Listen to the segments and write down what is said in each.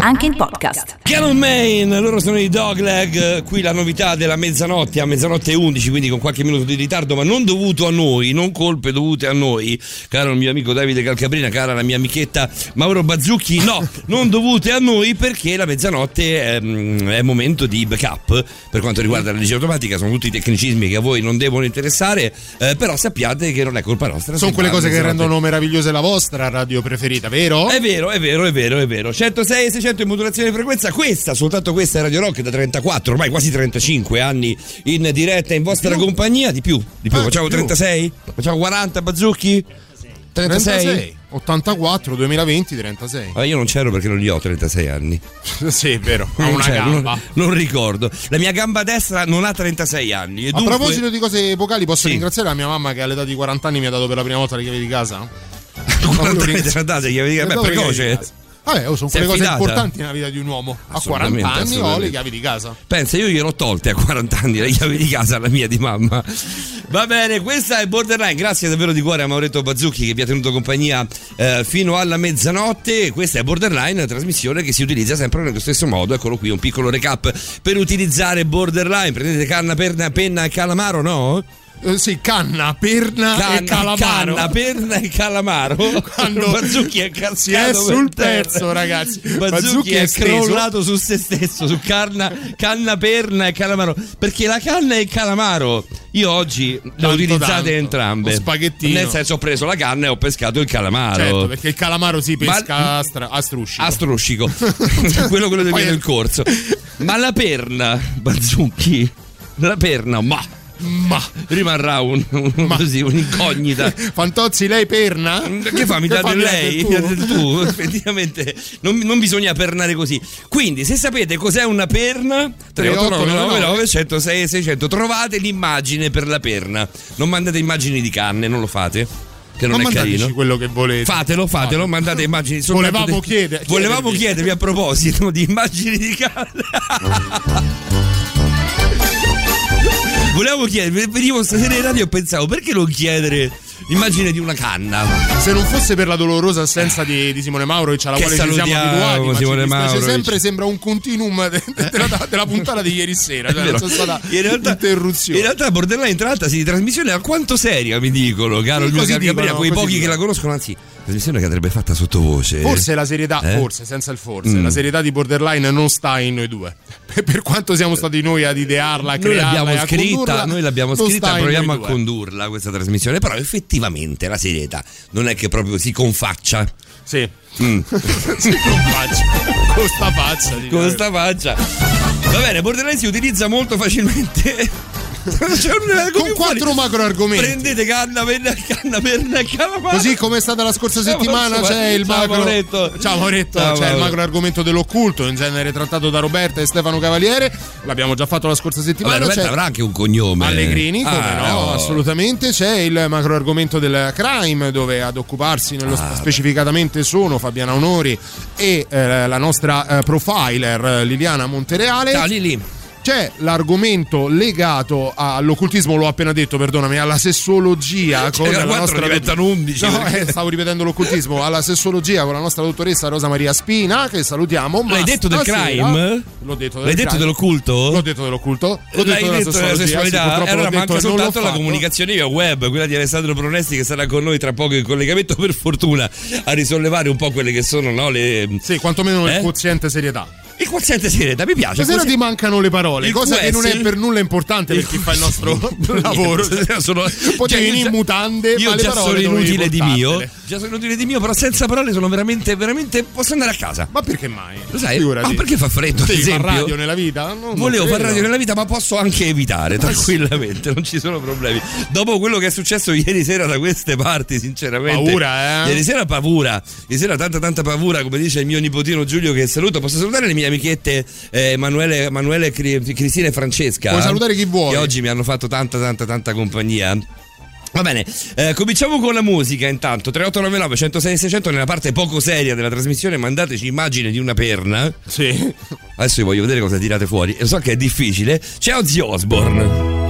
anche in podcast. Piano Main, loro sono i Dogleg, eh, qui la novità della mezzanotte a mezzanotte 11, quindi con qualche minuto di ritardo, ma non dovuto a noi, non colpe dovute a noi, caro il mio amico Davide Calcabrina, cara la mia amichetta Mauro Bazzucchi, no, non dovute a noi perché la mezzanotte è, è momento di backup per quanto riguarda la legge automatica, sono tutti tecnicismi che a voi non devono interessare, eh, però sappiate che non è colpa nostra. Sono quelle cose che rendono meravigliose la vostra radio preferita, vero? È vero, è vero, è vero, è vero. 106 600 100 in modulazione di frequenza, questa, soltanto questa è Radio Rock da 34, ormai quasi 35 anni in diretta in vostra di compagnia, di più, di più, ah, facciamo di più. 36? Facciamo 40 bazzucchi? 36? 36. 84, 2020, 36. Ah, io non c'ero perché non li ho 36 anni. sì, è vero. Ho una gamba. Non, non, ricordo. La mia gamba destra non ha 36 anni. A dunque... proposito di cose epocali, posso sì. ringraziare la mia mamma che all'età di 40 anni mi ha dato per la prima volta le chiavi di casa? 40 anni te la date, chiavi di casa? Beh, precoce. Vabbè, oh, sono quelle cose importanti nella vita di un uomo. A 40 Assolutamente, anni ho le chiavi di casa. Pensa, io gliel'ho tolte a 40 anni le chiavi di casa alla mia di mamma. Va bene, questa è Borderline. Grazie davvero di cuore a Mauretto Bazzucchi che vi ha tenuto compagnia eh, fino alla mezzanotte. Questa è Borderline, trasmissione che si utilizza sempre nello stesso modo. Eccolo qui, un piccolo recap per utilizzare Borderline. Prendete canna, perna, penna e calamaro, no? Eh, sì, canna, perna e calamaro. canna, perna e calamaro. Quando Bazzucchi è cascato è sul pezzo, ragazzi. Bazzucchi, Bazzucchi è è crollato su se stesso, su canna, canna perna e calamaro. Perché la canna e il calamaro, io oggi le ho utilizzate tanto. entrambe. Spaghettino. Nel senso, ho preso la canna e ho pescato il calamaro. Certo, perché il calamaro si pesca Ma- a, stra- a struscico. A struscico, quello, quello nel corso. Ma la perna, Bazzucchi, la perna, ma. Ma rimarrà un, un- così, un'incognita. Fantozzi, lei perna? Che fa? Mi date lei? Mi tu? date tu? Effettivamente non, non bisogna pernare così. Quindi, se sapete cos'è una perna, 3899 106 600 trovate l'immagine per la perna. Non mandate immagini di canne, non lo fate. Che non Ma è carino. quello che volete. Fatelo, fatelo, mandate immagini. Volevamo chiedere- Volevamo chiedervi. a proposito di immagini di canne. Volevo chiedere, venivo stasera in radio e pensavo perché non chiedere l'immagine di una canna? Se non fosse per la dolorosa assenza di, di Simone Maurovic alla Che quale ci siamo abituati, Simone Maurovic. sempre sembra un continuum de- de- della, della puntata di ieri sera, cioè non c'è stata in realtà, interruzione. in realtà Borderline trattasi di trasmissione alquanto seria, mi dicono, caro caro Gabriele, quei pochi che dicono. la conoscono, anzi, trasmissione che andrebbe fatta sottovoce. Forse la serietà, Eh? forse, senza il forse, Mm. la serietà di Borderline non sta in noi due. Per quanto siamo stati noi ad idearla, a Noi crearla l'abbiamo e a scritta, noi l'abbiamo scritta, proviamo a noi condurla questa trasmissione, però effettivamente la serietà non è che proprio si confaccia. Sì. Mm. Sì, con faccia. Con sta faccia. Con sta faccia. Va bene, Borderline si utilizza molto facilmente. Un- Con quattro macro argomenti. Prendete canna, penna, canna, perna e calamaro. Così come è stata la scorsa settimana c'è il macro. Ciao Mauretto, Ciao, c'è il macro argomento dell'occulto, in genere trattato da Roberta e Stefano Cavaliere. L'abbiamo già fatto la scorsa settimana. Vabbè, Roberta c'è avrà anche un cognome. Allegrini, come Ah, no, oh. assolutamente. C'è il macro argomento del crime, dove ad occuparsi nello Ah, specificatamente sono Fabiana Onori e eh, la nostra eh, profiler eh, Liliana Montereale. Ciao Lili. C'è l'argomento legato all'occultismo, l'ho appena detto, perdonami, alla sessologia con Cioè, la quattro nostra diventano 11. No, eh, stavo ripetendo l'occultismo, alla sessologia con la nostra dottoressa Rosa Maria Spina, che salutiamo. ma L'hai detto del stasera- crime? L'ho detto del L'hai detto crime. dell'occulto? L'ho detto dell'occulto. L'ho L'hai detto della detto della sì, sessualità? purtroppo E allora manca soltanto la comunicazione via web, quella di Alessandro Pronesti che sarà con noi tra poco in collegamento per fortuna a risollevare un po' quelle che sono no, le... Sì, quantomeno Eh? il quoziente serietà. Il quoziente serietà, mi piace. Stasera così- ti mancano le parole, Il cosa che non è QS? per nulla importante per chi fa il nostro lavoro. Sono- Potevi cioè, in già- mutande, Io ma le parole sono inutile di mio. Già sono inutile di mio, però senza parole sono veramente, veramente. Posso andare a casa. Ma perché mai? Lo sai? Figurati. Ma perché fa freddo? Devi fare radio nella vita? No, non Volevo fare radio nella vita, ma posso anche evitare tranquillamente, non ci sono problemi. Dopo quello che è successo ieri sera da queste parti, sinceramente. Paura, eh? Ieri sera paura. Ieri sera tanta tanta paura, come dice il mio nipotino Giulio che saluto. Posso salutare le mie amichette eh, Emanuele, Emanuele, Cri- Cristina e Francesca. Puoi salutare chi vuoi. Che oggi mi hanno fatto tanta tanta tanta compagnia. Va bene, eh, cominciamo con la musica intanto. 3899 106 600 nella parte poco seria della trasmissione mandateci immagine di una perna. Sì. Adesso io voglio vedere cosa tirate fuori. E so che è difficile. C'è Ozzy Osbourne.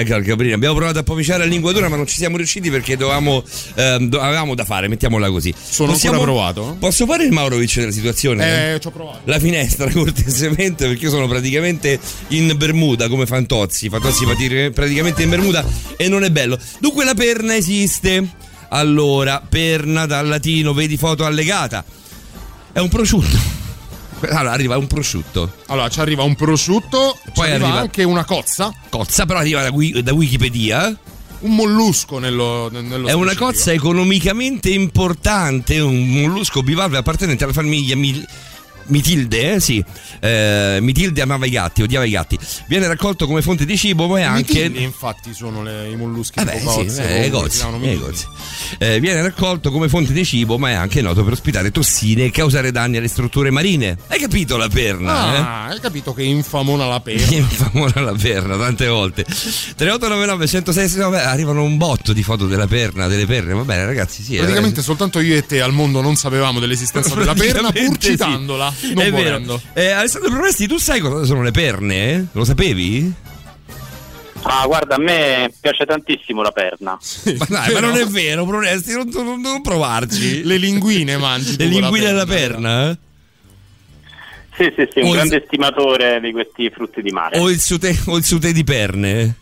Eh, Calcabrina. Abbiamo provato a pomiciare la linguatura, ma non ci siamo riusciti perché dovevamo, ehm, do- avevamo da fare, mettiamola così. Sono ancora provato? Posso fare il Maurovic della situazione? Eh, ci ho provato. La finestra, cortesemente, perché io sono praticamente in Bermuda come Fantozzi. Fantozzi praticamente in Bermuda e non è bello. Dunque la perna esiste. Allora, perna dal latino, vedi foto allegata. È un prosciutto. Allora, arriva un prosciutto. Allora, ci arriva un prosciutto, Poi poi arriva arriva- anche una cozza, Cozza, però arriva da, da Wikipedia. un mollusco nello, nello È una cozza economicamente importante, un mollusco bivalve appartenente alla famiglia Mil- Mitilde, eh? sì. Eh, Mitilde amava i gatti, odiava i gatti. Viene raccolto come fonte di cibo, ma è anche. mitilli, infatti, sono le- i molluschi Vabbè, tipo sì, eh, gozzi, eh. Eh, viene raccolto come fonte di cibo, ma è anche noto per ospitare tossine e causare danni alle strutture marine. Hai capito la perna? eh? Ah, hai capito che infamona la perna? Infamona la perna tante volte 3899 106 arrivano un botto di foto della perna delle perne va bene ragazzi sì eh, Praticamente soltanto io e te al mondo non sapevamo dell'esistenza della perna pur Praticamente sì. citandola, non è volendo. vero eh, Alessandro Provesti tu sai cosa sono le perne? eh? lo sapevi? Ah, guarda, a me piace tantissimo la perna. ma, dai, ma non è vero Provesti non, non- non provarci Le linguine mangi. le linguine della perna? eh? Sì, sì, sì, un O il- grande stimatore di questi frutti di mare. o il sute, o il sute di perne?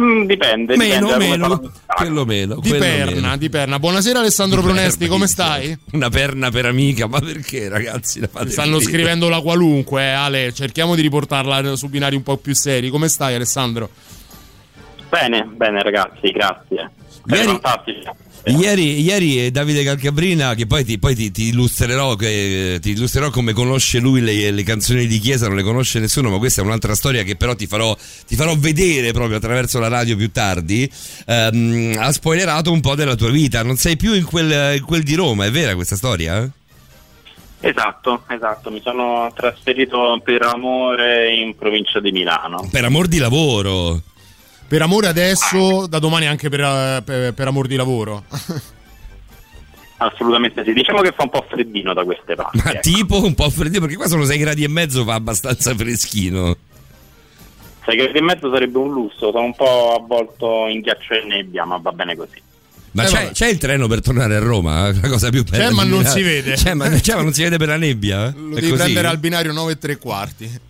Mm, dipende, meno dipende meno quello meno Di quello perna, meno. di perna. Buonasera Alessandro Di Pronesti, perna, come stai? una perna per amica ma perché ragazzi Stanno ridere? scrivendo la qualunque, eh, Ale. Cerchiamo di riportarla su binari un po' più seri. Come stai, Alessandro? Bene, bene ragazzi, grazie. Ieri-. Ieri, ieri eh, Davide Calcabrina, che poi ti, poi ti- ti illustrerò, che- ti illustrerò come conosce lui le, le canzoni di chiesa, non le conosce nessuno, ma questa è un'altra storia che però ti farò, ti farò vedere proprio attraverso la radio più tardi. Ehm, ha spoilerato un po' della tua vita, non sei più in quel, in quel di Roma, è vera questa storia? Esatto, esatto, mi sono trasferito per amore in provincia di Milano. Per amor di lavoro. Per amore adesso, da domani anche per, eh, per- per amor di lavoro. Assolutamente sì. Diciamo che fa un po' freddino da queste parti. Ma ecco. tipo un po' freddino, perché qua sono 6 gradi e mezzo, fa abbastanza freschino. Sei gradi e mezzo sarebbe un lusso, sono un po' avvolto in ghiaccio e nebbia, ma va bene così. Ma Eh, c'è, c'è il treno per tornare a Roma? La cosa più bella. C'è, ma non si vede. C'è ma, c'è, ma non si vede per la nebbia? eh? Lo È devi così? prendere al binario 9 e 3 quarti.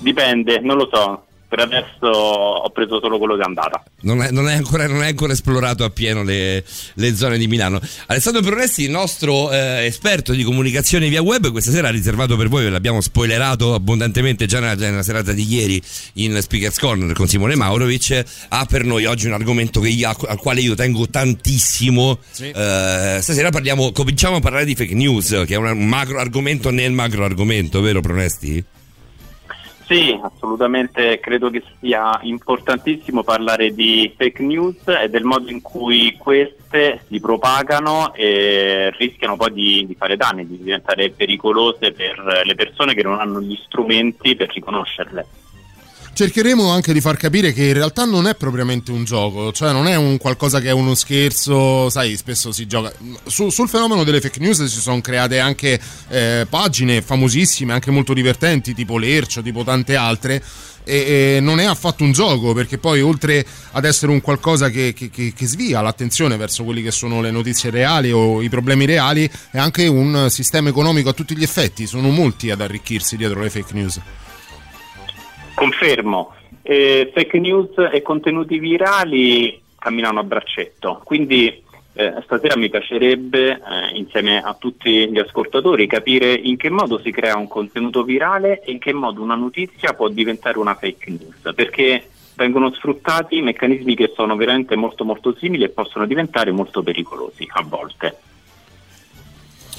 Dipende, non lo so. Per adesso ho preso solo quello che è andata. Non è, non è ancora, non è ancora esplorato appieno le, le zone di Milano. Alessandro Pronesti, il nostro eh, esperto di comunicazione via web, questa sera ha riservato per voi, ve l'abbiamo spoilerato abbondantemente già nella, nella serata di ieri in Speaker's Corner con Simone Maurovic. Ha per noi oggi un argomento che io- al quale io tengo tantissimo. Sì. Eh, stasera parliamo, cominciamo a parlare di fake news, che è un macro argomento nel macro argomento, vero Pronesti? Sì, assolutamente credo che sia importantissimo parlare di fake news e del modo in cui queste si propagano e rischiano poi di, di fare danni, di diventare pericolose per le persone che non hanno gli strumenti per riconoscerle. Cercheremo anche di far capire che in realtà non è propriamente un gioco, cioè non è un qualcosa che è uno scherzo, sai, spesso si gioca. Su- sul fenomeno delle fake news si sono create anche eh, pagine famosissime, anche molto divertenti, tipo Lercio, tipo tante altre. E, e non è affatto un gioco perché poi oltre ad essere un qualcosa che, che- che- che svia l'attenzione verso quelli che sono le notizie reali o i problemi reali è anche un sistema economico a tutti gli effetti sono molti ad arricchirsi dietro le fake news Confermo, eh, fake news e contenuti virali camminano a braccetto, quindi eh, stasera mi piacerebbe, eh, insieme a tutti gli ascoltatori, capire in che modo si crea un contenuto virale e in che modo una notizia può diventare una fake news, perché vengono sfruttati meccanismi che sono veramente molto molto simili e possono diventare molto pericolosi a volte.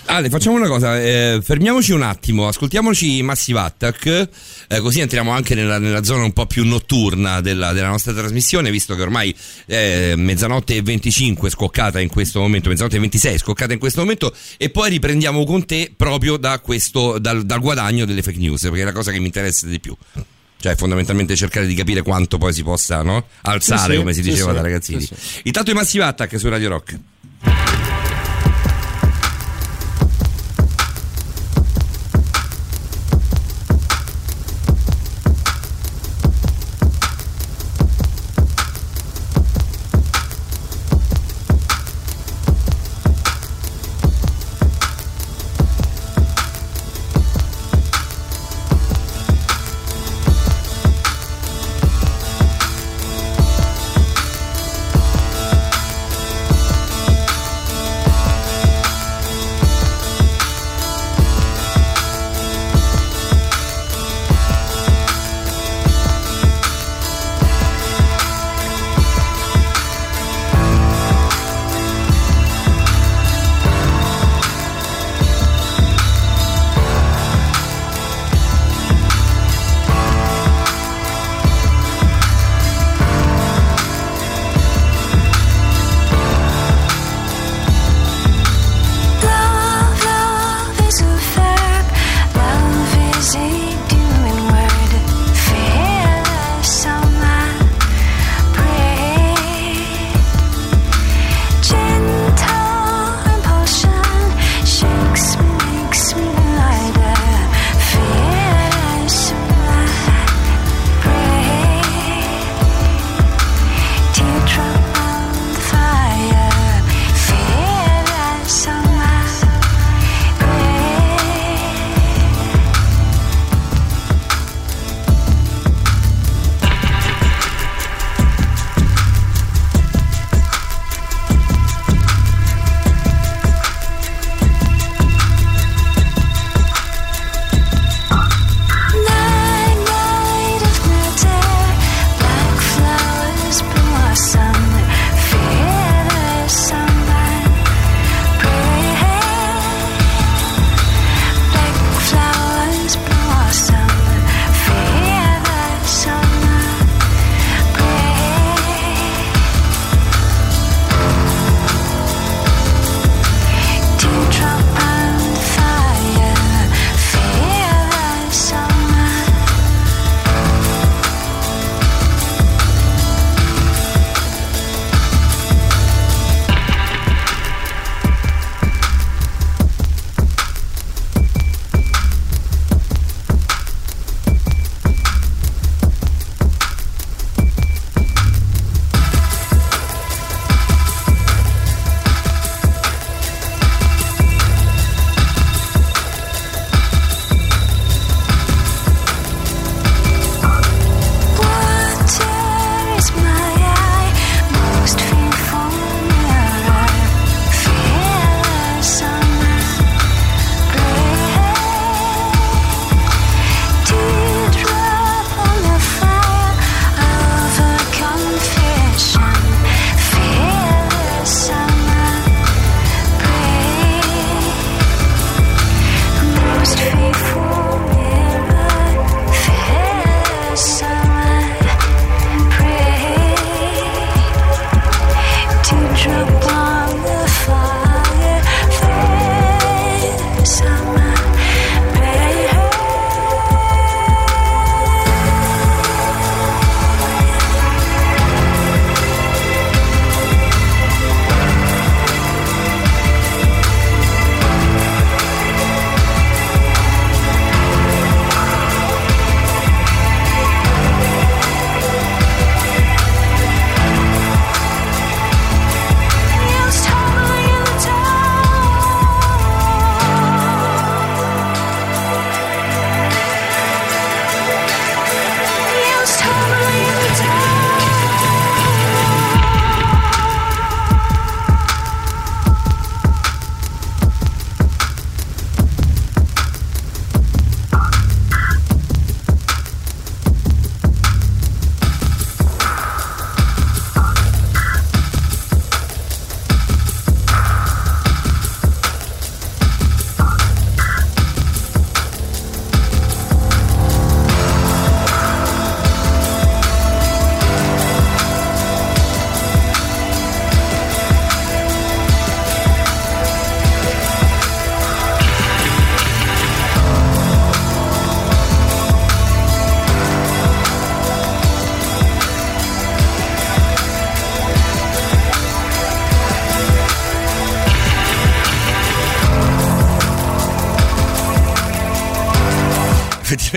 Ale, facciamo una cosa, eh, fermiamoci un attimo, ascoltiamoci Massive Attack, eh, così entriamo anche nella, nella zona un po' più notturna della, della nostra trasmissione, visto che ormai è mezzanotte e 25 scoccata in questo momento, mezzanotte e 26 scoccata in questo momento, e poi riprendiamo con te proprio da questo, dal, dal guadagno delle fake news, perché è la cosa che mi interessa di più. Cioè, fondamentalmente cercare di capire quanto poi si possa no? alzare, Sì, sì, come si diceva sì, da ragazzini. Intanto i Massive Attack su Radio Rock.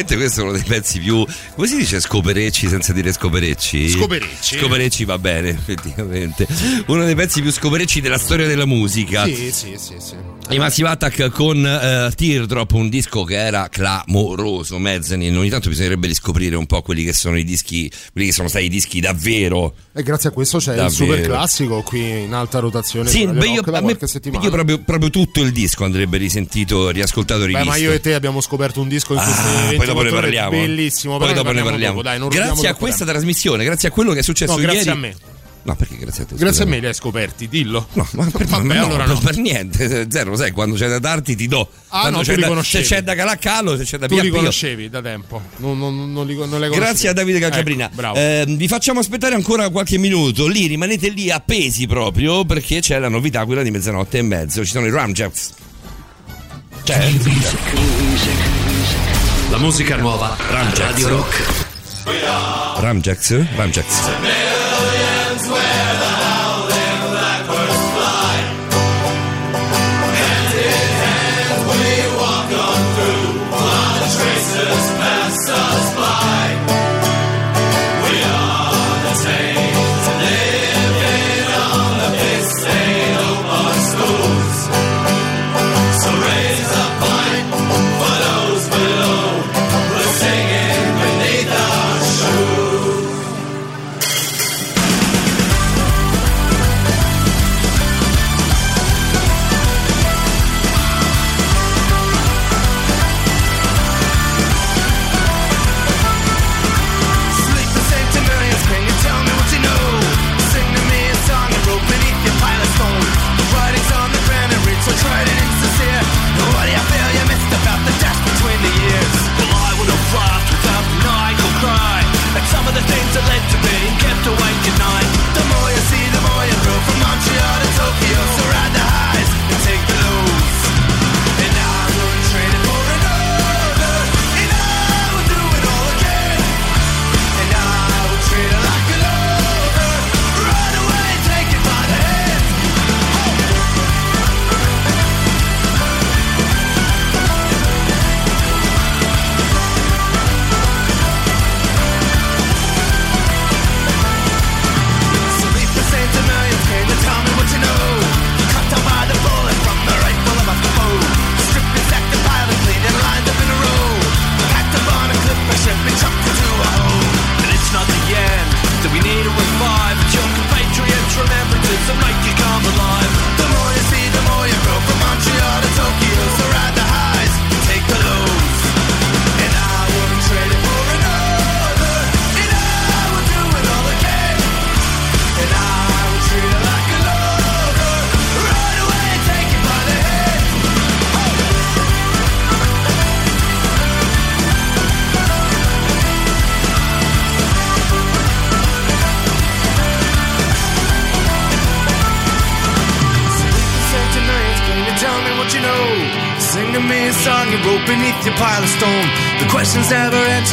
Effettivamente questo è uno dei pezzi più. come si dice scoperecci senza dire scoperecci? Scoperecci. Scoperecci va bene, effettivamente. Uno dei pezzi più scoperecci della storia della musica. Sì, sì, sì, sì. I Massive Attack con uh, Teardrop, un disco che era clamoroso, Mezzanine. Ogni tanto bisognerebbe riscoprire un po' quelli che sono i dischi, quelli che sono stati i dischi davvero. E grazie a questo c'è davvero. il super classico qui in alta rotazione. Sì, beh, io, a me, io proprio, proprio, tutto il disco andrebbe risentito, riascoltato, rivisto. Beh, ma io e te abbiamo scoperto un disco in questi ah, poi dopo ne parliamo. Bellissimo, poi dopo ne parliamo. Dopo, dai, grazie a questa tempo. trasmissione, grazie a quello che è successo no, ieri. Grazie a me. Grazie a te. Grazie a me li hai scoperti, dillo. No, ma per, Vabbè, ma no, allora no. per niente. Zero, sai, quando c'è da darti ti do. Ah, quando no, c'è da, se c'è da calacalo, se c'è da Tu li conoscevi da tempo. Non, non, non, li, non le Grazie a Davide Calcabrina. Ecco, eh, vi facciamo aspettare ancora qualche minuto. Lì rimanete lì appesi proprio perché c'è la novità, quella di mezzanotte e mezzo. Ci sono i Ramjacks. Cioè, la musica nuova Ramjacks. Radio Rock. Ramjacks? Ramjacks.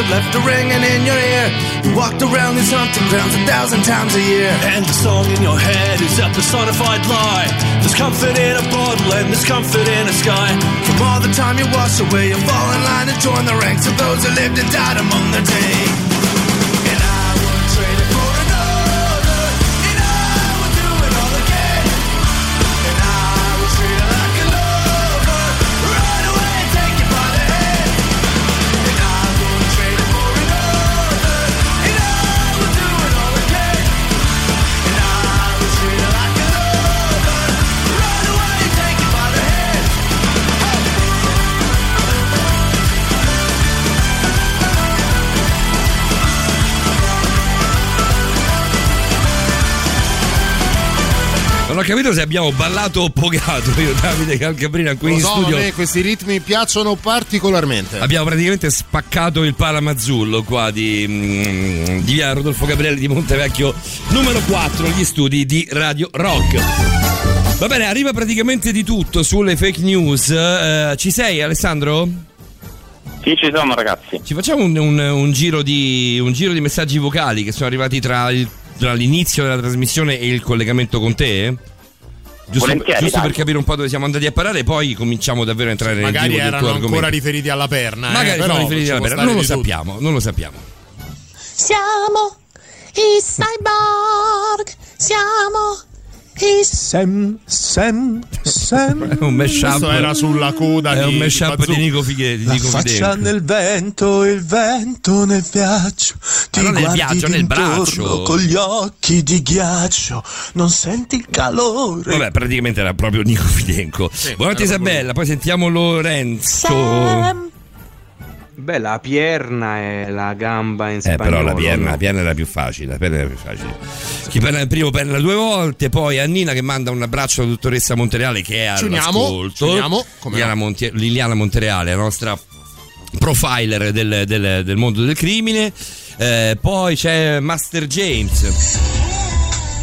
Left a ringing in your ear. You walked around these hunting grounds a thousand times a year. And the song in your head is a personified lie. There's comfort in a bottle and there's comfort in a sky. From all the time you wash away, you fall in line and join the ranks of those who lived and died among the day. Capito se abbiamo ballato o pogato io Davide Calcabrina qui in so, studio. A me questi ritmi piacciono particolarmente. Abbiamo praticamente spaccato il Palamazzullo qua di, mm, di via Rodolfo Gabriele di Montevecchio numero 4, gli studi di Radio Rock. Va bene, arriva praticamente di tutto sulle fake news. Uh, ci sei Alessandro? Sì, ci sono ragazzi. Ci facciamo un, un, un, giro di, un, giro di, messaggi vocali che sono arrivati tra, il, tra l'inizio della trasmissione e il collegamento con te? Giusto, Volentieri, giusto per capire un po' dove siamo andati a parare, poi cominciamo davvero a entrare nel Magari vivo del tuo erano argomento. ancora riferiti alla perna. eh, Magari sono riferiti alla perna, non lo di tutto. sappiamo, non lo sappiamo. Siamo i cyborg, siamo i Sam, Sam, Sam. È un mashup. Questo era sulla coda È di- un di mashup Bazooka. di Nico Fighe- di La Nico faccia Fidenco. nel vento, il vento nel viaggio. Ti Ma non nel guardi viaggio, nel braccio. Con gli occhi di ghiaccio, non senti il calore. Vabbè, praticamente era proprio Nico Fidenco. Buonanotte era Isabella, poi sentiamo Lorenzo. Sam. Beh, la pierna e la gamba in Eh, spagnolo. però la pierna, no? la pierna era più facile, la pierna era più facile. Chi parla il primo parla due volte, poi Annina che manda un abbraccio alla dottoressa Montereale che è Ci uniamo, all'ascolto. ci uniamo, come Liliana, no. Monte- Liliana Montereale, la nostra profiler del, del- del mondo del crimine. Eh, poi c'è Master James.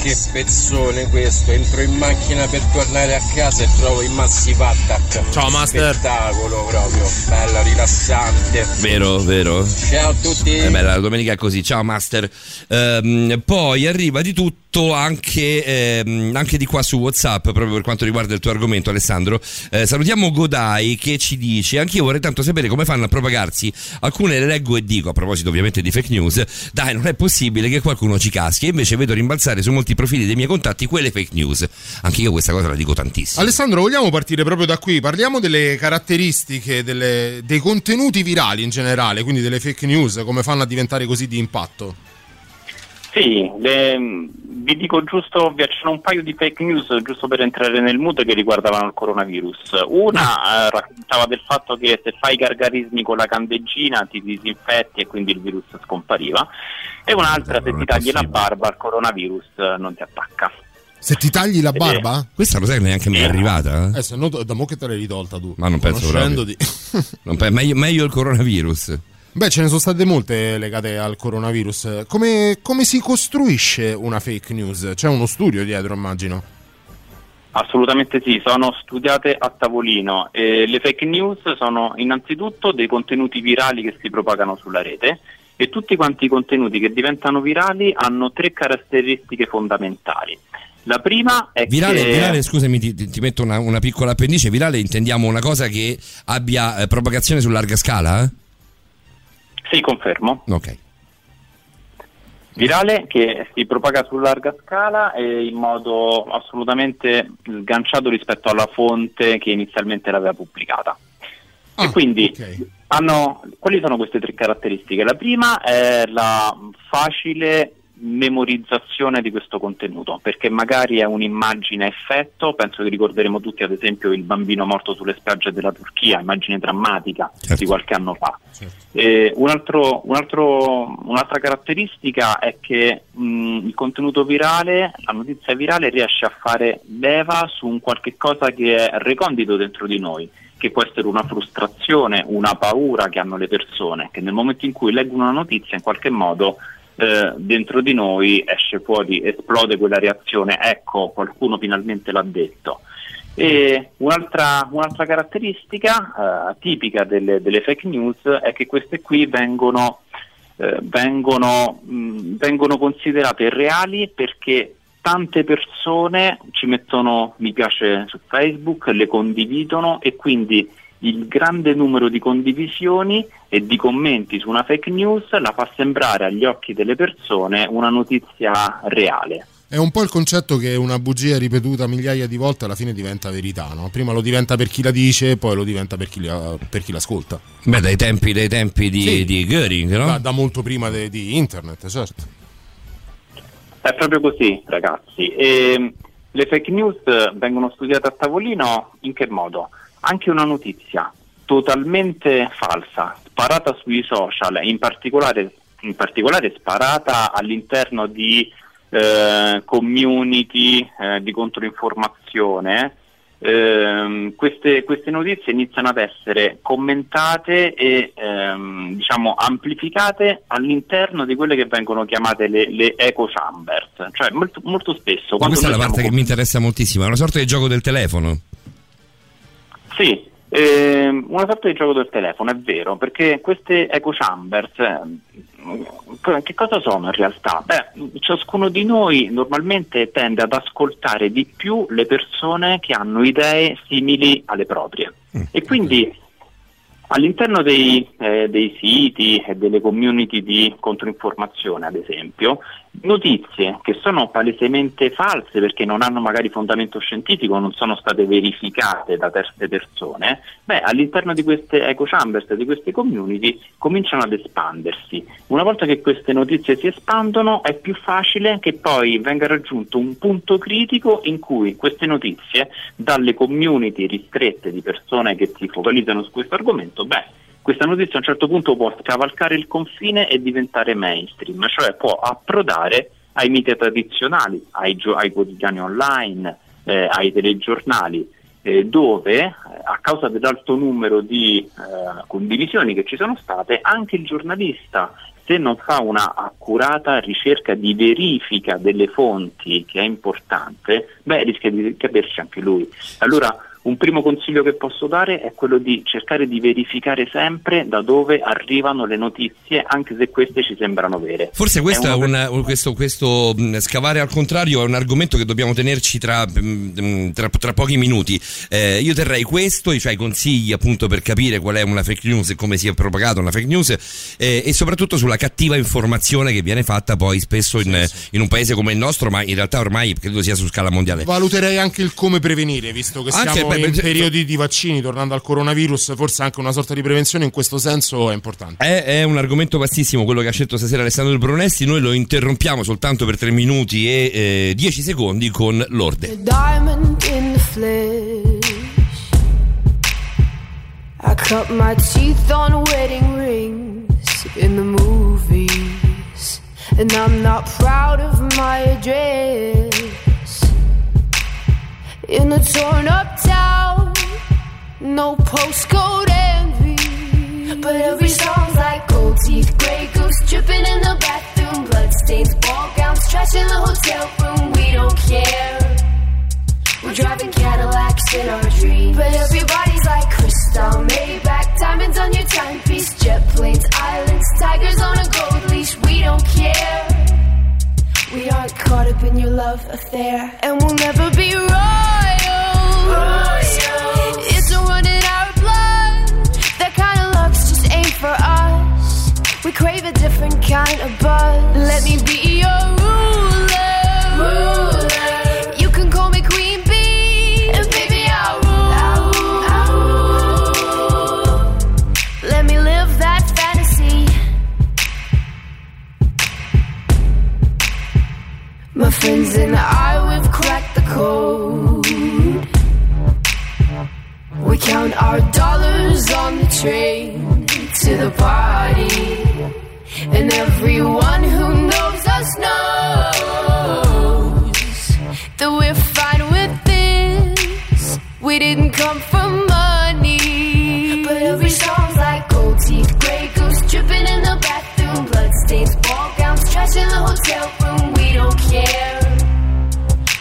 Che spezzone questo, entro in macchina per tornare a casa e trovo il Massive Attack. Ciao, Master. Spettacolo proprio, bello, rilassante. Vero, vero. Ciao a tutti. Eh beh, la domenica è così, ciao Master. Ehm, poi arriva di tutto anche, ehm, anche di qua su WhatsApp, proprio per quanto riguarda il tuo argomento, Alessandro. Eh, salutiamo Godai che ci dice: Anch'io vorrei tanto sapere come fanno a propagarsi. Alcune le leggo e dico, a proposito ovviamente di fake news, dai, non è possibile che qualcuno ci caschi. E invece vedo rimbalzare su molti profili dei miei contatti quelle fake news. Anche io questa cosa la dico tantissimo. Alessandro, vogliamo partire proprio da qui? Parliamo delle caratteristiche, delle- dei contenuti virali in generale, quindi delle fake news, come fanno a diventare così di impatto. Sì, le- vi dico giusto, vi accenno un paio di fake news giusto per entrare nel mood che riguardavano il coronavirus. Una eh, raccontava del fatto che se fai i gargarismi con la candeggina ti disinfetti e quindi il virus scompariva. E un'altra, se Non ti tagli la barba, il coronavirus eh, non ti attacca. Se ti tagli la barba? Questa lo sai che neanche mi è arrivata? eh? Eh, se no, da mo che te l'hai ritolta tu. Ma non penso proprio. di- Non pe- meglio, meglio il coronavirus. Beh, ce ne sono state molte legate al coronavirus. Come, come si costruisce una fake news? C'è uno studio dietro, immagino. Assolutamente sì, sono studiate a tavolino. E le fake news sono innanzitutto dei contenuti virali che si propagano sulla rete e tutti quanti i contenuti che diventano virali hanno tre caratteristiche fondamentali. La prima è Virale, che virale, scusami, ti, ti- metto una, una piccola appendice. Virale intendiamo una cosa che abbia eh, propagazione su larga scala? eh? sì, confermo. Ok. Virale che si propaga su larga scala e in modo assolutamente sganciato rispetto alla fonte che inizialmente l'aveva pubblicata. Ah, e quindi ok. Hanno, quali sono queste tre caratteristiche? La prima è la facile memorizzazione di questo contenuto, perché magari è un'immagine a effetto, penso che ricorderemo tutti ad esempio il bambino morto sulle spiagge della Turchia, immagine drammatica Certo. di qualche anno fa. Certo. Eh, un altro- un altro- un'altra caratteristica è che mh, il contenuto virale, la notizia virale riesce a fare leva su un qualche cosa che è recondito dentro di noi, che può essere una frustrazione, una paura che hanno le persone, che nel momento in cui leggono una notizia in qualche modo eh, dentro di noi esce fuori, esplode quella reazione, ecco qualcuno finalmente l'ha detto. Un'altra, un'altra caratteristica eh, tipica delle, delle fake news è che queste qui vengono, eh, vengono, mh, vengono considerate reali perché tante persone ci mettono mi piace su Facebook, le condividono e quindi il grande numero di condivisioni e di commenti su una fake news la fa sembrare agli occhi delle persone una notizia reale. È un po' il concetto che una bugia ripetuta migliaia di volte alla fine diventa verità, no? Prima lo diventa per chi la dice, poi lo diventa per chi, la- per chi l'ascolta. Beh, dai tempi, dai tempi di, Sì. di Göring, no? Da, da molto prima de- di internet, certo. È proprio così, ragazzi. E le fake news vengono studiate a tavolino in che modo? Anche una notizia totalmente falsa, sparata sui social, in particolare, in particolare sparata all'interno di eh, community eh, di controinformazione. Ehm, queste, queste notizie iniziano ad essere commentate e ehm, diciamo amplificate all'interno di quelle che vengono chiamate le, le echo chambers, cioè molto, molto spesso. Questa è la parte siamo che mi interessa moltissimo. È una sorta di gioco del telefono. Sì, ehm, una sorta di gioco del telefono, è vero, perché queste echo chambers, ehm, che cosa sono in realtà? Beh, ciascuno di noi normalmente tende ad ascoltare di più le persone che hanno idee simili alle proprie e quindi All'interno dei, eh, dei, siti e delle community di controinformazione, ad esempio, notizie che sono palesemente false perché non hanno magari fondamento scientifico, non sono state verificate da terze persone, beh, all'interno di queste echo chambers, di queste community, cominciano ad espandersi. Una volta che queste notizie si espandono, è più facile che poi venga raggiunto un punto critico in cui queste notizie, dalle community ristrette di persone che si focalizzano su questo argomento, beh, questa notizia a un certo punto può scavalcare il confine e diventare mainstream, cioè può approdare ai media tradizionali, ai, gio- ai quotidiani online, eh, ai telegiornali, eh, dove eh, a causa dell'alto numero di eh, condivisioni che ci sono state, anche il giornalista se non fa una accurata ricerca di verifica delle fonti che è importante, beh, rischia di caperci anche lui. Allora un primo consiglio che posso dare è quello di cercare di verificare sempre da dove arrivano le notizie, anche se queste ci sembrano vere. Forse questo, È è una- un- questo, questo, mh, scavare al contrario è un argomento che dobbiamo tenerci tra, mh, tra- tra pochi minuti. Eh, io terrei questo, cioè i consigli appunto per capire qual è una fake news e come si è propagata una fake news eh, e soprattutto sulla cattiva informazione che viene fatta poi spesso in, in un paese come il nostro, ma in realtà ormai credo sia su scala mondiale. Valuterei anche il come prevenire, visto che Anche, siamo beh, in periodi di vaccini, tornando al coronavirus, forse anche una sorta di prevenzione in questo senso è importante. È, è un argomento vastissimo quello che ha scelto stasera Alessandro Brunesti. Noi lo interrompiamo soltanto per 3 minuti e eh, 10 secondi con l'orde. diamond in the flesh. I cut my teeth on wedding rings in the movies, and I'm not proud of my address. In a torn up town, no postcode envy. But every song's like gold teeth, grey goose dripping in the bathroom, bloodstains, ball gowns, trash in the hotel room. We don't care. We're driving Cadillacs in our dreams. But everybody's like crystal, Maybach, diamonds on your timepiece, jet planes, islands, tigers on a gold leash. We don't care. We aren't caught up in your love affair, and we'll never be royals. It's a run in our blood. That kind of luck's just ain't for us. We crave a different kind of buzz. Let me be your My friends and I, we've cracked the code. We count our dollars on the train to the party. And everyone who knows us knows that we're fine with this. We didn't come for money. But every song's like gold teeth, grey goose dripping in the bathroom, bloodstains, trash in the hotel room. We don't care.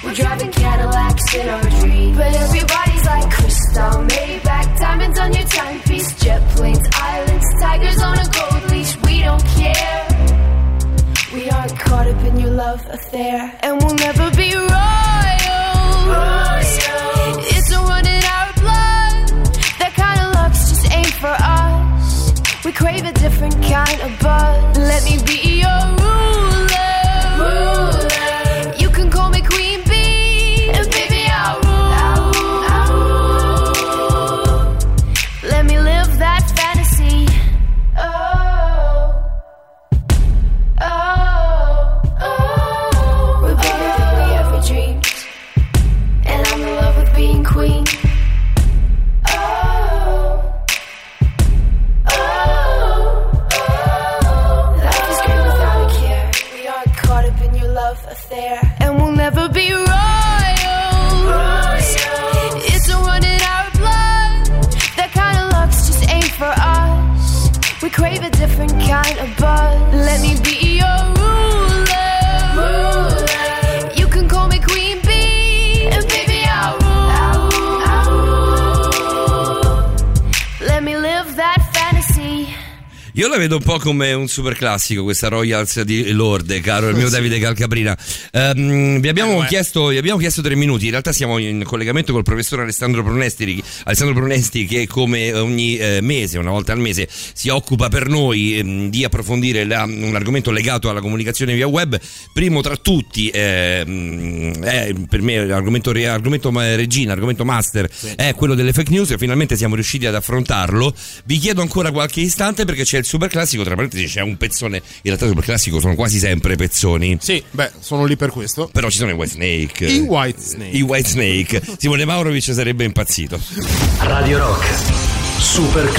We're driving Cadillacs in our dreams. But everybody's like crystal, Maybach, diamonds on your timepiece, jet planes, islands, tigers on a gold leash. We don't care. We aren't caught up in your love affair, and we'll never be royals. It's a run in our blood. That kind of luck's just ain't for us. We crave a different kind of buzz. Let me be your ruler. Affair, and we'll never be royals. It's a run in our blood. That kind of luck's just ain't for us. We crave a different kind of buzz. Let me be your Io la vedo un po' come un super classico, questa Royals di Lorde, caro il mio Sì. Davide Calcabrina. Ehm, vi, abbiamo Eh, chiesto, vi abbiamo chiesto tre minuti. In realtà siamo in collegamento col professor Alessandro Pronesti, Alessandro Pronesti che come ogni eh, mese, una volta al mese, si occupa per noi ehm, di approfondire la- un argomento legato alla comunicazione via web. Primo tra tutti, ehm, è per me l'argomento, argomento regina, argomento master, è quello delle fake news e finalmente siamo riusciti ad affrontarlo. Vi chiedo ancora qualche istante perché c'è il super classico, tra parentesi c'è un pezzone, in realtà il super classico sono quasi sempre pezzoni. Sì, beh, sono lì per questo. Però ci sono i White Snake. I White Snake. I White Snake. Simone Maurovic sarebbe impazzito. Radio Rock. Super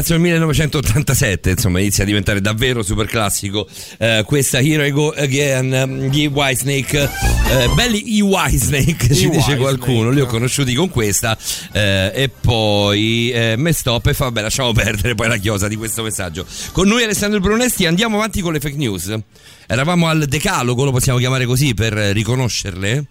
Pezzo del 1987, insomma, inizia a diventare davvero super classico. Eh, questa Here I Go Again, gli Whitesnake, eh, belli i Whitesnake, ci dice qualcuno, li ho conosciuti con questa. eh, e poi eh, me stop e fa, vabbè, lasciamo perdere poi la chiosa di questo messaggio. Con noi Alessandro Brunesti andiamo avanti con le fake news. Eravamo al decalogo, lo possiamo chiamare così per riconoscerle?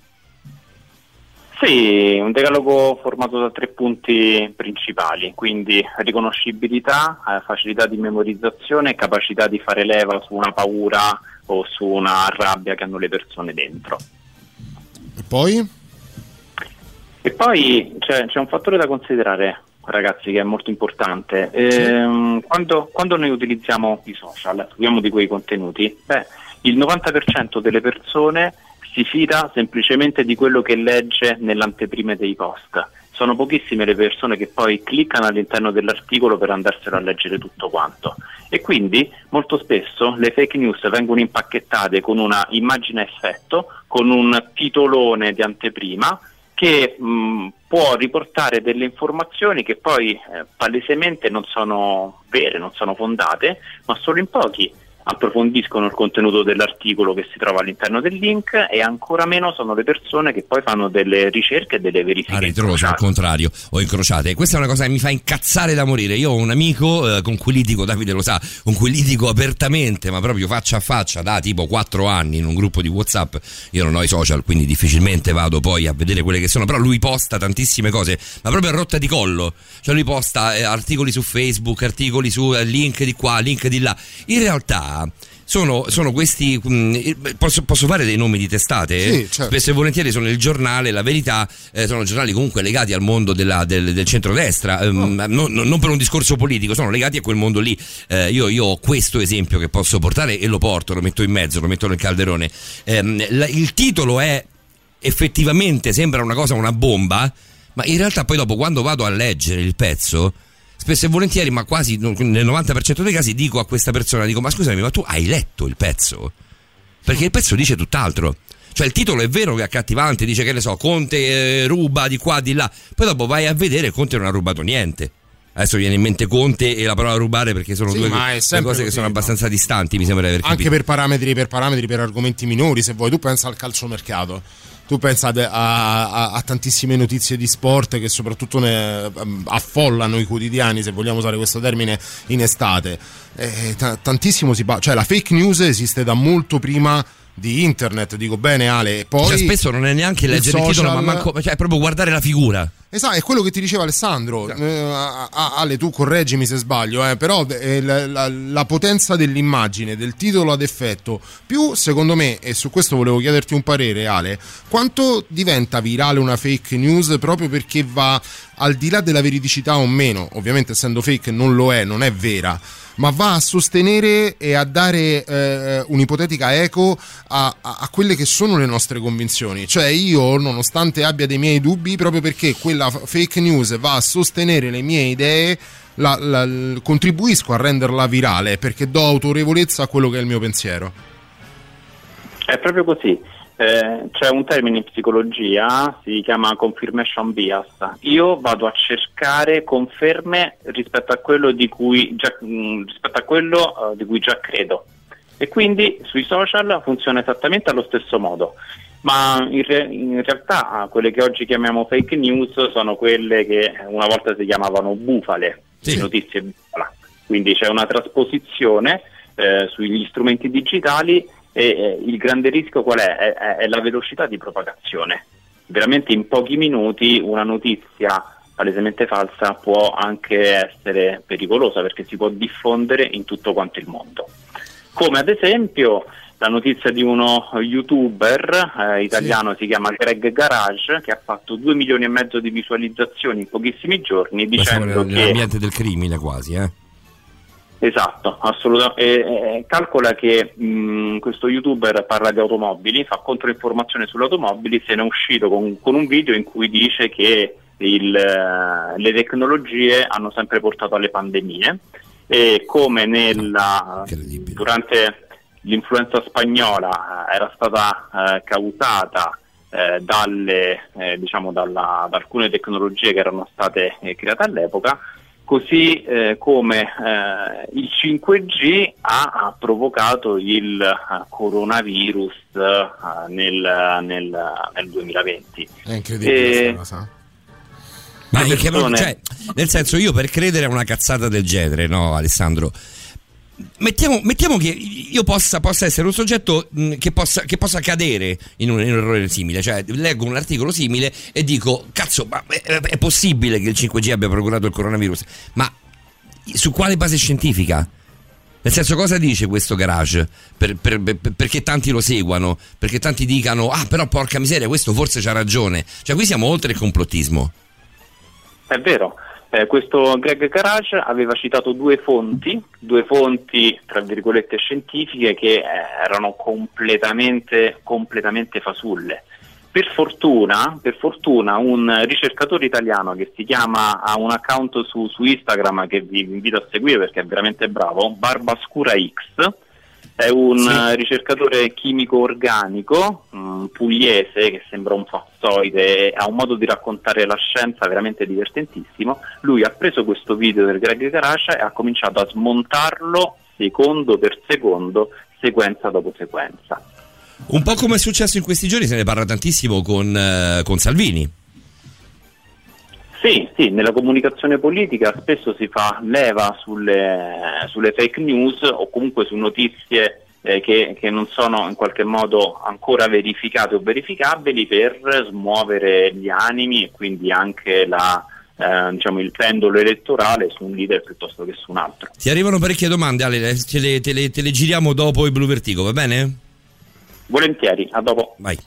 Decalogo formato da tre punti principali, quindi riconoscibilità, eh, facilità di memorizzazione e capacità di fare leva su una paura o su una rabbia che hanno le persone dentro. E poi? E poi c'è, c'è un fattore da considerare, ragazzi, che è molto importante. Ehm, quando, quando noi utilizziamo i social, scriviamo di quei contenuti, beh, il 90% delle persone si fida semplicemente di quello che legge nell'anteprima dei post. Sono pochissime le persone che poi cliccano all'interno dell'articolo per andarselo a leggere tutto quanto. E quindi molto spesso le fake news vengono impacchettate con una immagine a effetto, con un titolone di anteprima che mh, può riportare delle informazioni che poi eh, palesemente non sono vere, non sono fondate, ma solo in pochi approfondiscono il contenuto dell'articolo che si trova all'interno del link e ancora meno sono le persone che poi fanno delle ricerche e delle verifiche. A ritroso, al contrario, o incrociate. Questa è una cosa che mi fa incazzare da morire. Io ho un amico eh, con cui litigo, Davide lo sa, con cui litigo apertamente, ma proprio faccia a faccia da tipo 4 anni in un gruppo di WhatsApp. Io non ho i social, quindi difficilmente vado poi a vedere quelle che sono, però lui posta tantissime cose, ma proprio a rotta di collo. Cioè lui posta eh, articoli su Facebook, articoli su eh, link di qua, link di là. In realtà sono, sono questi. mh, posso, posso fare dei nomi di testate? Sì, certo. Spesso e volentieri sono il giornale, la verità, eh, sono giornali comunque legati al mondo della- del, del centrodestra, ehm, non, non per un discorso politico, sono legati a quel mondo lì. Eh, io, io ho questo esempio che posso portare e lo porto, lo metto in mezzo, lo metto nel calderone. Ehm, la- il titolo è effettivamente sembra una cosa, una bomba, ma in realtà poi dopo quando vado a leggere il pezzo spesso e volentieri, ma quasi nel 90% dei casi dico a questa persona, dico ma scusami, ma tu hai letto il pezzo? Perché il pezzo dice tutt'altro. Cioè il titolo è vero che è accattivante, dice che ne so, Conte eh, ruba di qua, di là, poi dopo vai a vedere Conte non ha rubato niente. Adesso viene in mente Conte e la parola rubare perché sono Sì, due, due cose che sono no? abbastanza distanti, mi sembra di aver Anche capito. per parametri, per parametri, per argomenti minori, se vuoi. Tu pensa al calciomercato. Tu pensa a, a- a tantissime notizie di sport che soprattutto ne, ehm, affollano i quotidiani, se vogliamo usare questo termine, in estate. Eh, ta- tantissimo si parla, cioè la fake news esiste da molto prima di internet, dico bene Ale, e poi Cioè, spesso non è neanche leggere il titolo, ma manco, cioè, è proprio guardare la figura. Esatto, è quello che ti diceva Alessandro. Eh, a- a- Ale, tu correggimi se sbaglio, eh, però eh, la, la- la potenza dell'immagine, del titolo ad effetto, più secondo me, e su questo volevo chiederti un parere, Ale, quanto diventa virale una fake news proprio perché va al di là della veridicità o meno, ovviamente essendo fake non lo è, non è vera. Ma va a sostenere e a dare eh, un'ipotetica eco a, a- a quelle che sono le nostre convinzioni. Cioè, io, nonostante abbia dei miei dubbi, proprio perché quella fake news va a sostenere le mie idee, la- la- contribuisco a renderla virale perché do autorevolezza a quello che è il mio pensiero. È proprio così. Eh, c'è un termine in psicologia, si chiama confirmation bias. Io vado a cercare conferme rispetto a quello di cui già, mh, rispetto a quello, eh, di cui già credo. E quindi sui social funziona esattamente allo stesso modo. Ma in, re- in realtà quelle che oggi chiamiamo fake news sono quelle che una volta si chiamavano bufale, notizie bufala. Quindi c'è una trasposizione eh, sugli strumenti digitali e eh, il grande rischio qual è? È, è- è la velocità di propagazione. Veramente in pochi minuti una notizia palesemente falsa può anche essere pericolosa perché si può diffondere in tutto quanto il mondo. Come ad esempio la notizia di uno youtuber eh, italiano, si chiama Greg Garage, che ha fatto 2 milioni e mezzo di visualizzazioni in pochissimi giorni dicendo che... nell'ambiente del crimine quasi, eh. Esatto, assolutamente. Calcola che mh, questo youtuber parla di automobili, fa controinformazione sulle automobili, se ne è uscito con, con un video in cui dice che il, eh, le tecnologie hanno sempre portato alle pandemie e come nella, durante l'influenza spagnola eh, era stata eh, causata eh, dalle, eh, diciamo dalla- da alcune tecnologie che erano state eh, create all'epoca, così eh, come eh, il 5G ha, ha provocato il eh, coronavirus eh, nel, nel, nel 2020. È incredibile E- questa cosa. Ma Le in che cioè, nel senso, io per credere a una cazzata del genere, no, Alessandro? Mettiamo, mettiamo che io possa, possa essere un soggetto mh, che, possa, che possa cadere in un, in un errore simile, cioè leggo un articolo simile e dico, cazzo, ma è, è possibile che il 5G abbia procurato il coronavirus? Ma su quale base scientifica? Nel senso, cosa dice questo garage? Per- per- per- perché tanti lo seguano? Perché tanti dicano, ah, però porca miseria, questo forse c'ha ragione. Cioè, qui siamo oltre il complottismo. È vero, eh, questo Greg Garage aveva citato due fonti, due fonti tra virgolette scientifiche che eh, erano completamente, completamente fasulle. Per fortuna, per fortuna un ricercatore italiano che si chiama, ha un account su, su Instagram che vi invito a seguire perché è veramente bravo, Barbascura X, è un Sì. eh, ricercatore chimico organico mm, pugliese che sembra un fassoide, ha un modo di raccontare la scienza veramente divertentissimo. Lui ha preso questo video del Greg Garage e ha cominciato a smontarlo secondo per secondo, sequenza dopo sequenza. Un po' come è successo in questi giorni, se ne parla tantissimo con, eh, con Salvini. Sì, sì, nella comunicazione politica spesso si fa leva sulle, sulle fake news o comunque su notizie eh, che, che non sono in qualche modo ancora verificate o verificabili per smuovere gli animi e quindi anche la, eh, diciamo, il pendolo elettorale su un leader piuttosto che su un altro. Ti arrivano parecchie domande, Ale, le- te le, te le- te le giriamo dopo il Blue Vertigo, va bene? Volentieri, a dopo. Vai.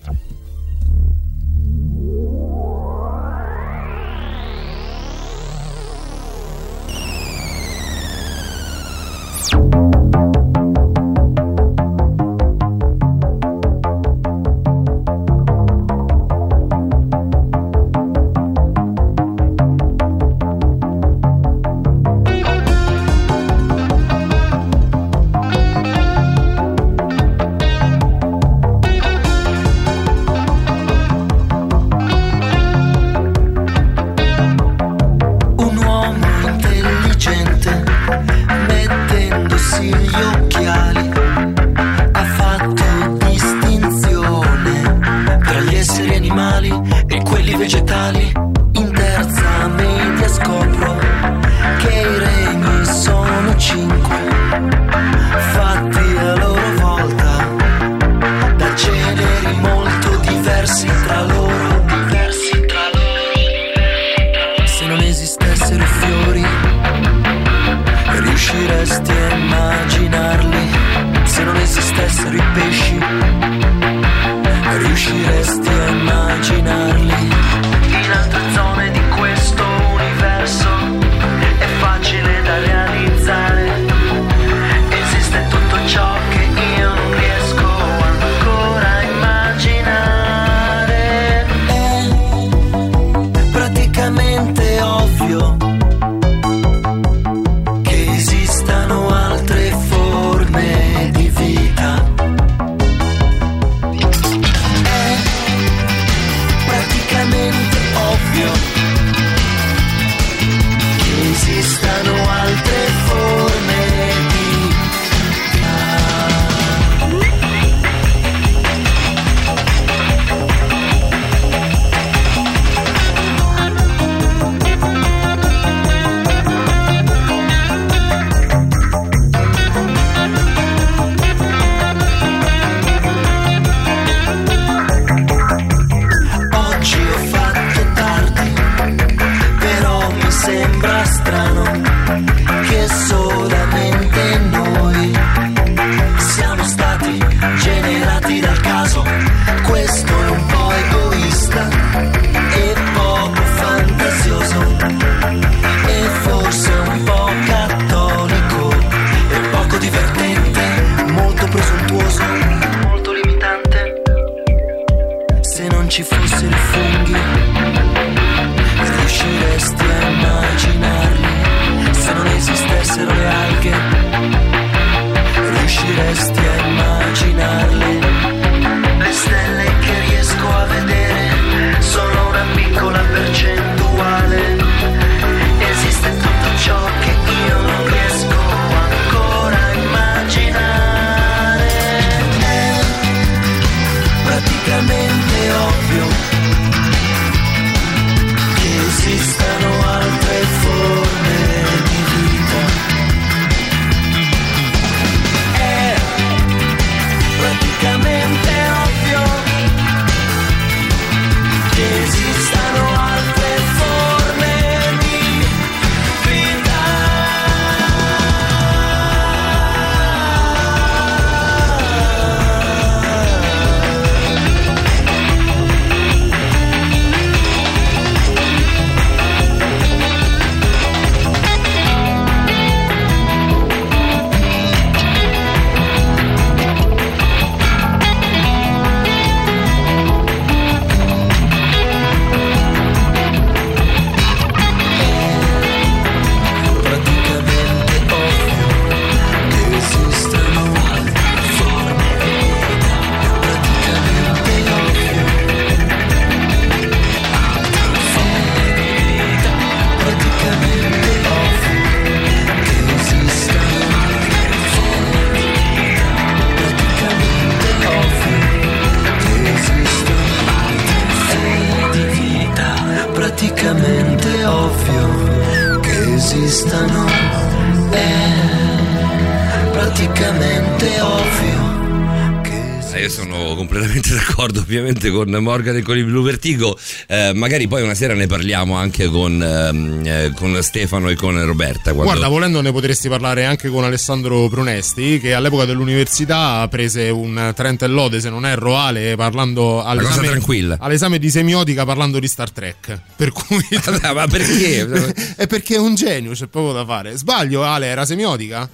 Ovviamente con Morgan e con il Blue Vertigo, Eh, magari poi una sera ne parliamo anche con, ehm, eh, con Stefano e con Roberta. quando- Guarda, volendo ne potresti parlare anche con Alessandro Prunesti, che all'epoca dell'università prese un Trent e Lode, se non erro, Ale, parlando all'esame, tranquilla. all'esame di semiotica parlando di Star Trek. Per cui... ma perché? è perché è un genio, c'è poco da fare. Sbaglio, Ale, era semiotica?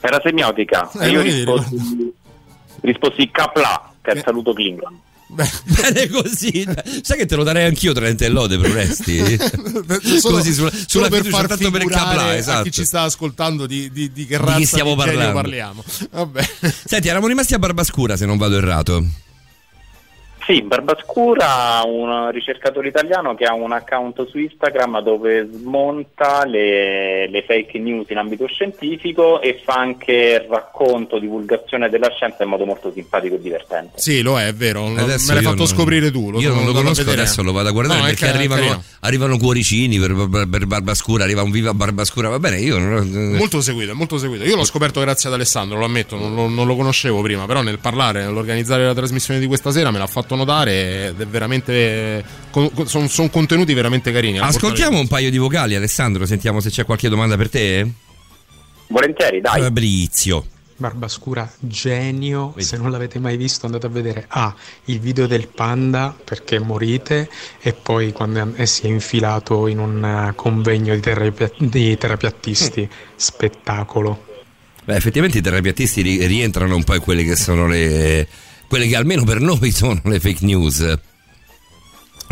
Era semiotica. Eh, e io risposi, risposi Kapla, che è il saluto Klingon. Bene così. Sai che te lo darei anch'io Trent e Lode, Proresti? Solo- così sulla, solo sulla per fiducia, far tanto per a esatto. chi ci sta ascoltando di, di- di che Di razza stiamo di parlando. parliamo. Vabbè. Senti, eravamo rimasti a Barbascura se non vado errato. Sì, Barbascura, un ricercatore italiano che ha un account su Instagram dove smonta le, le fake news in ambito scientifico e fa anche racconto, divulgazione della scienza in modo molto simpatico e divertente. Sì, lo è, è vero. me Adesso l'hai io fatto non- scoprire tu. Lo io non lo conosco, vedere. adesso lo vado a guardare No, perché arrivano, arrivano cuoricini per, per- per Barbascura, arriva un viva Barbascura, va bene, io non Molto seguito, molto seguito. Io l'ho scoperto grazie ad Alessandro, lo ammetto, non lo, non lo conoscevo prima, però nel parlare, nell'organizzare la trasmissione di questa sera me l'ha fatto notare ed è veramente... Sono contenuti veramente carini. Ascoltiamo un paio di vocali, Alessandro, sentiamo se c'è qualche domanda per te. Volentieri, dai. Fabrizio. Barbascura, genio, se non l'avete mai visto andate a vedere A, il video del panda perché morite e poi quando è- si è infilato in un eh, convegno di, terapia- di terapiattisti, spettacolo. Beh, effettivamente i terapiatisti ri- rientrano un po' in quelle che sono le. Quelle che almeno per noi sono le fake news.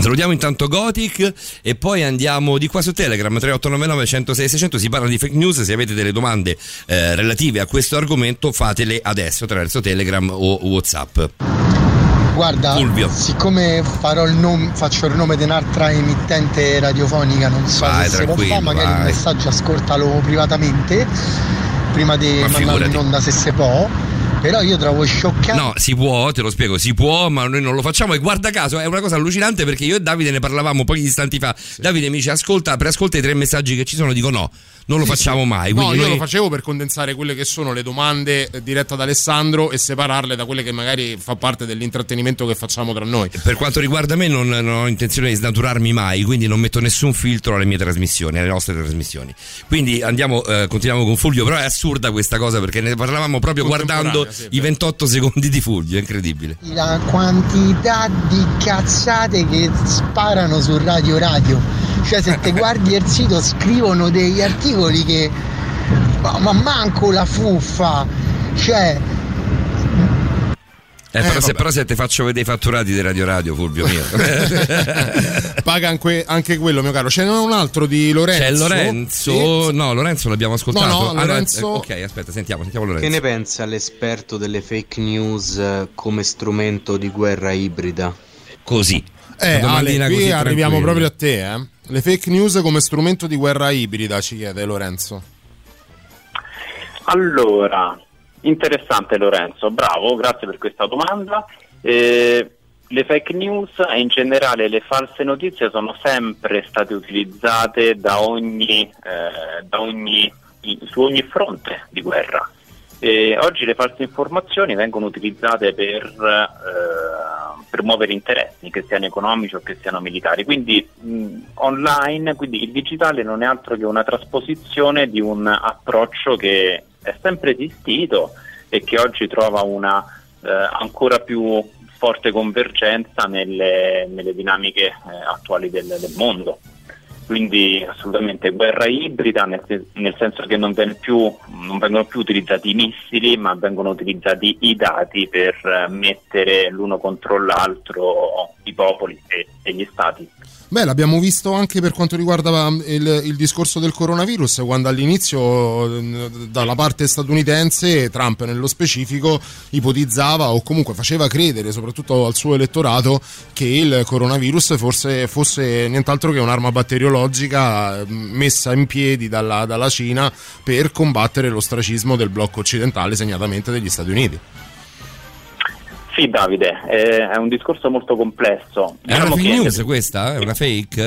Salutiamo intanto Gothic e poi andiamo di qua su Telegram 3899 106 600 si parla di fake news se avete delle domande eh, relative a questo argomento fatele adesso attraverso Telegram o Whatsapp Guarda, Fulvio. siccome farò il nome, faccio il nome di un'altra emittente radiofonica, non so Vai, se tranquillo, fare, magari vai. il messaggio ascoltalo privatamente prima di Ma mandarlo in onda se si può. Però io trovo scioccante. No, si può, te lo spiego, si può, ma noi non lo facciamo. E guarda caso, è una cosa allucinante perché io e Davide ne parlavamo pochi istanti fa. Davide mi dice: Ascolta, preascolta i tre messaggi che ci sono. Dico: No, non lo Sì, facciamo sì. mai. No, io noi- lo facevo per condensare quelle che sono le domande dirette ad Alessandro e separarle da quelle che magari fa parte dell'intrattenimento che facciamo tra noi. Per quanto riguarda me, non, non ho intenzione di snaturarmi mai, quindi non metto nessun filtro alle mie trasmissioni, alle nostre trasmissioni. Quindi andiamo, eh, continuiamo con Fulvio, però è assurda questa cosa perché ne parlavamo proprio guardando sì, i 28 secondi di Fulvio, è incredibile. La quantità di cazzate che sparano su Radio Radio. Cioè, se te guardi il sito, scrivono degli articoli che. Ma, ma manco la fuffa. Cioè, Eh, però, se, vabbè. però se te faccio vedere i fatturati di Radio Radio, Fulvio mio. Paga anche, anche quello, mio caro. Ce n'è un altro di Lorenzo. C'è Lorenzo, no, Lorenzo l'abbiamo ascoltato. No, no, Ah, Lorenzo- eh, ok, aspetta, sentiamo, sentiamo Lorenzo. Che ne pensa l'esperto delle fake news eh, come strumento di guerra ibrida? Così. Eh, Ale, qui così arriviamo proprio a te, eh. Le fake news come strumento di guerra ibrida, ci chiede Lorenzo. Allora, interessante Lorenzo, bravo, grazie per questa domanda. Eh, le fake news e in generale le false notizie sono sempre state utilizzate da ogni, eh, da ogni- su ogni fronte di guerra. E oggi le false informazioni vengono utilizzate per, eh, per muovere interessi, che siano economici o che siano militari. Quindi mh, online, quindi il digitale non è altro che una trasposizione di un approccio che è sempre esistito e che oggi trova una eh, ancora più forte convergenza nelle, nelle dinamiche eh, attuali del, del mondo. Quindi assolutamente guerra ibrida, nel, nel senso che non, più- non vengono più utilizzati i missili, ma vengono utilizzati i dati per eh, mettere l'uno contro l'altro i popoli e, e gli stati. Beh, l'abbiamo visto anche per quanto riguarda il, il discorso del coronavirus, quando all'inizio eh, dalla parte statunitense Trump nello specifico ipotizzava o comunque faceva credere, soprattutto al suo elettorato, che il coronavirus fosse, fosse nient'altro che un'arma batteriologica eh, messa in piedi dalla, dalla Cina per combattere l'ostracismo del blocco occidentale, segnatamente degli Stati Uniti. Sì, Davide, eh, è un discorso molto complesso. È una Diciamo fake che- news questa? È una fake?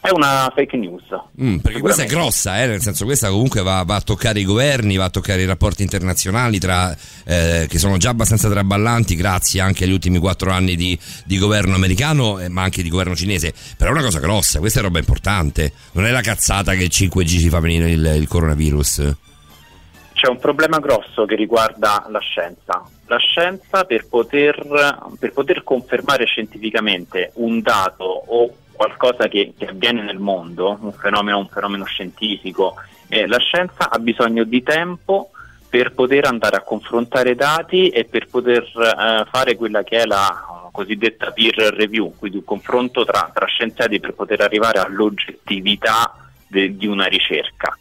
È È una fake news. Mm, perché questa è grossa, eh, nel senso questa comunque va, va, a toccare i governi, va a toccare i rapporti internazionali tra, eh, che sono già abbastanza traballanti grazie anche agli ultimi quattro anni di, di governo americano eh, ma anche di governo cinese. Però è una cosa grossa, questa è roba importante. Non è la cazzata che il 5G ci fa venire il, il coronavirus. C'è un problema grosso che riguarda la scienza. La scienza per poter, per poter confermare scientificamente un dato o qualcosa che, che, avviene nel mondo, un fenomeno, un fenomeno scientifico, eh, la scienza ha bisogno di tempo per poter andare a confrontare dati e per poter eh, fare quella che è la cosiddetta peer review, quindi un confronto tra, tra scienziati per poter arrivare all'oggettività de, di una ricerca.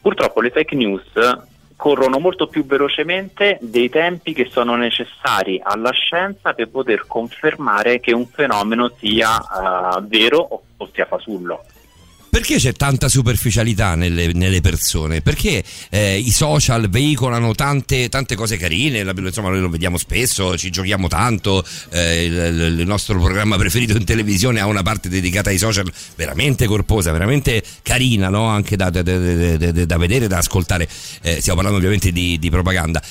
Purtroppo le fake news corrono molto più velocemente dei tempi che sono necessari alla scienza per poter confermare che un fenomeno sia uh, vero o, o sia fasullo. Perché c'è tanta superficialità nelle, nelle persone? Perché eh, i social veicolano tante, tante cose carine, insomma noi lo vediamo spesso, ci giochiamo tanto, eh, il, il, nostro programma preferito in televisione ha una parte dedicata ai social veramente corposa, veramente carina, no? anche da, da, da, da vedere, da ascoltare, eh, stiamo parlando ovviamente di, di propaganda.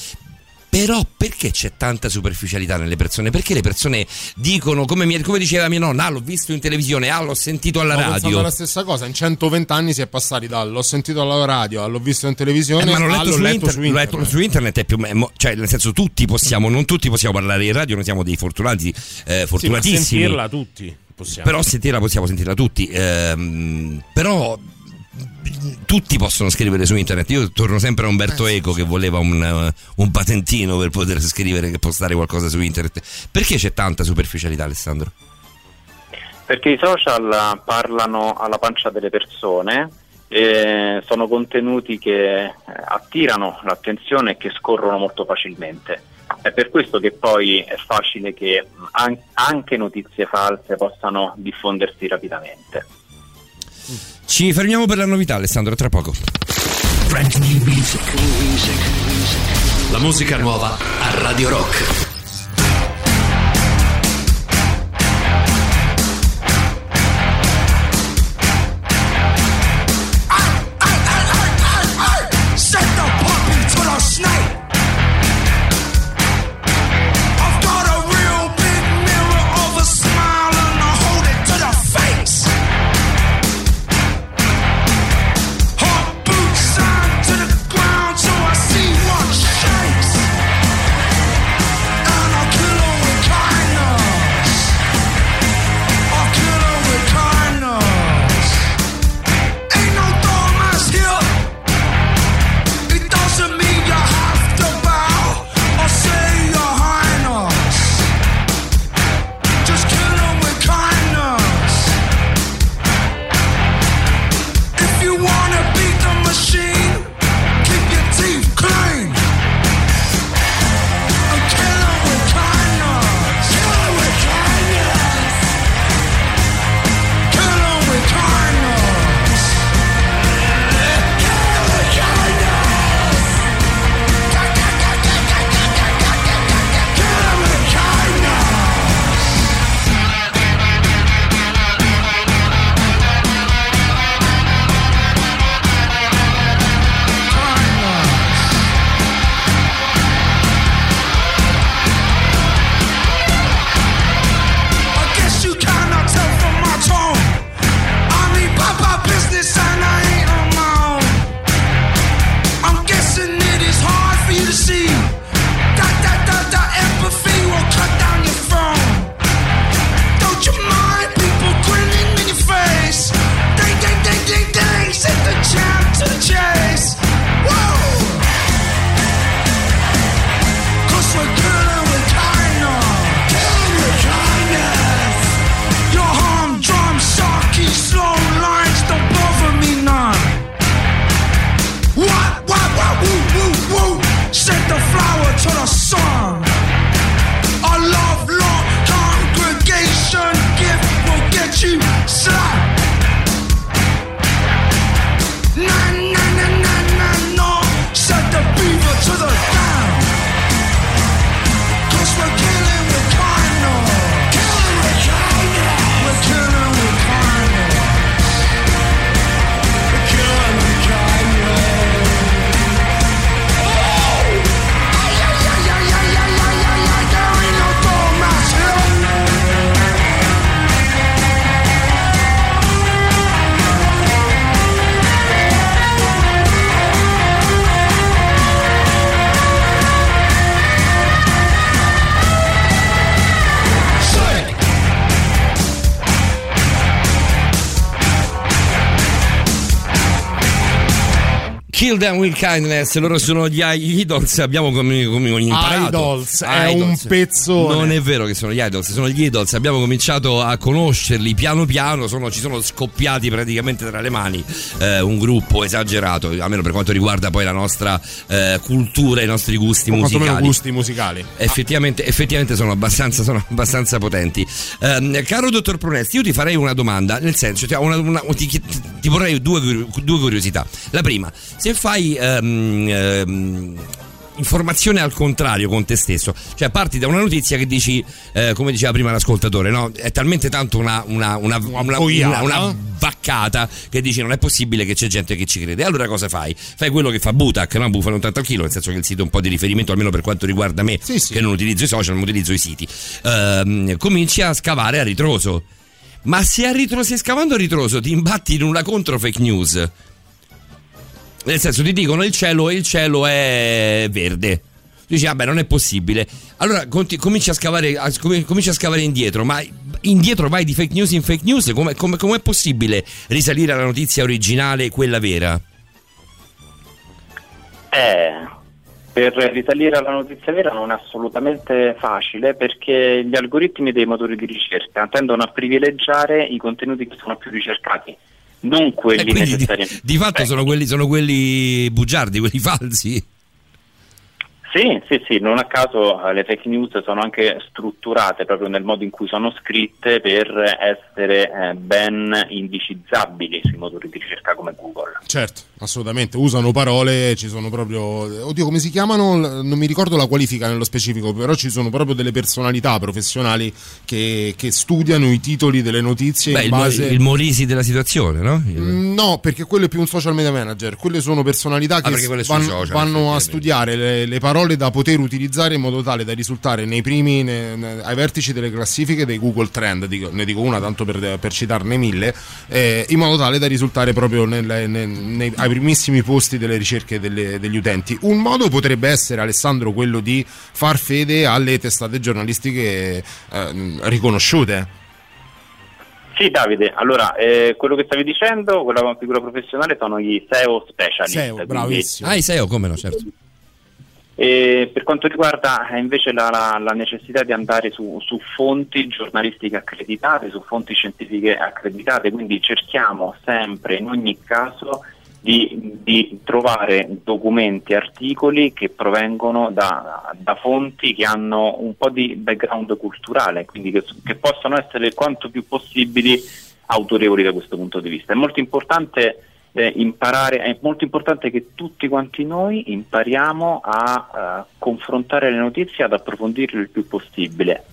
Però perché c'è tanta superficialità nelle persone? Perché le persone dicono, come, mi, come diceva mia nonna, ah, l'ho visto in televisione, ah, l'ho sentito alla Ho radio. la stessa cosa, in 120 anni si è passati dall'ho sentito alla radio, l'ho visto in televisione, eh, ma l'ho letto, all'ho su, letto inter- su internet. L'ho letto su internet è più, cioè nel senso tutti possiamo, non tutti possiamo parlare in radio, noi siamo dei fortunati, eh, fortunatissimi. Sì, sentirla tutti possiamo. Però sentirla possiamo sentirla tutti. Ehm, però tutti possono scrivere su internet. Io torno sempre a Umberto Eco che voleva un, un, patentino per poter scrivere e postare qualcosa su internet. Perché c'è tanta superficialità, Alessandro? Perché i social parlano alla pancia delle persone, eh, sono contenuti che attirano l'attenzione e che scorrono molto facilmente. È per questo che poi è facile che anche notizie false possano diffondersi rapidamente. Ci fermiamo per la novità, Alessandro, tra poco. La musica nuova a Radio Rock. Them With Kindness, loro sono gli Idols, abbiamo come, come imparato. Idols, è un pezzo. Non è vero che sono gli Idols, sono gli Idols, abbiamo cominciato a conoscerli piano piano, sono, ci sono scoppiati praticamente tra le mani eh, un gruppo esagerato, almeno per quanto riguarda poi la nostra eh, cultura, i nostri gusti O musicali. gusti musicali. Effettivamente, effettivamente sono, abbastanza, sono abbastanza potenti. Ehm, caro dottor Prunesti, io ti farei una domanda, nel senso, cioè, una- una- ti, ti vorrei due, due curiosità. La prima, se fai ehm, ehm, informazione al contrario con te stesso, cioè parti da una notizia che dici, eh, come diceva prima l'ascoltatore, no? è talmente tanto una, una, una, una, boiata. una- una vaccata che dici non è possibile che c'è gente che ci crede. Allora cosa fai? Fai quello che fa Butak, no? Un tanto al chilo, nel senso che il sito è un po' di riferimento, almeno per quanto riguarda me, che non utilizzo i social, ma utilizzo i siti. Ehm, cominci a scavare a ritroso. Ma se, a ritroso, se scavando a ritroso ti imbatti in una contro fake news, nel senso ti dicono il cielo il cielo è verde. Dici, vabbè, non è possibile. Allora conti- cominci, a scavare, a- com- cominci a scavare indietro, ma indietro vai di fake news in fake news? Come, come, com'è possibile risalire alla notizia originale, quella vera? Eh, per risalire alla notizia vera non è assolutamente facile perché gli algoritmi dei motori di ricerca tendono a privilegiare i contenuti che sono più ricercati, non quelli quindi di, di fatto sono quelli, sono quelli bugiardi, quelli falsi. Sì, sì, sì, non a caso eh, le fake news sono anche strutturate proprio nel modo in cui sono scritte per essere eh, ben indicizzabili sui motori di ricerca come Google. Certo, assolutamente. Usano parole, ci sono proprio. Oddio, come si chiamano? Non mi ricordo la qualifica nello specifico, però ci sono proprio delle personalità professionali che, che studiano i titoli delle notizie Beh, in il, base. il Morisi della situazione, no? Il- Mm, No, perché quello è più un social media manager, quelle sono personalità che Ah, quelle sui vanno, social, vanno a studiare le, le parole da poter utilizzare in modo tale da risultare nei primi, ne- ne- ai vertici delle classifiche dei Google Trend, dico- ne dico una tanto per, per citarne mille, eh, in modo tale da risultare proprio nel- nel- nei- ai primissimi posti delle ricerche delle- degli utenti. Un modo potrebbe essere, Alessandro, quello di far fede alle testate giornalistiche eh, riconosciute. Sì, Davide, allora eh, quello che stavi dicendo, quella figura professionale sono gli SEO specialist. SEO, quindi- bravissimo. Ah, i SEO, come no, certo. E per quanto riguarda eh, invece la, la- la necessità di andare su, su fonti giornalistiche accreditate, su fonti scientifiche accreditate, quindi cerchiamo sempre, in ogni caso, di, di trovare documenti, articoli che provengono da, da fonti che hanno un po' di background culturale, quindi che, che possono essere quanto più possibili autorevoli da questo punto di vista. È molto importante eh, imparare, è molto importante che tutti quanti noi impariamo a eh, confrontare le notizie, ad approfondirle il più possibile.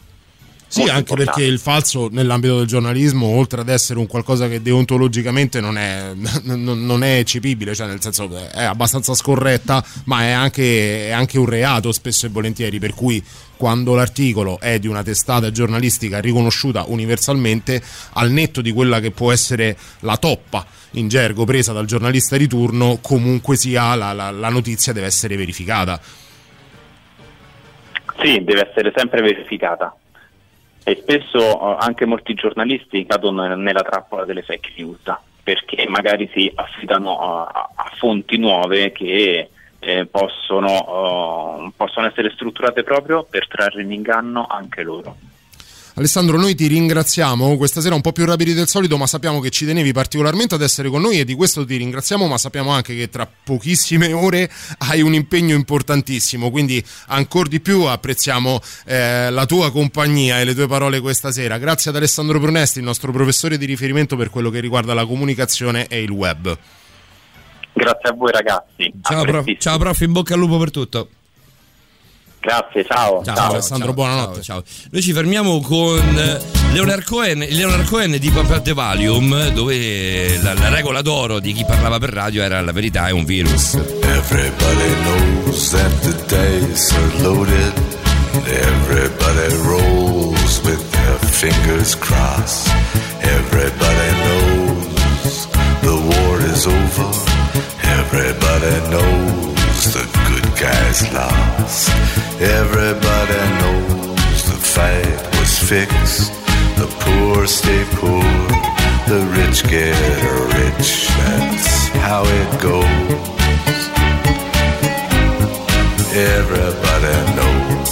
Sì, Molto anche importante. perché il falso nell'ambito del giornalismo, oltre ad essere un qualcosa che deontologicamente non è, non- non è eccepibile, cioè nel senso è abbastanza scorretta, ma è anche, è anche un reato spesso e volentieri, per cui quando l'articolo è di una testata giornalistica riconosciuta universalmente, al netto di quella che può essere la toppa in gergo presa dal giornalista di turno, comunque sia la, la- la notizia deve essere verificata. Sì, deve essere sempre verificata. E spesso eh, anche molti giornalisti cadono nella trappola delle fake news perché magari si affidano a, a fonti nuove che eh, possono, eh, possono essere strutturate proprio per trarre in inganno anche loro. Alessandro, noi ti ringraziamo questa sera un po' più rapidi del solito, ma sappiamo che ci tenevi particolarmente ad essere con noi e di questo ti ringraziamo, ma sappiamo anche che tra pochissime ore hai un impegno importantissimo, quindi ancora di più apprezziamo eh, la tua compagnia e le tue parole questa sera. Grazie ad Alessandro Brunesti, il nostro professore di riferimento per quello che riguarda la comunicazione e il web. Grazie a voi ragazzi. Ciao, prof, ciao prof, in bocca al lupo per tutto. Grazie, ciao. Ciao, Alessandro, buonanotte. Ciao, ciao. Noi ci fermiamo con eh, Leonard Cohen, Leonard Cohen di Up the Volume, dove la, la regola d'oro di chi parlava per radio era la verità è un virus. Everybody knows that the dice are loaded. Everybody rolls with their fingers crossed. Everybody knows the war is over. Everybody knows the good guys lost. Everybody knows the fight was fixed. The poor stay poor, the rich get rich. That's how it goes. Everybody knows.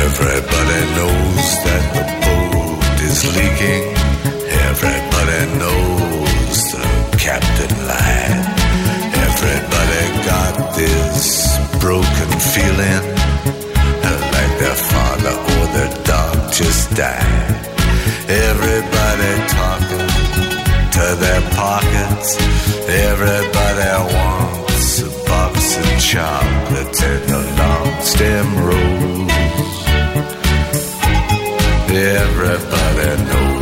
Everybody knows that the boat is leaking. Everybody knows the captain lies. broken feeling like their father or their dog just died. Everybody talking to their pockets. Everybody wants a box of chocolates and a long stem rose. Everybody knows.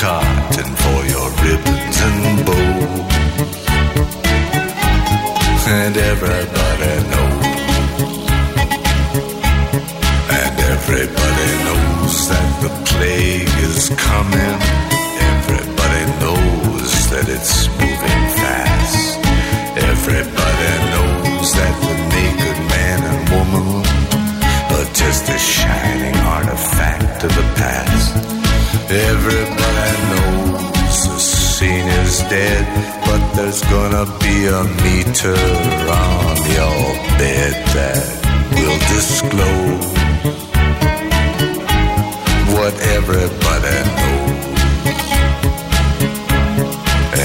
Cotton for your ribbons and bows. And everybody knows. And everybody knows that the plague is coming. Everybody knows that it's moving fast. Everybody knows that the naked man and woman are just a shining artifact of the past. Everybody is dead, but there's gonna be a meter on your bed that will disclose what everybody knows.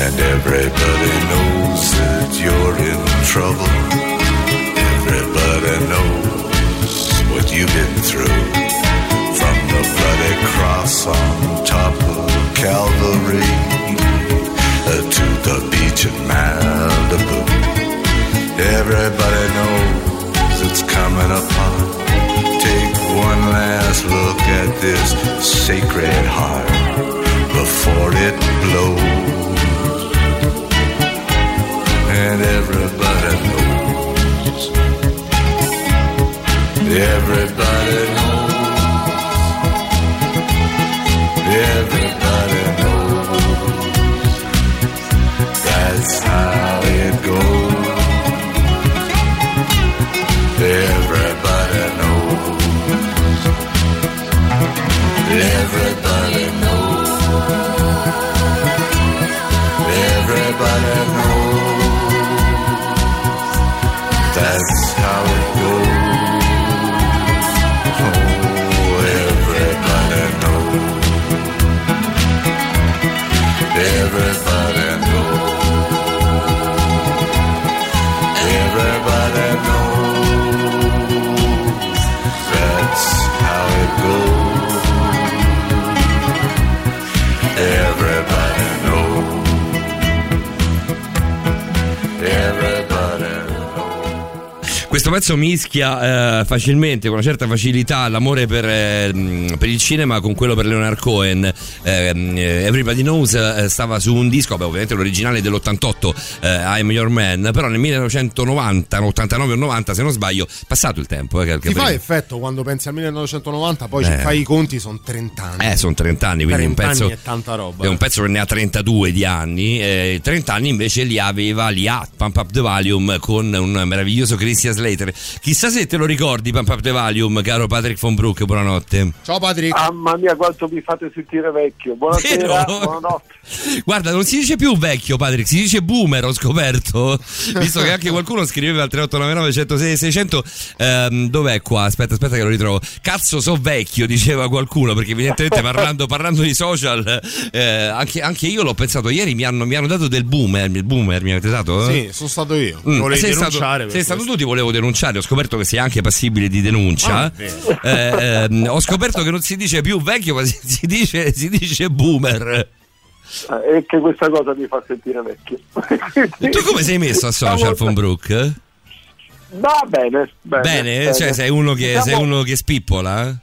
And everybody knows that you're in trouble. Everybody knows what you've been through. From the bloody cross on top of Calvary Malibu. Everybody knows it's coming apart. Take one last look at this sacred heart before it blows. And everybody knows. Everybody knows. Questo pezzo mischia eh, facilmente, con una certa facilità, l'amore per, eh, per il cinema con quello per Leonard Cohen. Eh, mh, Everybody Knows eh, stava su un disco, beh, ovviamente l'originale dell'88, eh, I'm Your Man, però nel 1990, 89 o 90, se non sbaglio, passato il tempo. Eh, Ti fa effetto quando pensi al 1990, poi Eh. ci fai i conti, sono 30 anni. Eh, sono 30 anni, quindi un 30 pezzo, anni è tanta roba. è un pezzo che ne ha 32 di anni. eh, 30 anni invece li aveva, li ha Pump Up the Volume con un meraviglioso Christian Slater hater. Chissà se te lo ricordi, Pump Up the Valium, caro Patrick von Brook, buonanotte. Ciao Patrick. Mamma mia, quanto mi fate sentire vecchio. Buonasera, Vero? buonanotte. Guarda, non si dice più vecchio, Patrick, si dice boomer, ho scoperto. Visto che anche qualcuno scriveva al 3899 106 600. Ehm, dov'è qua? Aspetta, aspetta che lo ritrovo. Cazzo, so vecchio, diceva qualcuno, perché evidentemente parlando, parlando di social, eh, anche, anche io l'ho pensato ieri, mi hanno, mi hanno dato del boomer. Il boomer mi avete dato? Sì, sono stato io. Mm, Volevi sei stato, sei stato tu, ti volevo denunciare. Ho scoperto che sei anche passibile di denuncia. Bene. Eh, ehm, ho scoperto che non si dice più vecchio, ma si, si dice, si dice boomer. Eh, E che questa cosa mi fa sentire vecchio. Tu come sei messo a social, Von Brook? Va bene, bene. Bene, cioè sei uno che, Diciamo- sei uno che spippola?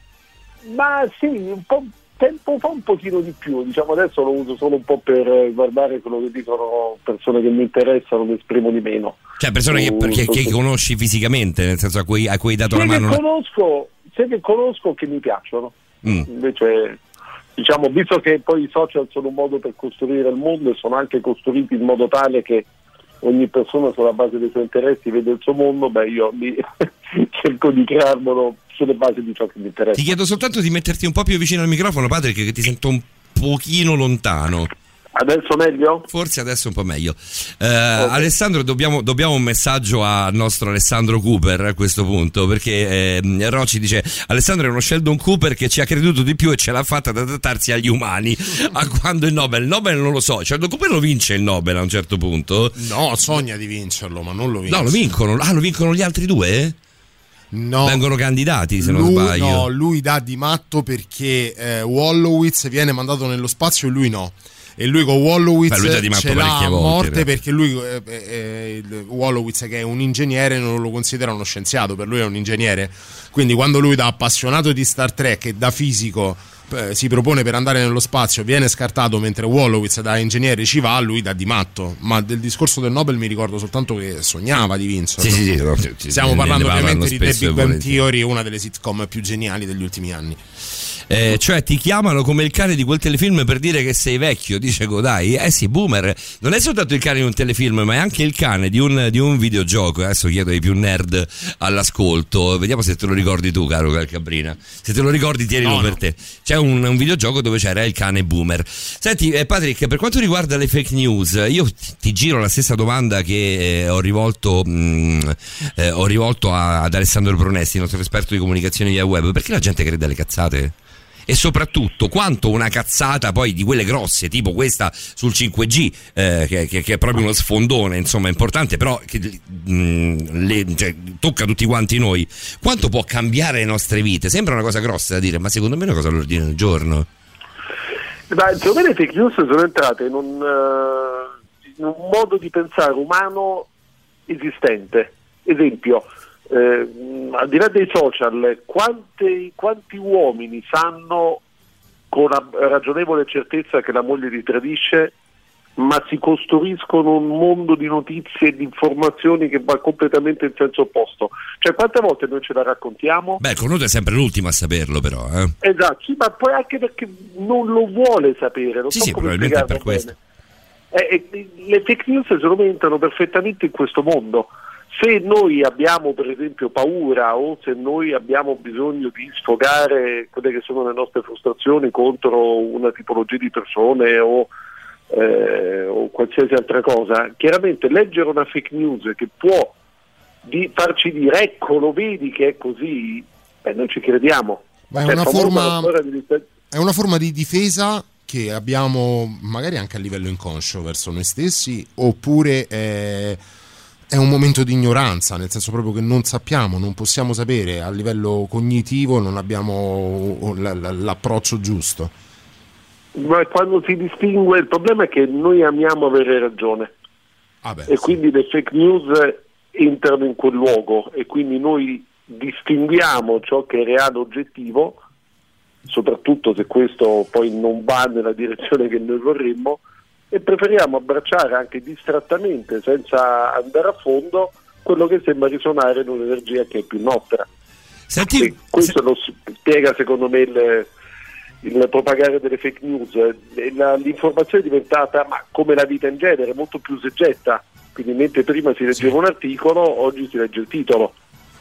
Ma sì, un po' tempo fa un pochino di più, diciamo adesso lo uso solo un po' per eh, guardare quello che dicono persone che mi interessano, mi esprimo di meno. Cioè persone che, che- che conosci fisicamente, nel senso a cui, a cui hai dato Sia la che mano. conosco, sia che conosco che mi piacciono. Mm. Invece, diciamo, visto che poi i social sono un modo per costruire il mondo e sono anche costruiti in modo tale che ogni persona sulla base dei suoi interessi vede il suo mondo, beh io cerco di crearmelo sulle basi di ciò che mi interessa. Ti chiedo soltanto di metterti un po' più vicino al microfono, Patrick, che ti sento un pochino lontano. Adesso meglio? Forse adesso un po' meglio. Eh, Alessandro, dobbiamo, dobbiamo un messaggio al nostro Alessandro Cooper a questo punto, perché eh, Rocci dice Alessandro è uno Sheldon Cooper che ci ha creduto di più e ce l'ha fatta ad adattarsi agli umani. A quando il Nobel? Il Nobel non lo so, Sheldon Cooper lo vince il Nobel a un certo punto. No, sogna di vincerlo, ma non lo vince. No, lo vincono. Ah, lo vincono gli altri due? No. Vengono candidati, se non Lui- sbaglio. No, lui dà di matto perché eh, Wallowitz viene mandato nello spazio e lui no. E lui con Wallowitz Beh, lui ce l'ha a volte, morte però. perché lui, eh, eh, il Wallowitz che è un ingegnere non lo considera uno scienziato, per lui è un ingegnere. Quindi quando lui da appassionato di Star Trek e da fisico eh, si propone per andare nello spazio, viene scartato mentre Wallowitz da ingegnere ci va, lui dà di matto. Ma del discorso del Nobel mi ricordo soltanto che sognava di vincerlo. Sì, sì, sì, no, Stiamo parlando ovviamente di The Big Bang. Theory, una delle sitcom più geniali degli ultimi anni. Eh, cioè ti chiamano come il cane di quel telefilm per dire che sei vecchio, dice Godai. Eh sì, boomer. Non è soltanto il cane di un telefilm, ma è anche il cane di un, di un videogioco. Adesso chiedo ai più nerd all'ascolto. Vediamo se te lo ricordi tu, caro Caprina. Se te lo ricordi, tienilo No, per no. te. C'è un, un videogioco dove c'era il cane boomer. Senti, eh, Patrick, per quanto riguarda le fake news, io ti, ti giro la stessa domanda che eh, ho rivolto, mh, eh, ho rivolto a- ad Alessandro Pronesti, il nostro esperto di comunicazione via web. Perché la gente crede alle cazzate? E soprattutto quanto una cazzata poi di quelle grosse tipo questa sul 5G eh, che, che- è proprio uno sfondone insomma importante però che mh, le- cioè, tocca tutti quanti noi. Quanto può cambiare le nostre vite? Sembra una cosa grossa da dire ma secondo me è una cosa all'ordine del giorno. Dai, secondo me le fake news sono entrate in un, eh, in un modo di pensare umano esistente. Esempio, eh, al di là dei social, quanti, quanti uomini sanno con ragionevole certezza che la moglie li tradisce, ma si costruiscono un mondo di notizie e di informazioni che va completamente in senso opposto? Cioè, quante volte noi ce la raccontiamo? beh il cornuto è sempre l'ultimo a saperlo però eh. Esatto, sì, ma poi anche perché non lo vuole sapere, non sì so sì come probabilmente per questo. Eh, eh, le fake news secondo me entrano perfettamente in questo mondo. Se noi abbiamo per esempio paura o se noi abbiamo bisogno di sfogare quelle che sono le nostre frustrazioni contro una tipologia di persone o, eh, o qualsiasi altra cosa, chiaramente leggere una fake news che può di farci dire ecco lo vedi che è così, beh, noi ci crediamo. Ma è Cioè, una forma- di- È una forma di difesa che abbiamo magari anche a livello inconscio verso noi stessi, oppure è, è un momento di ignoranza, nel senso proprio che non sappiamo, non possiamo sapere a livello cognitivo, non abbiamo l'approccio giusto. Ma quando si distingue, il problema è che noi amiamo avere ragione e quindi le fake news entrano in quel luogo e quindi noi distinguiamo ciò che è reale oggettivo, soprattutto se questo poi non va nella direzione che noi vorremmo, e preferiamo abbracciare anche distrattamente, senza andare a fondo, quello che sembra risuonare in un'energia che è più nostra. E questo lo spiega secondo me il, il propagare delle fake news. La- l'informazione è diventata, ma come la vita in genere, molto più seggetta. Quindi mentre prima si leggeva un articolo, oggi si legge il titolo.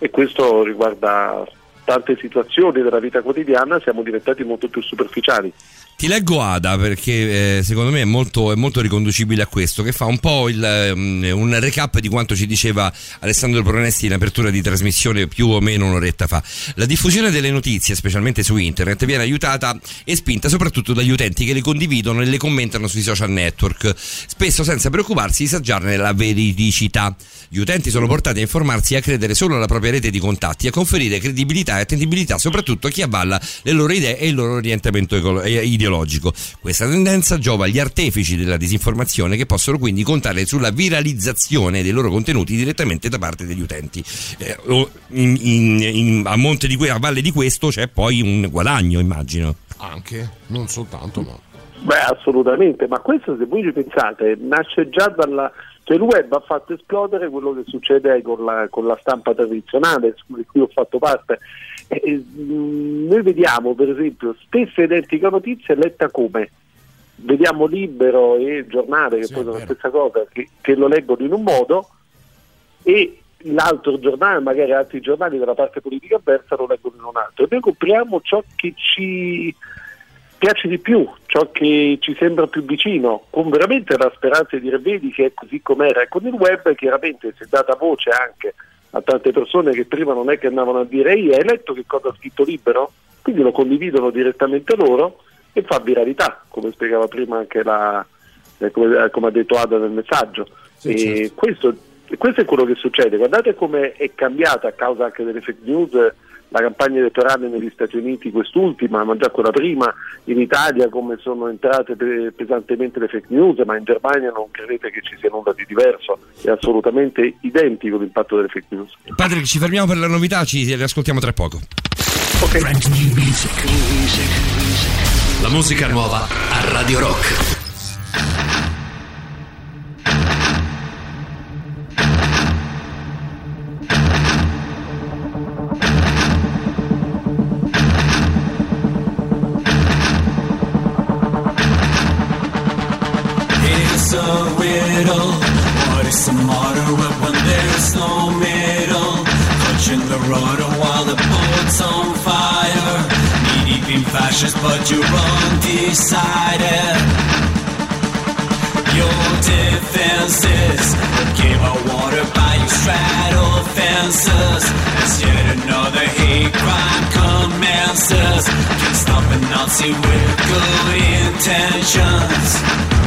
e questo riguarda tante situazioni della vita quotidiana, siamo diventati molto più superficiali. Ti leggo Ada perché eh, secondo me è molto, è molto, riconducibile a questo, che fa un po' il, um, un recap di quanto ci diceva Alessandro Pronesti in apertura di trasmissione più o meno un'oretta fa. La diffusione delle notizie, specialmente su internet, viene aiutata e spinta soprattutto dagli utenti che le condividono e le commentano sui social network, spesso senza preoccuparsi di saggiarne la veridicità. Gli utenti sono portati a informarsi e a credere solo alla propria rete di contatti, a conferire credibilità e attendibilità soprattutto a chi avvalla le loro idee e il loro orientamento ideologico ideologico. Questa tendenza giova agli artefici della disinformazione che possono quindi contare sulla viralizzazione dei loro contenuti direttamente da parte degli utenti. Eh, in, in, in, a, monte di, a valle di questo c'è poi un guadagno, immagino. Anche, non soltanto, ma... Beh, assolutamente, ma questo se voi ci pensate nasce già dalla... Cioè il web ha fatto esplodere quello che succede con la, con la stampa tradizionale, di cui ho fatto parte. Eh, noi vediamo per esempio stessa identica notizia letta come? Vediamo Libero e Giornale che sì, poi sono la stessa cosa che, che, lo leggono in un modo e l'altro giornale magari altri giornali della parte politica avversa lo leggono in un altro. E noi compriamo ciò che ci piace di più, ciò che ci sembra più vicino, con veramente la speranza di dire vedi che è così com'era e con il web chiaramente si è data voce anche a tante persone che prima non è che andavano a dire ehi hai letto che cosa ha scritto Libero? Quindi lo condividono direttamente loro e fa viralità, come spiegava prima anche la, eh, come, eh, come, ha detto Ada nel messaggio. Sì, certo. questo, questo, è quello che succede, guardate come è cambiata a causa anche delle fake news la campagna elettorale negli Stati Uniti, quest'ultima, ma già quella prima, in Italia come sono entrate pesantemente le fake news, ma in Germania non credete che ci sia nulla di diverso, è assolutamente identico l'impatto delle fake news. Patrick, ci fermiamo per la novità, ci riascoltiamo tra poco. Ok. La musica nuova a Radio Rock. But you're undecided. Your defenses came out water by your straddle fences. As yet another hate crime commences. Can't stop a Nazi with good intentions.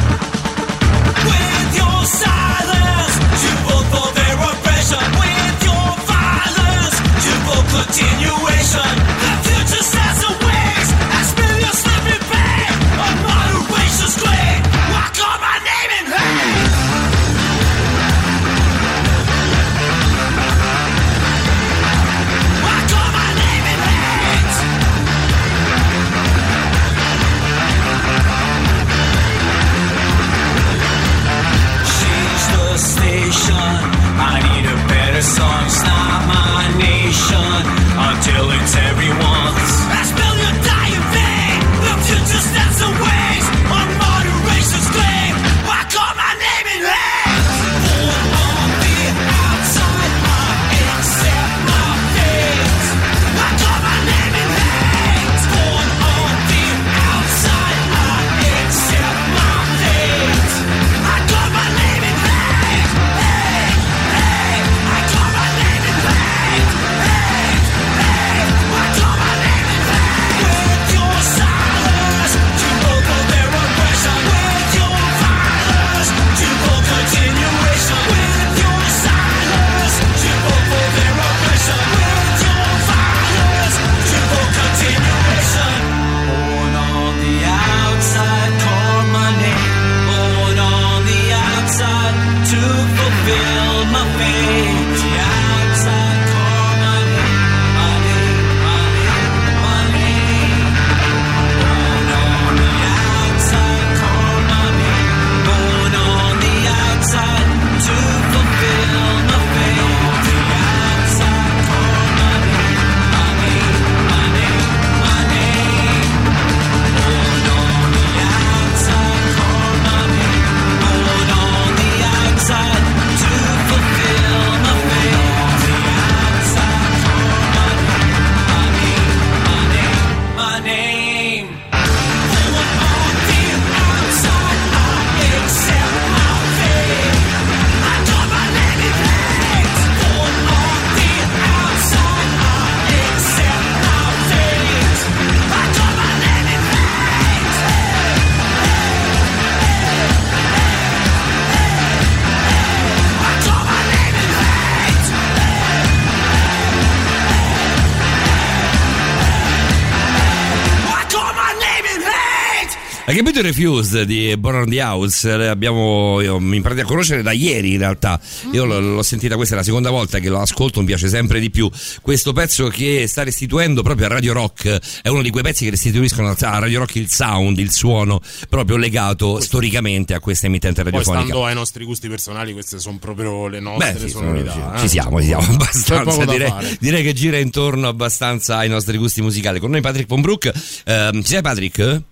Hai capito il Refused di Born the House? Abbiamo, io mi imparati a conoscere da ieri in realtà. Io l'ho, l'ho, sentita, questa è la seconda volta che lo ascolto, mi piace sempre di più. Questo pezzo che sta restituendo proprio a Radio Rock è uno di quei pezzi che restituiscono a Radio Rock il sound, il suono, proprio legato storicamente a questa emittente radiofonica. Poi stando ai nostri gusti personali, queste sono proprio le nostre Beh, sì, sonorità. Ci, eh? ci siamo, ci siamo abbastanza. Direi, direi, che gira intorno abbastanza ai nostri gusti musicali. Con noi Patrick Pombrook. Eh, ci sei Patrick?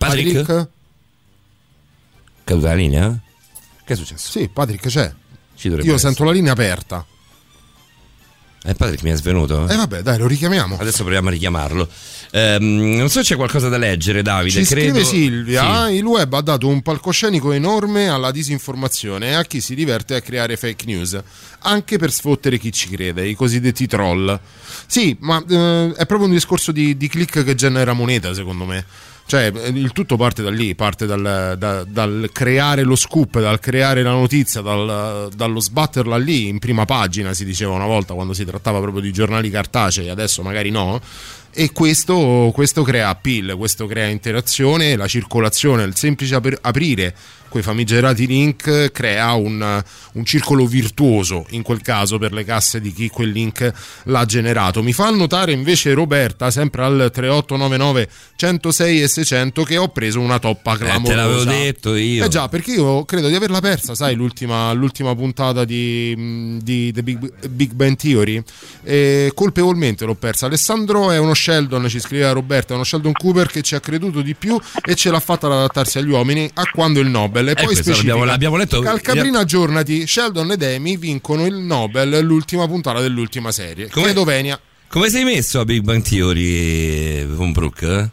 Patrick? Patrick? Caduta la linea? Che è successo? Sì, Patrick c'è. Io essere. sento la linea aperta. Eh, Patrick mi è svenuto? Eh vabbè, dai, lo richiamiamo. Adesso proviamo a richiamarlo. Ehm, non so se c'è qualcosa da leggere, Davide. Ci credo... scrive Silvia: sì. il web ha dato un palcoscenico enorme alla disinformazione e a chi si diverte a creare fake news, anche per sfottere chi ci crede, i cosiddetti troll. Sì, ma eh, è proprio un discorso di, di click che genera moneta, secondo me. Cioè, il tutto parte da lì, parte dal, da, dal creare lo scoop, dal creare la notizia, dal, dallo sbatterla lì in prima pagina, si diceva una volta quando si trattava proprio di giornali cartacei, adesso magari no. E questo, questo crea appeal, questo crea interazione, la circolazione, il semplice aprire quei famigerati link crea un, un, circolo virtuoso in quel caso per le casse di chi quel link l'ha generato. Mi fa notare invece Roberta, sempre al 3899 106 e 600, che ho preso una toppa clamorosa. Eh, te l'avevo detto io. Eh già, perché io credo di averla persa, sai, l'ultima, l'ultima puntata di, di The Big, Big Bang Theory. E colpevolmente l'ho persa. Alessandro è uno Sheldon, ci scriveva Roberta, è uno Sheldon Cooper che ci ha creduto di più e ce l'ha fatta ad adattarsi agli uomini a quando il Nobel. E eh, poi specifica l'abbiamo, l'abbiamo letto Calcabrina aggiornati Sheldon ed Amy vincono il Nobel l'ultima puntata dell'ultima serie. Come, credo Venia. come sei messo a Big Bang Theory con Brooke?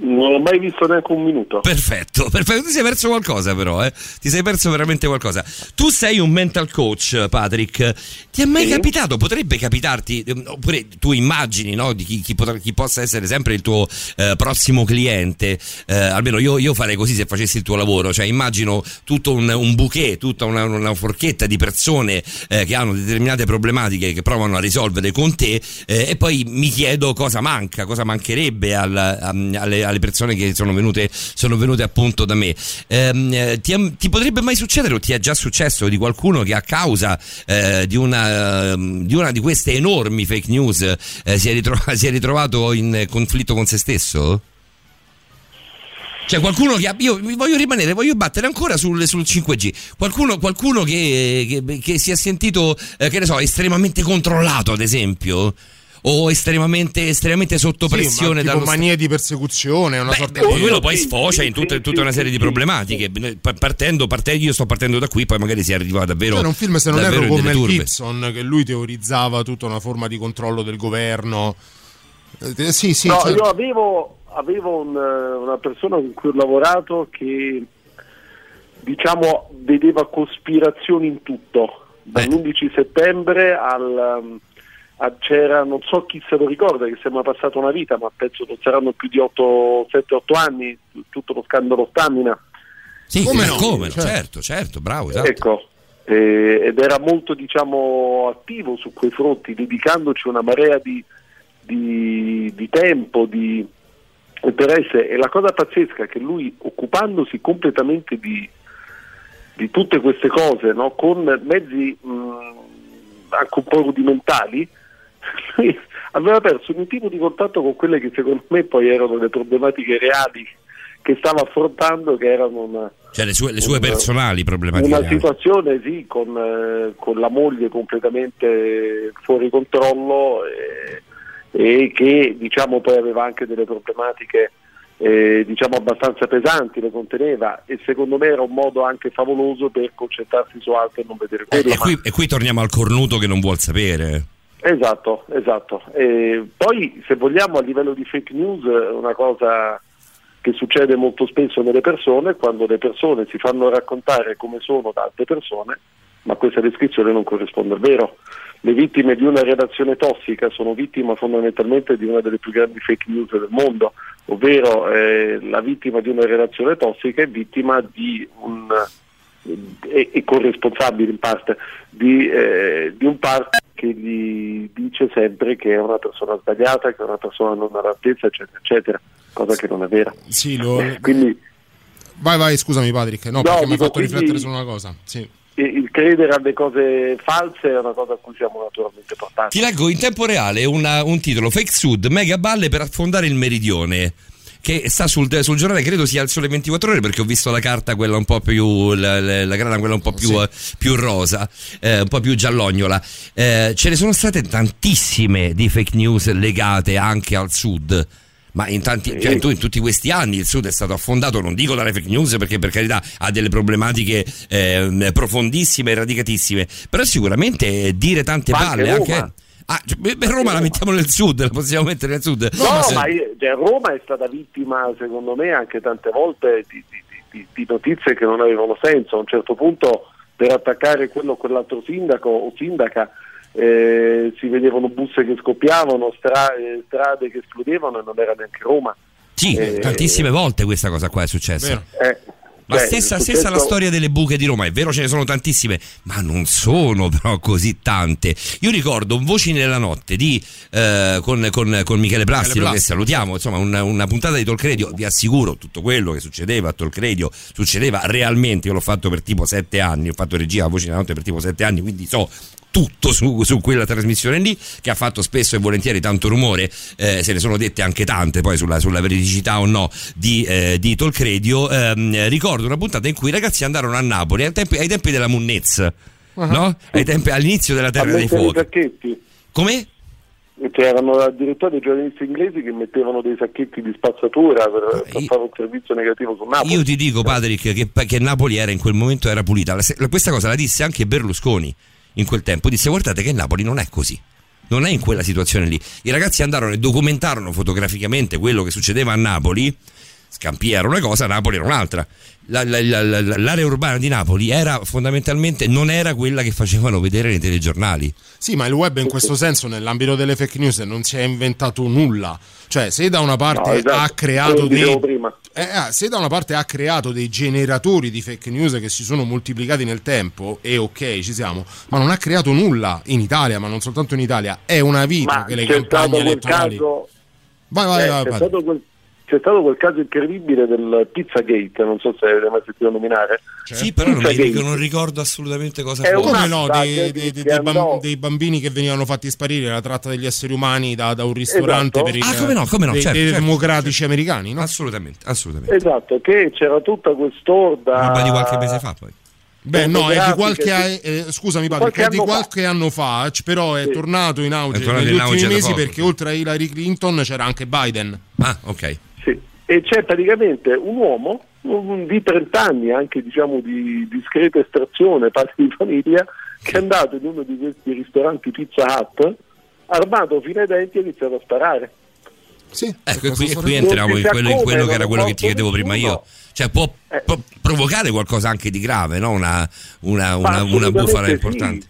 Non ho mai visto neanche un minuto. Perfetto, perfetto. Ti sei perso qualcosa, però, eh? Ti sei perso veramente qualcosa. Tu sei un mental coach, Patrick. Ti è mai sì. capitato? Potrebbe capitarti, ehm, oppure tu immagini no, di chi, chi, potrà, chi, possa essere sempre il tuo eh, prossimo cliente. Eh, almeno io, io, farei così se facessi il tuo lavoro. Cioè, immagino tutto un, un bouquet, tutta una, una forchetta di persone eh, che hanno determinate problematiche che provano a risolvere con te, eh, e poi mi chiedo cosa manca, cosa mancherebbe al, alle alle persone che sono venute, sono venute appunto da me. Ehm, eh, ti, ti, potrebbe mai succedere o ti è già successo di qualcuno che a causa eh, di, una, di, una, di queste enormi fake news eh, si, è ritrovato, si è ritrovato in conflitto con se stesso? Cioè qualcuno che io voglio rimanere, voglio battere ancora sul, sul 5G. Qualcuno, qualcuno che, che, che, si è sentito, eh, che ne so, estremamente controllato, ad esempio o estremamente, estremamente sotto pressione sì, dallo manie st- di persecuzione una Beh, sorta di quello poi sfocia in tutta, tutta una serie di problematiche. Partendo, partendo, io sto partendo da qui poi magari si arriva davvero c'era un film se non erro con Mel Gibson che lui teorizzava tutta una forma di controllo del governo. Eh, sì sì no, certo. io avevo, avevo un, una persona con cui ho lavorato che diciamo vedeva cospirazioni in tutto. Dall'11 settembre al c'era, non so chi se lo ricorda, che sembra passata una vita, ma penso non saranno più di 7-8 anni, tutto lo scandalo stamina. Sì, come no? Come? Certo. certo, certo, bravo. Esatto. Ecco, eh, ed era molto diciamo, attivo su quei fronti, dedicandoci una marea di, di, di tempo, di interesse. E la cosa pazzesca è che lui, occupandosi completamente di, di tutte queste cose, no? con mezzi mh, anche un po' rudimentali, lui aveva perso un tipo di contatto con quelle che secondo me poi erano le problematiche reali che stava affrontando, che erano una, cioè le sue, le sue una, personali problematiche. Una situazione sì, con, eh, con, la moglie completamente fuori controllo e, e che diciamo poi aveva anche delle problematiche eh, diciamo abbastanza pesanti, le conteneva e secondo me era un modo anche favoloso per concentrarsi su altro e non vedere quello. Eh, e, qui, e qui torniamo al cornuto che non vuol sapere. Esatto, esatto. E poi se vogliamo a livello di fake news una cosa che succede molto spesso nelle persone quando le persone si fanno raccontare come sono da altre persone, ma questa descrizione non corrisponde al vero. Le vittime di una relazione tossica sono vittime fondamentalmente di una delle più grandi fake news del mondo, ovvero eh, la vittima di una relazione tossica è vittima di un e, e corresponsabile in parte di, eh, di un partner che gli dice sempre che è una persona sbagliata, che è una persona non all'altezza, eccetera, eccetera, cosa che non è vera. Sì, lo... Quindi, vai, vai, scusami Patrick, no, No, perché mi ha dico, fatto quindi- riflettere su una cosa. Sì. il credere alle cose false è una cosa a cui siamo naturalmente portati. Ti leggo in tempo reale una- un titolo Fake Sud, mega balle per affondare il meridione. Che sta sul, sul giornale, credo sia il sole 24 ore, perché ho visto la carta, quella un po' più. la, la- la grana, quella un po' più, eh, più rosa, eh, un po' più giallognola. Eh, ce ne sono state tantissime di fake news legate anche al sud. Ma in, tanti, cioè, in tu- in tutti questi anni il Sud è stato affondato, non dico dalle fake news perché per carità ha delle problematiche ehm, profondissime e radicatissime, però sicuramente dire tante Ma balle anche... Ah, cioè, beh, Roma la mettiamo nel Sud, la possiamo mettere nel Sud. No, se- ma io- cioè, Roma è stata vittima, secondo me, anche tante volte di, di- di- di notizie che non avevano senso. A un certo punto, per attaccare quello o quell'altro sindaco o sindaca, eh, si vedevano busse che scoppiavano, stra- eh, strade che esplodevano e non era neanche Roma. Sì, Eh, tantissime volte questa cosa qua è successa. Eh, La cioè, stessa, stessa la storia delle buche di Roma, è vero ce ne sono tantissime, ma non sono però così tante. Io ricordo Voci nella notte di, eh, con, con- con Michele Plastino, Plastino. che salutiamo, insomma una, una puntata di Talk Radio, vi assicuro tutto quello che succedeva a Talk Radio succedeva realmente, io l'ho fatto per tipo sette anni, ho fatto regia a Voci nella notte per tipo sette anni, quindi so tutto su, su quella trasmissione lì che ha fatto spesso e volentieri tanto rumore eh, se ne sono dette anche tante poi sulla, sulla veridicità o no di, eh, di Talk Radio Ehm, ricordo una puntata in cui i ragazzi andarono a Napoli ai tempi, ai tempi della Munnez no? ai tempi, all'inizio della Terra dei Fuochi come? C'erano addirittura dei giornalisti inglesi che mettevano dei sacchetti di spazzatura per, per fare un servizio negativo su Napoli. Io ti dico, Patrick, che, che Napoli era in quel momento era pulita. La- Questa cosa la disse anche Berlusconi in quel tempo. Disse: Guardate che Napoli non è così. Non è in quella situazione lì. I ragazzi andarono e documentarono fotograficamente quello che succedeva a Napoli. Scampia era una cosa, Napoli era un'altra. La- la- la- la- l'area urbana di Napoli era fondamentalmente non era quella che facevano vedere nei telegiornali. Sì, ma il web in questo senso, nell'ambito delle fake news, non si è inventato nulla. Cioè, se da una parte No, esatto. ha creato dei. Eh, ah, se da una parte ha creato dei generatori di fake news che si sono moltiplicati nel tempo, e ok, ci siamo, ma non ha creato nulla in Italia, ma non soltanto in Italia. È una vita Ma che le campagne elettorali. caso, Vai, vai, eh, vai, c'è, vai. C'è stato quel caso incredibile del Pizzagate, non so se avete mai sentito nominare. Sì, però non, mi non ricordo assolutamente cosa È fosse. Come no, dei, dei- dei- andò- dei bambini che venivano fatti sparire, la tratta degli esseri umani da, da un ristorante Esatto. per i Ah, come no, come no, dei, certo, dei certo, democratici americani, no? Assolutamente, assolutamente. Esatto, che c'era tutta quest'orda. Roba di qualche mese fa poi. Beh, no, è di qualche, sì. eh, scusami padre, Qualche che è di anno fa. qualche anno fa, c- però è Sì. tornato in auge tornato negli in ultimi mesi poco, perché sì. oltre a Hillary Clinton c'era anche Biden. Ah, ok. Sì. E c'è praticamente un uomo un- di 30 anni, anche diciamo di discreta estrazione, padre di famiglia, che è andato in uno di questi ristoranti Pizza Hut, armato fino ai denti e ha iniziato a sparare. Sì, Ecco, qui, qui entriamo in quello, in quello che era quello che ti chiedevo prima io. Cioè, può, Eh. può provocare qualcosa anche di grave, no? Una, una, una, una bufala sì. importante.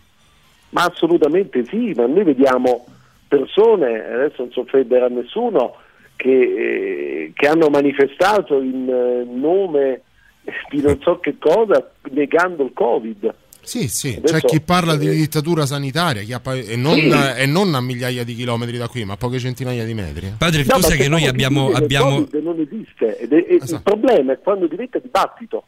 Ma assolutamente sì, ma noi vediamo persone, adesso non si offenderà a nessuno, che, eh, che hanno manifestato in eh, nome di non so che cosa negando il Covid. Sì, sì, Adesso, c'è chi parla di eh, dittatura sanitaria chi ha pa- e, non, Sì. e non a migliaia di chilometri da qui, ma a poche centinaia di metri. Patrick, No, tu sai ma che noi abbiamo. abbiamo... Covid non esiste ed è- e il Esatto. problema è quando diventa dibattito.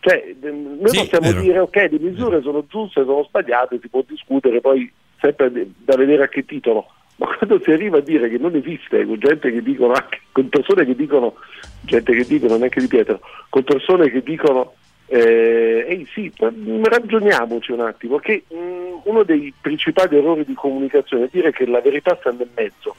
Cioè, noi Sì, possiamo vero. dire ok, le misure sono giuste, sono sbagliate, si può discutere, poi sempre da vedere a che titolo. Ma quando si arriva a dire che non esiste, con gente che dicono, anche, con persone che dicono, gente che dicono, neanche di Pietro, con persone che dicono, eh, ehi sì, mm, ragioniamoci un attimo, che mm, uno dei principali errori di comunicazione è dire che la verità sta nel mezzo.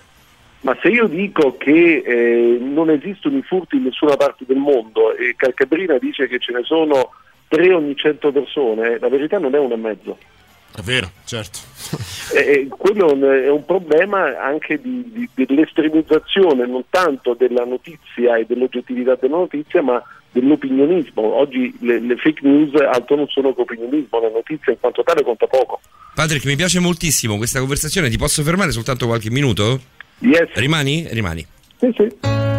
Ma se io dico che eh, non esistono i furti in nessuna parte del mondo e Calcabrina dice che ce ne sono tre ogni cento persone, la verità non è uno e mezzo. È vero, certo. E, e quello è un- è un problema anche di, di- dell'estremizzazione non tanto della notizia e dell'oggettività della notizia, ma dell'opinionismo. Oggi le, le fake news altro non sono che opinionismo, la notizia in quanto tale conta poco. Patrick, mi piace moltissimo questa conversazione. Ti posso fermare soltanto qualche minuto? Yes. Rimani? Rimani. Sì, sì.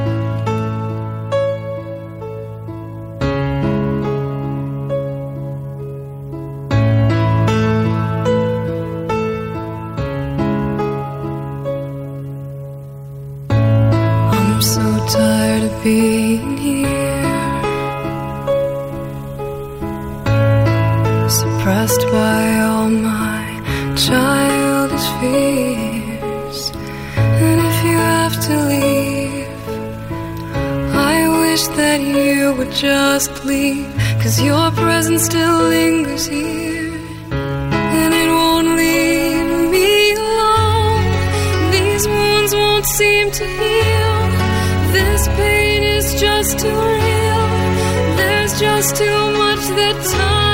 Being here. Suppressed by all my childish fears. And if you have to leave, I wish that you would just leave. Cause your presence still lingers here. And it won't leave me alone. These wounds won't seem to heal. This pain is just too real. There's just too much that time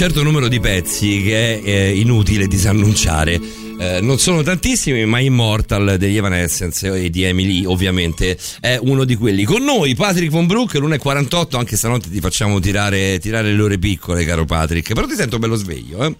certo numero di pezzi che è eh, inutile disannunciare. Eh, non sono tantissimi, ma Immortal degli Evanescence e di Emily, ovviamente, è uno di quelli. Con noi, Patrick Von Brook, l'1.48, anche stanotte ti facciamo tirare, tirare le ore piccole, caro Patrick. Però ti sento bello sveglio, eh?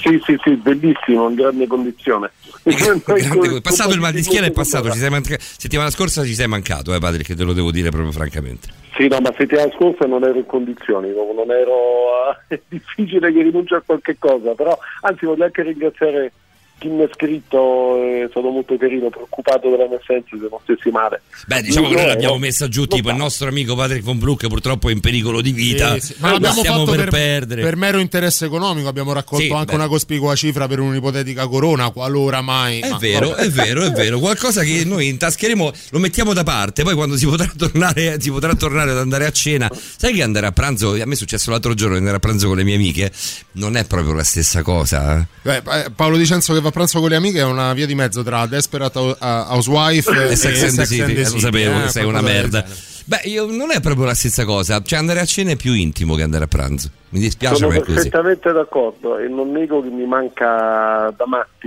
Sì, sì, sì, bellissimo, in grande condizione. Grande- passato il mal di schiena è passato, settimana scorsa ci sei mancato, eh, Patrick, te lo devo dire proprio francamente. Sì, no, ma settimana scorsa non ero in condizioni, no, non ero... è difficile che rinunci a qualche cosa, però anzi voglio anche ringraziare chi mi ha scritto è stato molto carino, preoccupato della mia assenza se non stessi male. Beh, diciamo che noi no, l'abbiamo messa giù, tipo il nostro amico Patrick von Broek purtroppo è in pericolo di vita. Sì, sì. Ma Lo l'abbiamo stiamo fatto per, per, perdere. per mero interesse economico, abbiamo raccolto Sì, anche beh. una cospicua cifra per un'ipotetica corona, qualora mai. È ma- vero, vabbè. è vero, è vero. Qualcosa che noi intascheremo, lo mettiamo da parte. Poi quando si potrà tornare, si potrà tornare ad andare a cena. Sai che andare a pranzo, a me è successo l'altro giorno di andare a pranzo con le mie amiche, non è proprio la stessa cosa. eh. Beh, eh, Paolo Dicenzo che va a pranzo con le amiche è una via di mezzo tra Desperate Hou- Housewife e, E Sex and the City, eh, lo City, sapevo eh, che sei una merda. Beh, io, non è proprio la stessa cosa. Cioè, andare a cena è più intimo che andare a pranzo. Mi dispiace, Sono ma è così. perfettamente d'accordo e non nego che mi manca da matti,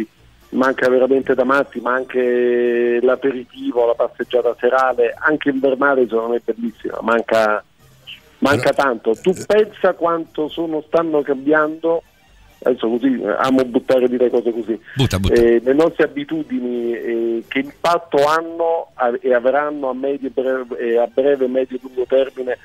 mi manca veramente da matti, ma anche l'aperitivo, la passeggiata serale, anche invernale secondo me è bellissima, manca, manca tanto. Tu pensa quanto sono, stanno cambiando, adesso così eh, amo buttare dire cose così, Butta, butta. eh, le nostre abitudini eh, che impatto hanno a- e avranno a, medio, breve, e a breve, medio e lungo termine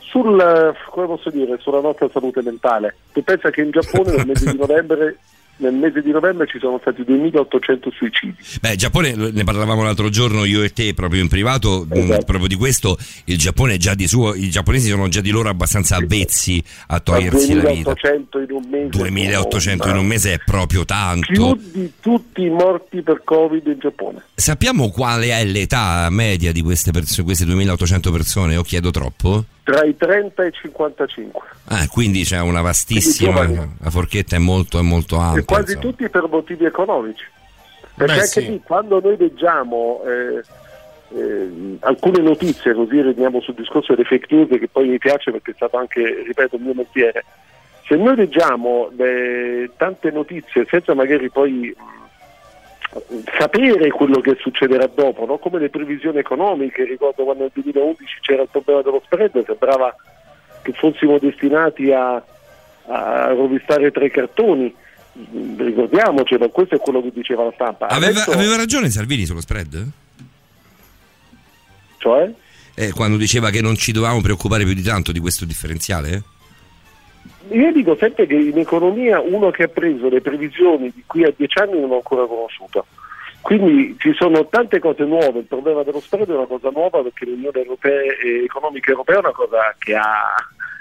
sul, eh, come posso dire, sulla nostra salute mentale. Tu pensa che in Giappone nel mese di novembre, nel mese di novembre ci sono stati 2800 suicidi. Beh, Giappone, ne parlavamo l'altro giorno io e te proprio in privato, mh, Esatto. proprio di questo, il Giappone è già di suo, i giapponesi sono già di loro abbastanza avvezzi a togliersi la vita. 2800 in un mese. 2800 in un mese è proprio Più tanto. di tutti i morti per Covid in Giappone. Sappiamo quale è l'età media di queste, perso- queste 2800 persone? O chiedo troppo? Tra i 30 e i 55. Ah, quindi c'è una vastissima. La forchetta è molto, è molto ampia. Quasi insomma. tutti per motivi economici. Perché Beh, anche sì. lì, quando noi leggiamo eh, eh, alcune notizie, così rimaniamo sul discorso delle fake news, che poi mi piace perché è stato anche, ripeto, il mio mestiere, se noi leggiamo le tante notizie senza magari poi mh, sapere quello che succederà dopo, no? come le previsioni economiche, ricordo quando nel 2011 c'era il problema dello spread, sembrava che fossimo destinati a, a rovistare tre cartoni, Mm, ricordiamocelo, questo è quello che diceva la stampa. Aveva, Adesso- aveva ragione Salvini sullo spread? Cioè? Eh, quando diceva che non ci dovevamo preoccupare più di tanto di questo differenziale? Io dico sempre che in economia uno che ha preso le previsioni di qui a dieci anni non ho ancora conosciuto. Quindi ci sono tante cose nuove, il problema dello spread è una cosa nuova perché l'Unione Europea, eh, Economica Europea è una cosa che ha,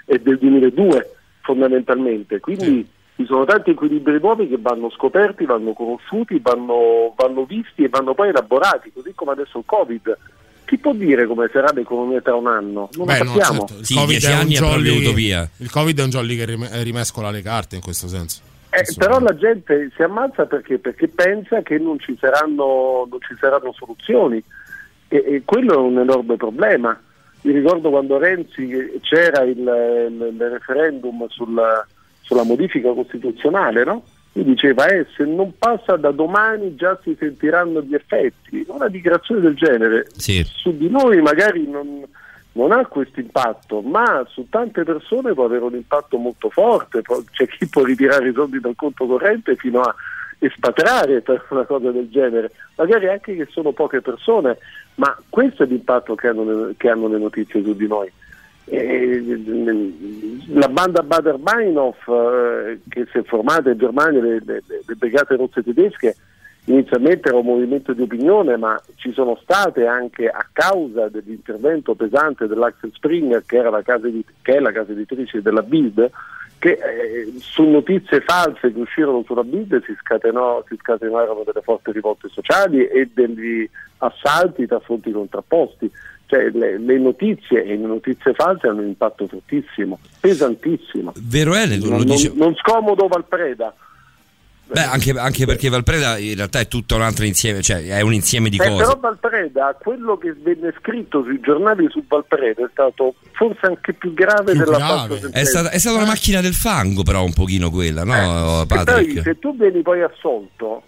è del 2002 fondamentalmente, quindi ci sono tanti equilibri nuovi che vanno scoperti, vanno conosciuti, vanno, vanno visti e vanno poi elaborati, così come adesso il Covid. Chi può dire come sarà l'economia tra un anno? Non Beh, lo no, sappiamo. certo, il Covid dieci è un jolly- utopia. Il Covid è un jolly che rim- rimescola le carte in questo senso. Eh, però la gente si ammazza perché, perché pensa che non ci saranno, non ci saranno soluzioni e, e quello è un enorme problema. Mi ricordo quando Renzi c'era il, il- il referendum sulla, sulla modifica costituzionale, no? Lui diceva eh, se non passa da domani già si sentiranno gli effetti. Una dichiarazione del genere Sì. su di noi magari non, non ha questo impatto, ma su tante persone può avere un impatto molto forte. C'è chi può ritirare i soldi dal conto corrente fino a espatriare per una cosa del genere, magari anche che sono poche persone, ma questo è l'impatto che hanno le, che hanno le notizie su di noi. E, la banda Bader-Meinhof eh, che si è formata in Germania, le, le- le brigate rosse tedesche, inizialmente era un movimento di opinione, ma ci sono state anche a causa dell'intervento pesante dell'Axel Springer, che, era la casa edi- che è la casa editrice della Bild, che eh, su notizie false che uscirono sulla Bild si, scatenò, si scatenarono delle forti rivolte sociali e degli assalti tra fronti contrapposti. Cioè, le, le notizie e le notizie false hanno un impatto fortissimo, pesantissimo. Vero è, lo Non, dice- non- non scomodo Valpreda. Beh, anche, anche perché Valpreda in realtà è tutto un altro insieme, cioè è un insieme di Eh, cose. però Valpreda, quello che venne scritto sui giornali su Valpreda è stato forse anche più grave Più della grave. È stata, è stata una macchina del fango, però, un pochino quella, no, E poi Patrick? se tu vieni poi assolto,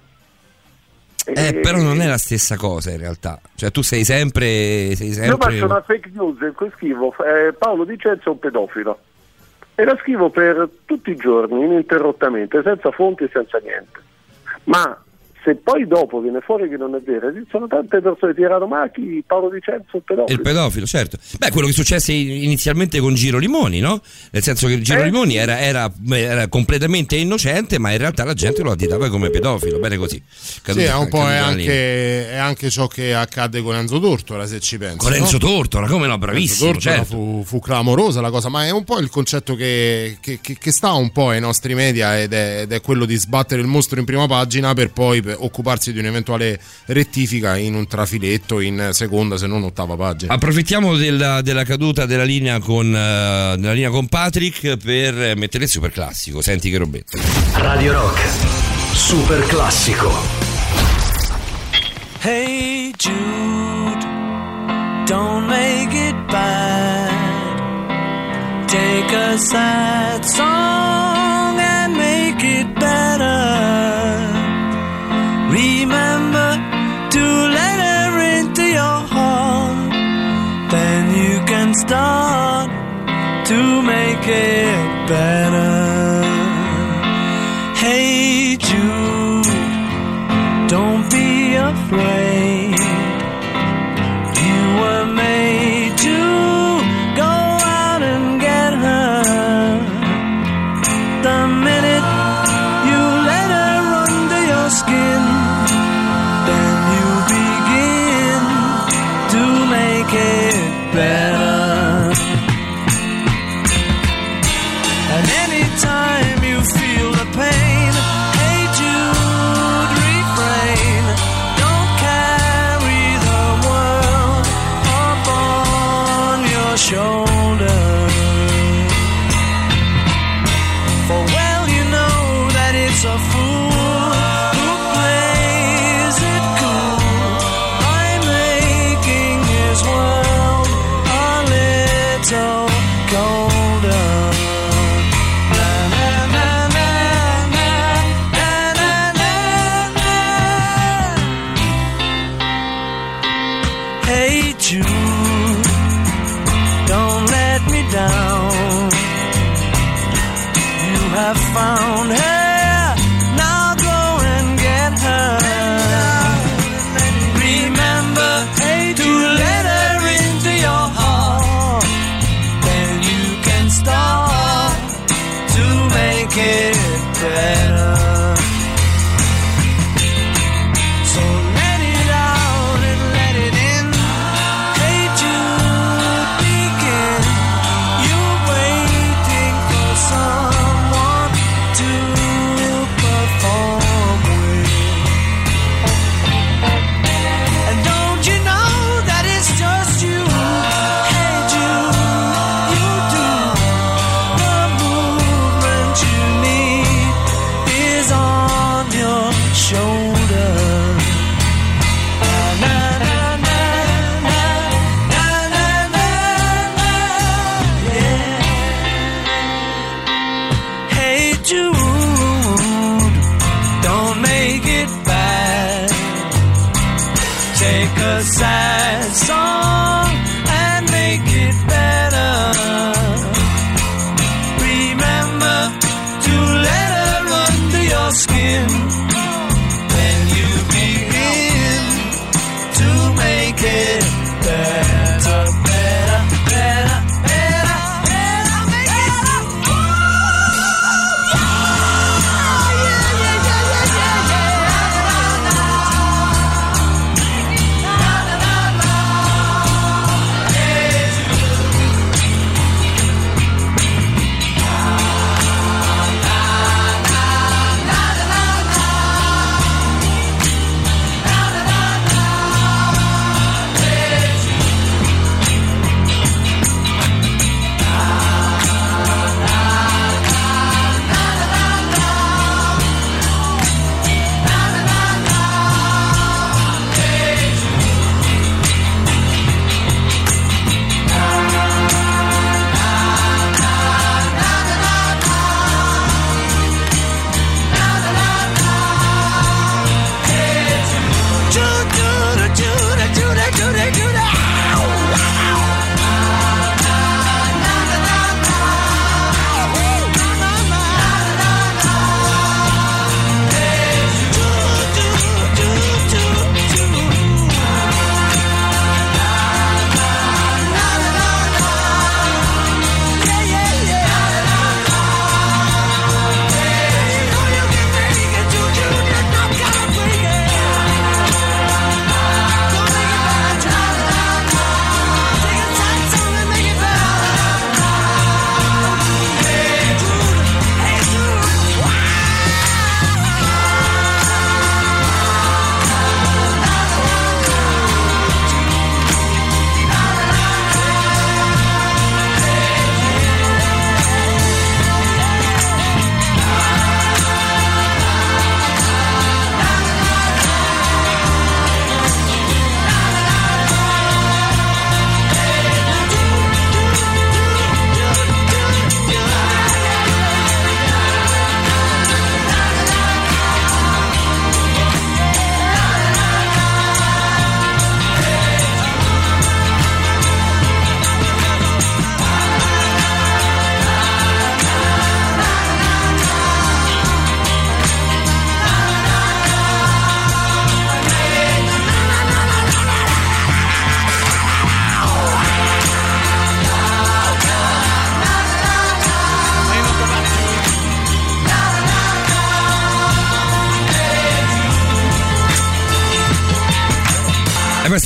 Eh, però non è la stessa cosa in realtà. Cioè, tu sei sempre. Sei io sempre... faccio una fake news in cui scrivo eh, Paolo Dicenzo è un pedofilo e la scrivo per tutti i giorni, ininterrottamente, senza fonti e senza niente. Ma se poi dopo viene fuori che non è vero, esistono tante persone, Tirano Machi, Paolo Vicenzo, il pedofilo. Il pedofilo, certo. Beh, quello che successe inizialmente con Giro Limoni, no? Nel senso che Giro eh? Limoni era, era, era, completamente innocente, ma in realtà la gente lo additava come pedofilo, bene così. Caduta, sì, è un po' è anche, è anche, ciò che accadde con Enzo Tortora, se ci pensi. Con Enzo no? Tortora, come no, bravissimo. Enzo certo. fu, fu, clamorosa la cosa, ma è un po' il concetto che, che, che, che sta un po' ai nostri media ed è, ed è quello di sbattere il mostro in prima pagina per poi occuparsi di un'eventuale rettifica in un trafiletto in seconda se non ottava pagina. Approfittiamo della, della caduta della linea, con, uh, della linea con Patrick per mettere il super classico. Senti che robetta. Radio Rock, super classico. Hey Jude, don't make it bad. Take a sad song to let her into your heart. Then you can start to make it better. Hey Jude, don't be afraid.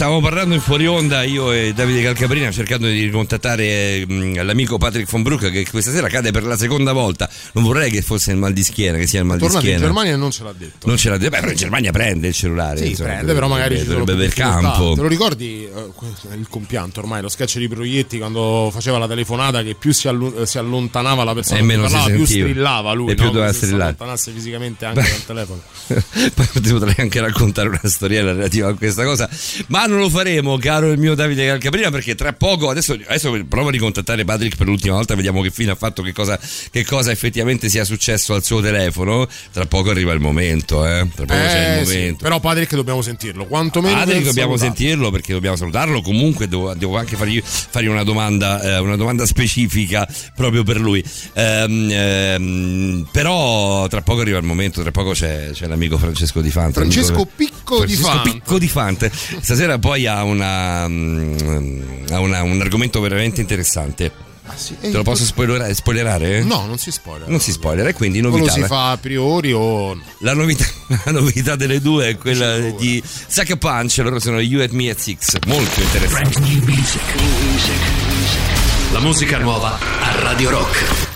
Stavamo parlando in fuori onda io e Davide Calcaprina cercando di ricontattare mh, l'amico Patrick von Broek che questa sera cade per la seconda volta. Non vorrei che fosse il mal di schiena, che sia il mal Tornato di schiena. in Germania non ce l'ha detto. Non ce l'ha detto, beh, però in Germania prende il cellulare. Sì, insomma, prende, però magari dovrebbe aver campo. Te lo ricordi eh, il compianto ormai, lo sketch di Proietti quando faceva la telefonata che più si, allu- si allontanava la persona E meno si parlava, più strillava lui, E più no? doveva se si strillare. allontanasse fisicamente anche dal telefono. Poi potrei anche raccontare una storiella relativa a questa cosa, ma non lo faremo, caro il mio Davide Calcaprina, perché tra poco, adesso, adesso provo a ricontattare Patrick per l'ultima volta, vediamo che fine ha fatto, che cosa, che cosa effettivamente sia successo al suo telefono. Tra poco arriva il momento, eh? Tra poco c'è Eh, il sì, momento. Però Patrick dobbiamo sentirlo, quantomeno Patrick dobbiamo salutarlo. sentirlo perché dobbiamo salutarlo. Comunque devo, devo anche fargli, fargli una, domanda, eh, una domanda specifica proprio per lui. Ehm, ehm, però tra poco arriva il momento, tra poco c'è, c'è l'amico Francesco Di Fante. Francesco l'amico- Picco di Francesco Fante. Picco di Fante. Stasera poi ha, una, ha una- un argomento veramente interessante. Te lo posso spoilerare? spoilerare? Ah, No, non si spoiler. Non si spoiler, e quindi O lo novità. si fa a priori o La novità, la novità delle due è quella di Sucker Punch, loro sono You and Me at Six, molto interessante. La musica nuova a Radio Rock.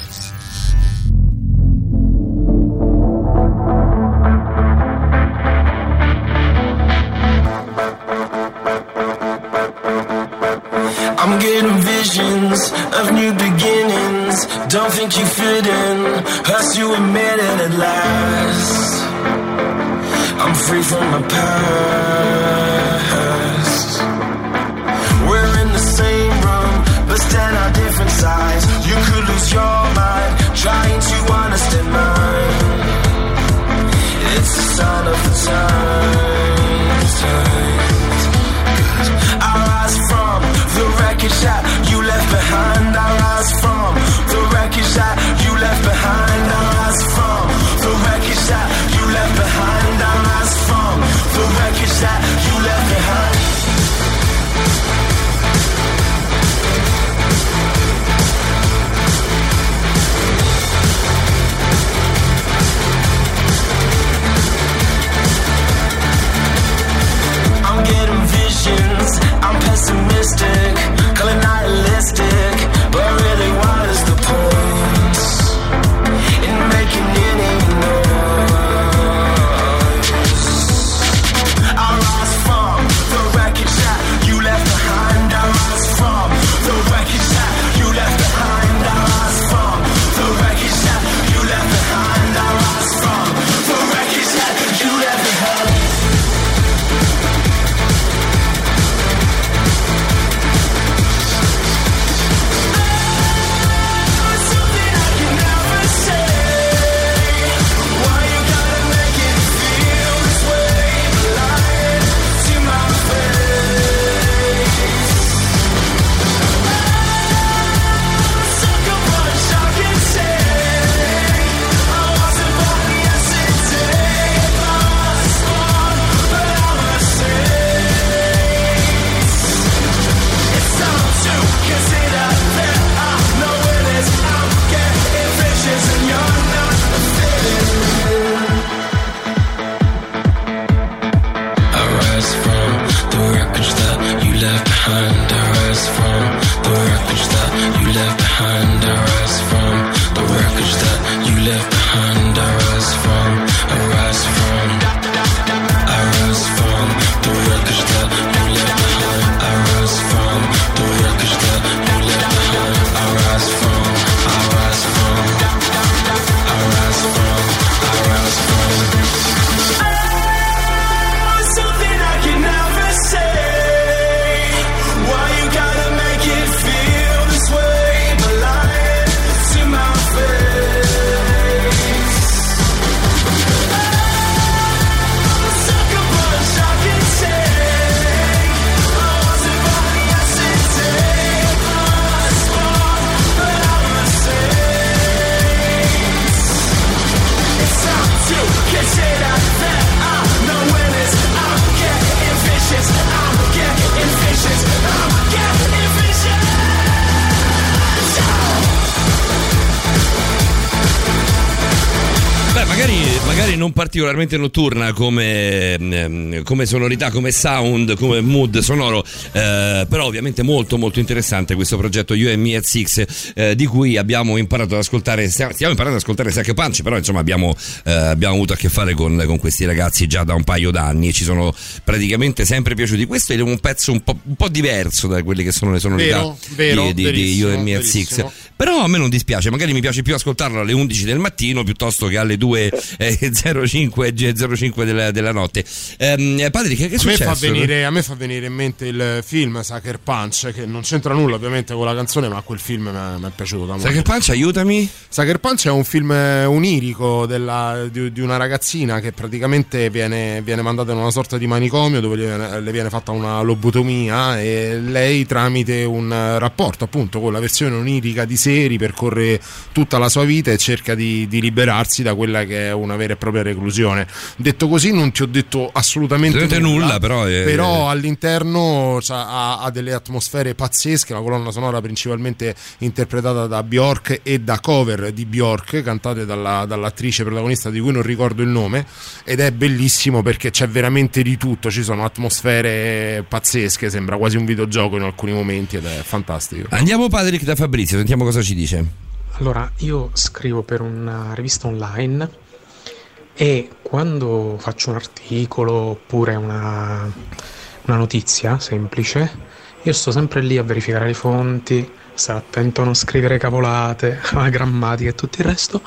Visions of new beginnings. Don't think you fit in. Hurts you admit it at last. I'm free from my past. We're in the same room, but stand on different sides. You could lose your mind trying to understand mine. It's the sign of the times. I rise from the wreckage that behind. I rise from the wreckage that you left behind. I rise from the wreckage that you left behind. I rise from the wreckage that you left behind. I'm getting visions. I'm pessimistic, particolarmente notturna come, ehm, come sonorità, come sound, come mood sonoro, eh, però ovviamente molto molto interessante questo progetto You and Me at Six eh, di cui abbiamo imparato ad ascoltare, stiamo imparando ad ascoltare Sack Punch, però insomma abbiamo, eh, abbiamo avuto a che fare con, con, questi ragazzi già da un paio d'anni e ci sono praticamente sempre piaciuti. Questo è un pezzo un po', un po diverso da quelle che sono le sonorità vero, vero, di, di, di You and Me at Six, però a me non dispiace, magari mi piace più ascoltarlo alle 11 del mattino piuttosto che alle 2.05 eh, 05 della, della notte. Eh, Patrick, che è successo? A me, fa venire, a me fa venire in mente il film Sucker Punch, che non c'entra nulla ovviamente con la canzone, ma quel film mi è piaciuto da molto. Sucker Punch, aiutami. Sucker Punch è un film onirico della, di, di, una ragazzina che praticamente viene, viene, mandata in una sorta di manicomio dove le viene, le viene fatta una lobotomia e lei tramite un rapporto appunto con la versione onirica di Seri percorre tutta la sua vita e cerca di, di liberarsi da quella che è una vera e propria reclusione. Detto così non ti ho detto assolutamente nulla, nulla, però, è... però all'interno ha, ha, delle atmosfere pazzesche, la colonna sonora principalmente interpretata da Bjork e da cover di Bjork cantate dalla, dall'attrice protagonista di cui non ricordo il nome ed è bellissimo perché c'è veramente di tutto, ci sono atmosfere pazzesche, sembra quasi un videogioco in alcuni momenti ed è fantastico. Andiamo Patrick da Fabrizio, sentiamo cosa ci dice. Allora, io scrivo per una rivista online e quando faccio un articolo oppure una, una notizia semplice, io sto sempre lì a verificare le fonti, stare attento a non scrivere cavolate, alla grammatica e tutto il resto,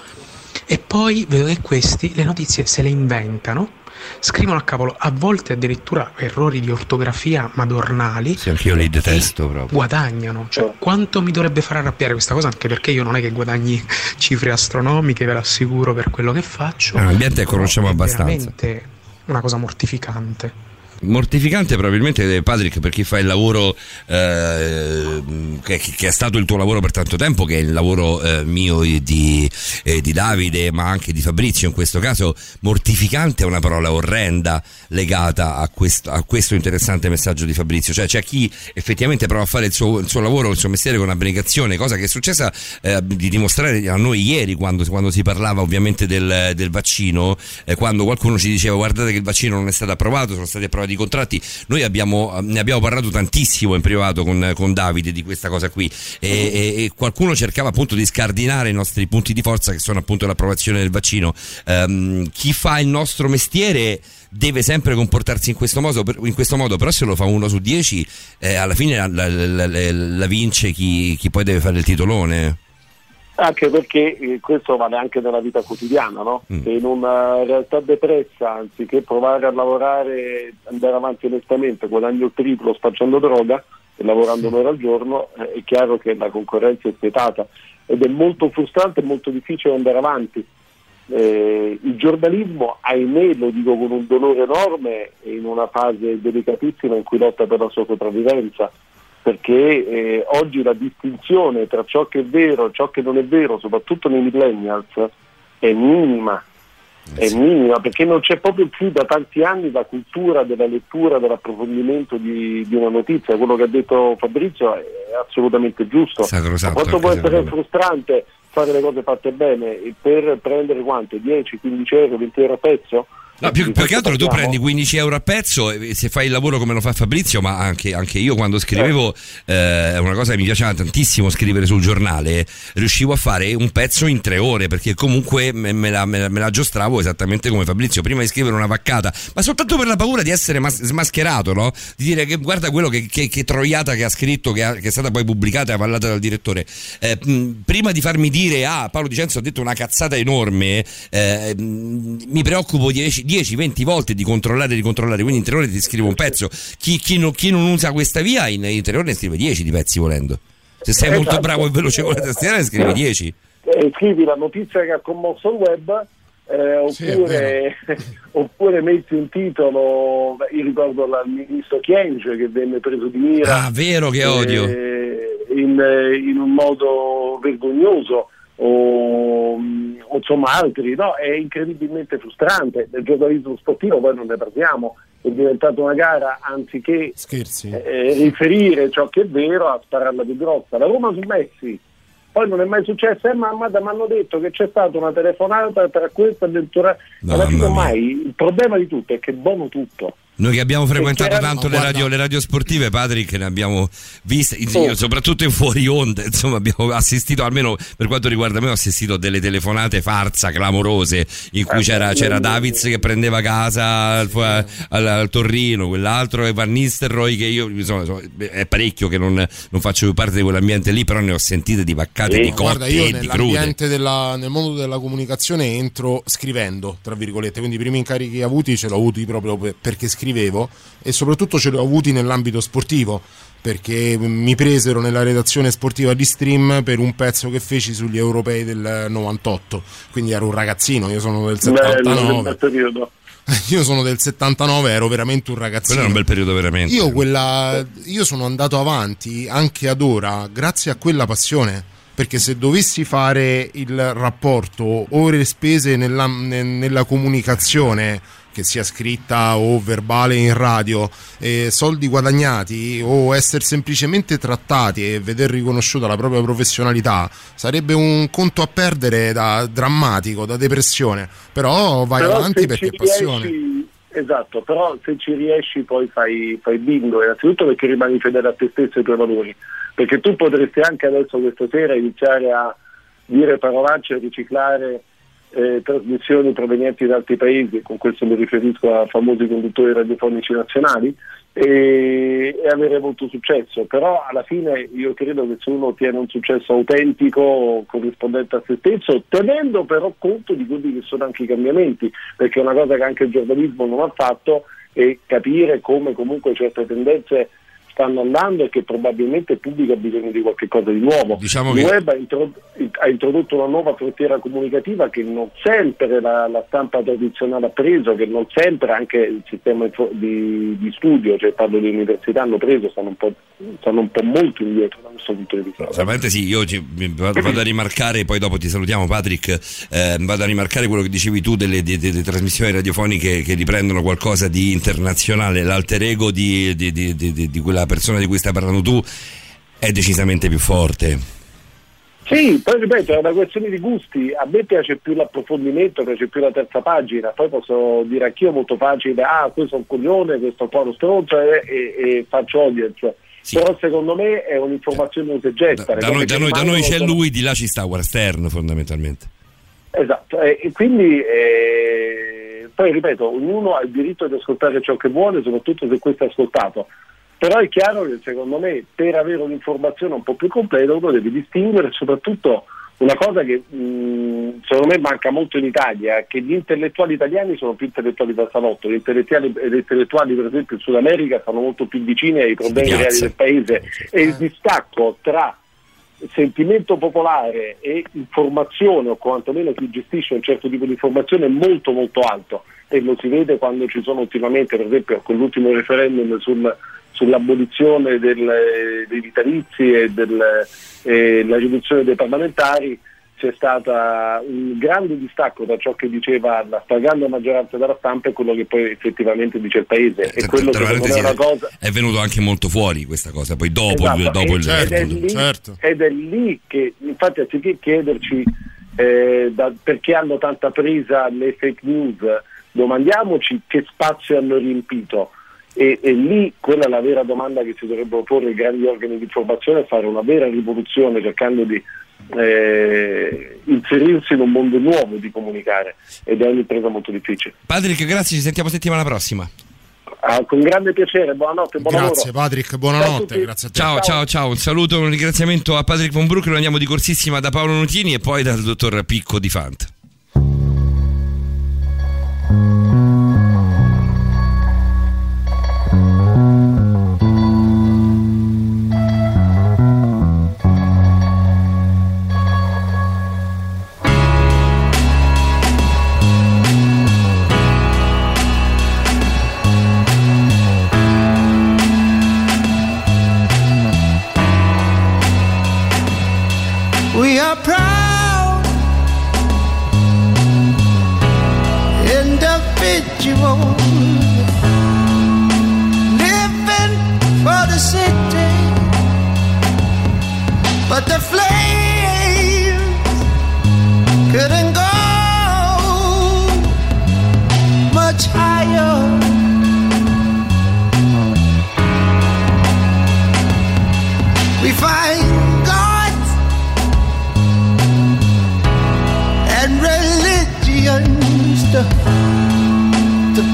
e poi vedo che questi le notizie se le inventano scrivono a cavolo, a volte addirittura errori di ortografia madornali. Sì, anche io li detesto proprio. Guadagnano, cioè quanto mi dovrebbe fare arrabbiare questa cosa, anche perché io non è che guadagni cifre astronomiche, ve l'assicuro per quello che faccio. L'ambiente conosciamo abbastanza. È veramente una cosa mortificante mortificante probabilmente Patrick per chi fa il lavoro eh, che, che, è stato il tuo lavoro per tanto tempo che è il lavoro eh, mio e di, eh, di, Davide ma anche di Fabrizio in questo caso. Mortificante è una parola orrenda legata a questo, a questo interessante messaggio di Fabrizio. Cioè c'è chi effettivamente prova a fare il suo, il suo lavoro il suo mestiere con abnegazione cosa che è successa eh, di dimostrare a noi ieri quando, quando si parlava ovviamente del, del vaccino eh, quando qualcuno ci diceva guardate che il vaccino non è stato approvato sono stati approvati di contratti. Noi abbiamo, ne abbiamo parlato tantissimo in privato con, con Davide di questa cosa qui e, e, e, qualcuno cercava appunto di scardinare i nostri punti di forza che sono appunto l'approvazione del vaccino. Um, chi fa il nostro mestiere deve sempre comportarsi in questo modo, in questo modo però se lo fa uno su dieci eh, alla fine la, la, la, la vince chi, chi poi deve fare il titolone anche perché eh, questo vale anche nella vita quotidiana, no? mm. che in una realtà depressa, anziché provare a lavorare, andare avanti onestamente, guadagno il triplo spacciando droga e lavorando un'ora al giorno, eh, è chiaro che la concorrenza è spietata ed è molto frustrante e molto difficile andare avanti. Eh, il giornalismo, ahimè, lo dico con un dolore enorme, è in una fase delicatissima in cui lotta per la sua sopravvivenza perché eh, oggi la distinzione tra ciò che è vero e ciò che non è vero, soprattutto nei millennials, è minima. È minima perché non c'è proprio più da tanti anni la cultura della lettura, dell'approfondimento di, di una notizia. Quello che ha detto Fabrizio è assolutamente giusto. Quanto può essere frustrante fare le cose fatte bene per prendere quanto? 10, 15 euro, 20 euro a pezzo? No, più, più che altro tu prendi 15 euro a pezzo e se fai il lavoro come lo fa Fabrizio, ma anche, anche io quando scrivevo, eh, una cosa che mi piaceva tantissimo scrivere sul giornale, riuscivo a fare un pezzo in tre ore perché comunque me, me, la, me, la, me la, giostravo esattamente come Fabrizio, prima di scrivere una vaccata, ma soltanto per la paura di essere mas- smascherato, no? di dire che guarda quello che, che, che troiata che ha scritto, che, ha, che, è stata poi pubblicata e avallata dal direttore. Eh, mh, prima di farmi dire, ah Paolo Dicenzo ha detto una cazzata enorme, eh, mh, mi preoccupo di 10-20 volte di controllare e di controllare, quindi in tre ore ti scrivo un pezzo. Chi, chi, non, chi non, usa questa via in, in, tre ore ne scrive 10 di pezzi volendo. Se sei esatto. molto bravo e veloce con la tastiera ne scrivi 10. Eh, scrivi la notizia che ha commosso il web. Eh, oppure, sì, oppure, metti un titolo, io ricordo il ministro Chienge che venne preso di mira. Ah, vero che odio. Eh, in, in, un modo vergognoso o, o insomma altri, no? è incredibilmente frustrante. Nel giornalismo sportivo poi non ne parliamo, è diventata una gara anziché eh, riferire ciò che è vero a spararla più grossa. La Roma su Messi, poi non è mai successo, eh mamma mi hanno detto che c'è stata una telefonata tra questo e l'entourage, alla fine mai, il problema di tutto è che buono tutto. Noi che abbiamo frequentato tanto le radio, le radio, sportive, Patrick, ne abbiamo viste, io, soprattutto in fuori onda, insomma, abbiamo assistito, almeno per quanto riguarda me, ho assistito a delle telefonate farsa clamorose in cui c'era, c'era Davids che prendeva casa al, al, al Torrino, quell'altro e Van Nistelrooy che io, insomma, è parecchio che non, non, faccio più parte di quell'ambiente lì, però ne ho sentite di vaccate, sì. di cotte Guarda, io nell'ambiente della, nel mondo della comunicazione entro scrivendo, tra virgolette, quindi i primi incarichi avuti ce l'ho avuti proprio perché scrivo scrivevo e soprattutto ce li ho avuti nell'ambito sportivo perché mi presero nella redazione sportiva di Stream per un pezzo che feci sugli europei del 98 quindi ero un ragazzino io sono del 79 Bello, io sono del 79, ero veramente un ragazzino. Quello era un bel periodo veramente. Io, quella, io sono andato avanti anche ad ora grazie a quella passione. Perché se dovessi fare il rapporto ore spese nella, nella comunicazione che sia scritta o verbale in radio, eh, soldi guadagnati o essere semplicemente trattati e veder riconosciuta la propria professionalità, sarebbe un conto a perdere da drammatico, da depressione, però vai però avanti perché è passione. Riesci, esatto, però se ci riesci poi fai, fai bingo, innanzitutto perché rimani fedele a te stesso e ai tuoi valori, perché tu potresti anche adesso questa sera iniziare a dire parolacce, riciclare eh, trasmissioni provenienti da altri paesi, con questo mi riferisco a famosi conduttori radiofonici nazionali, e, e, avere avuto successo. Però alla fine io credo che se uno ottiene un successo autentico, corrispondente a se stesso, tenendo però conto di quelli che sono anche i cambiamenti, perché una cosa che anche il giornalismo non ha fatto è capire come comunque certe tendenze stanno andando e che probabilmente il pubblico ha bisogno di qualcosa di nuovo. Diciamo il che... web ha, introdotto, ha, introdotto una nuova frontiera comunicativa che non sempre la, la, stampa tradizionale ha preso, che non sempre anche il sistema di, di studio, cioè parlo di università, hanno preso, stanno un po', stanno un po molto indietro da questo punto di vista. Solamente sì, io ci, vado, vado, a rimarcare, poi dopo ti salutiamo Patrick, eh, vado a rimarcare quello che dicevi tu delle, delle, delle trasmissioni radiofoniche che riprendono qualcosa di internazionale, l'alter ego di, di, di quella persona di cui stai parlando tu è decisamente più forte. Sì, poi ripeto, è una questione di gusti, a me piace più l'approfondimento, piace più la terza pagina, poi posso dire anch'io molto facile, ah questo è un coglione, questo è un po' uno stronzo e, e, e faccio audience. Sì. Però secondo me è un'informazione usegetta. Da, da, noi, da, noi, da noi c'è sono... lui, di là ci sta Stern fondamentalmente. Esatto, e, e quindi eh, poi ripeto, ognuno ha il diritto di ascoltare ciò che vuole, soprattutto se questo è ascoltato. Però è chiaro che secondo me per avere un'informazione un po' più completa uno deve distinguere soprattutto una cosa che mh, secondo me manca molto in Italia, che gli intellettuali italiani sono più intellettuali da salotto, gli intellettuali, gli intellettuali per esempio in Sud America stanno molto più vicini ai problemi reali del paese. E il distacco tra sentimento popolare e informazione o quantomeno chi gestisce un certo tipo di informazione è molto molto alto. E lo si vede quando ci sono ultimamente per esempio con l'ultimo referendum sul sull'abolizione del, dei vitalizi e della riduzione dei parlamentari c'è stato un grande distacco tra ciò che diceva la stragrande maggioranza della stampa e quello che poi effettivamente dice il paese. Eh, e quello tra, tra è, cosa... è venuto anche molto fuori questa cosa, poi dopo, esatto, il, dopo il certo, ed, è lì, certo. ed è lì che infatti anziché chiederci eh, da, perché hanno tanta presa le fake news, domandiamoci che spazio hanno riempito e, e, lì quella è la vera domanda che si dovrebbero porre i grandi organi di informazione, fare una vera rivoluzione cercando di eh, inserirsi in un mondo nuovo di comunicare ed è un'impresa molto difficile. Patrick, grazie, ci sentiamo settimana prossima. Ah, con grande piacere, buonanotte, buon Grazie lavoro. Patrick, buonanotte, ciao grazie a te. Ciao, ciao, ciao, un saluto, un ringraziamento a Patrick Von Brook, lo andiamo di corsissima da Paolo Nutini e poi dal dottor Picco di Fant.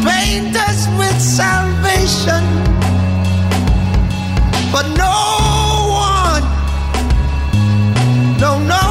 Paint us with salvation. But no one, no, nobody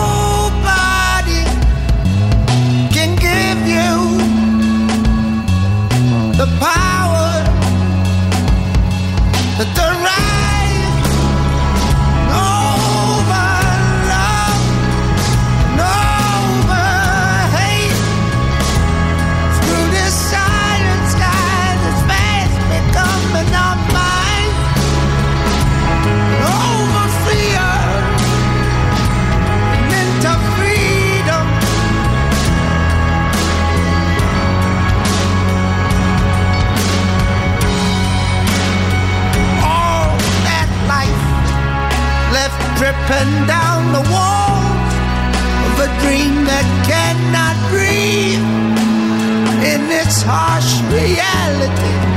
dripping down the walls of a dream that cannot breathe in its harsh reality.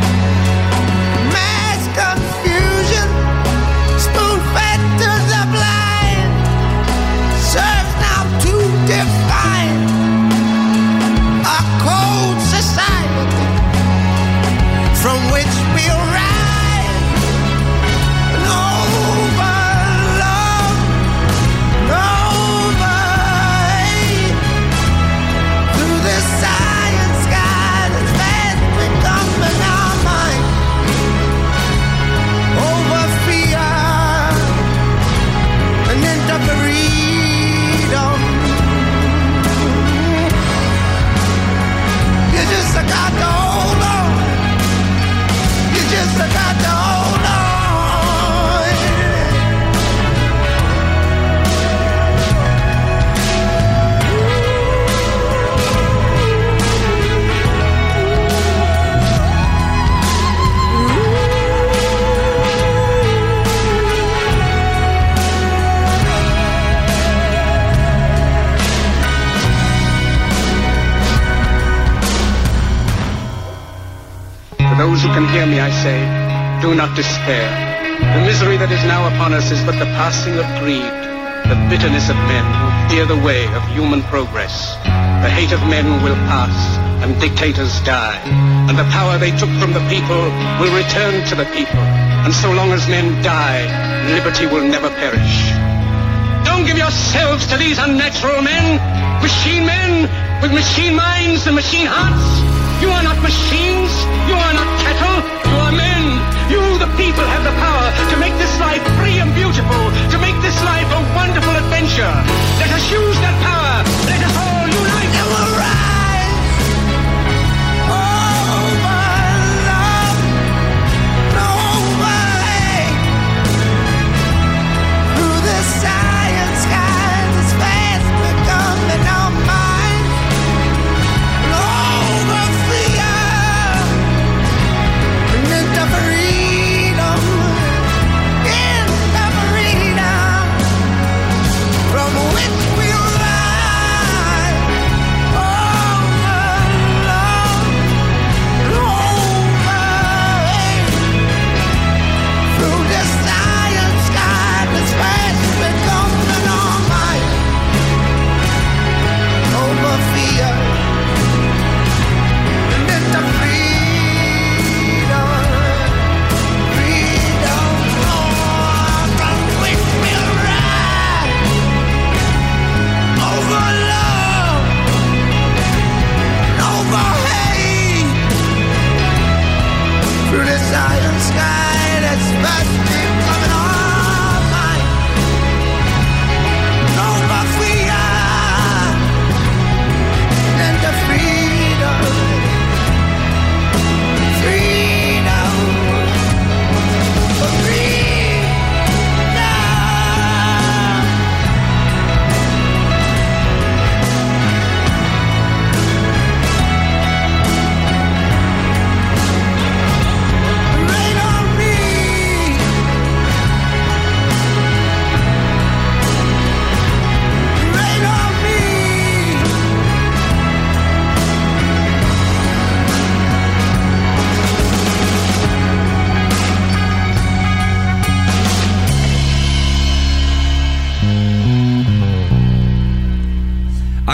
Those who can hear me, I say, do not despair. The misery that is now upon us is but the passing of greed, the bitterness of men who fear the way of human progress. The hate of men will pass, and dictators die, and the power they took from the people will return to the people. And so long as men die, liberty will never perish. Don't give yourselves to these unnatural men, machine men with machine minds and machine hearts. You are not machines. You are not cattle. You are men. You, the people, have the power to make this life free and beautiful, to make this life a wonderful adventure. Let us use that power. Let us all unite. Through the silent sky. That's fast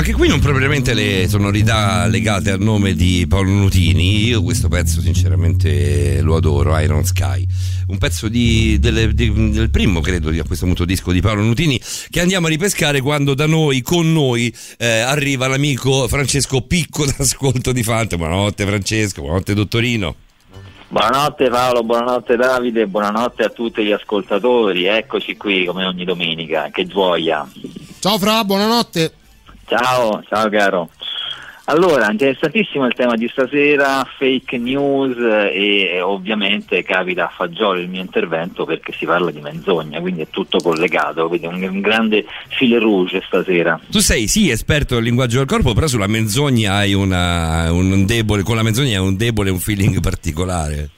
Anche qui non propriamente le sonorità legate al nome di Paolo Nutini. Io questo pezzo sinceramente lo adoro, Iron Sky. Un pezzo di, delle, di, del primo, credo, di a questo punto disco di Paolo Nutini che andiamo a ripescare quando da noi, con noi, eh, arriva l'amico Francesco Picco d'ascolto di Fante. Buonanotte Francesco, buonanotte dottorino. Buonanotte Paolo, buonanotte Davide, buonanotte a tutti gli ascoltatori, eccoci qui come ogni domenica, che gioia. Ciao Fra, buonanotte. Ciao, ciao caro. Allora, interessantissimo il tema di stasera, fake news e, ovviamente capita a fagiolo il mio intervento perché si parla di menzogna, quindi è tutto collegato, quindi un, un grande fil rouge stasera. Tu sei sì esperto del linguaggio del corpo, però sulla menzogna hai una, un debole, con la menzogna hai un debole, un feeling particolare.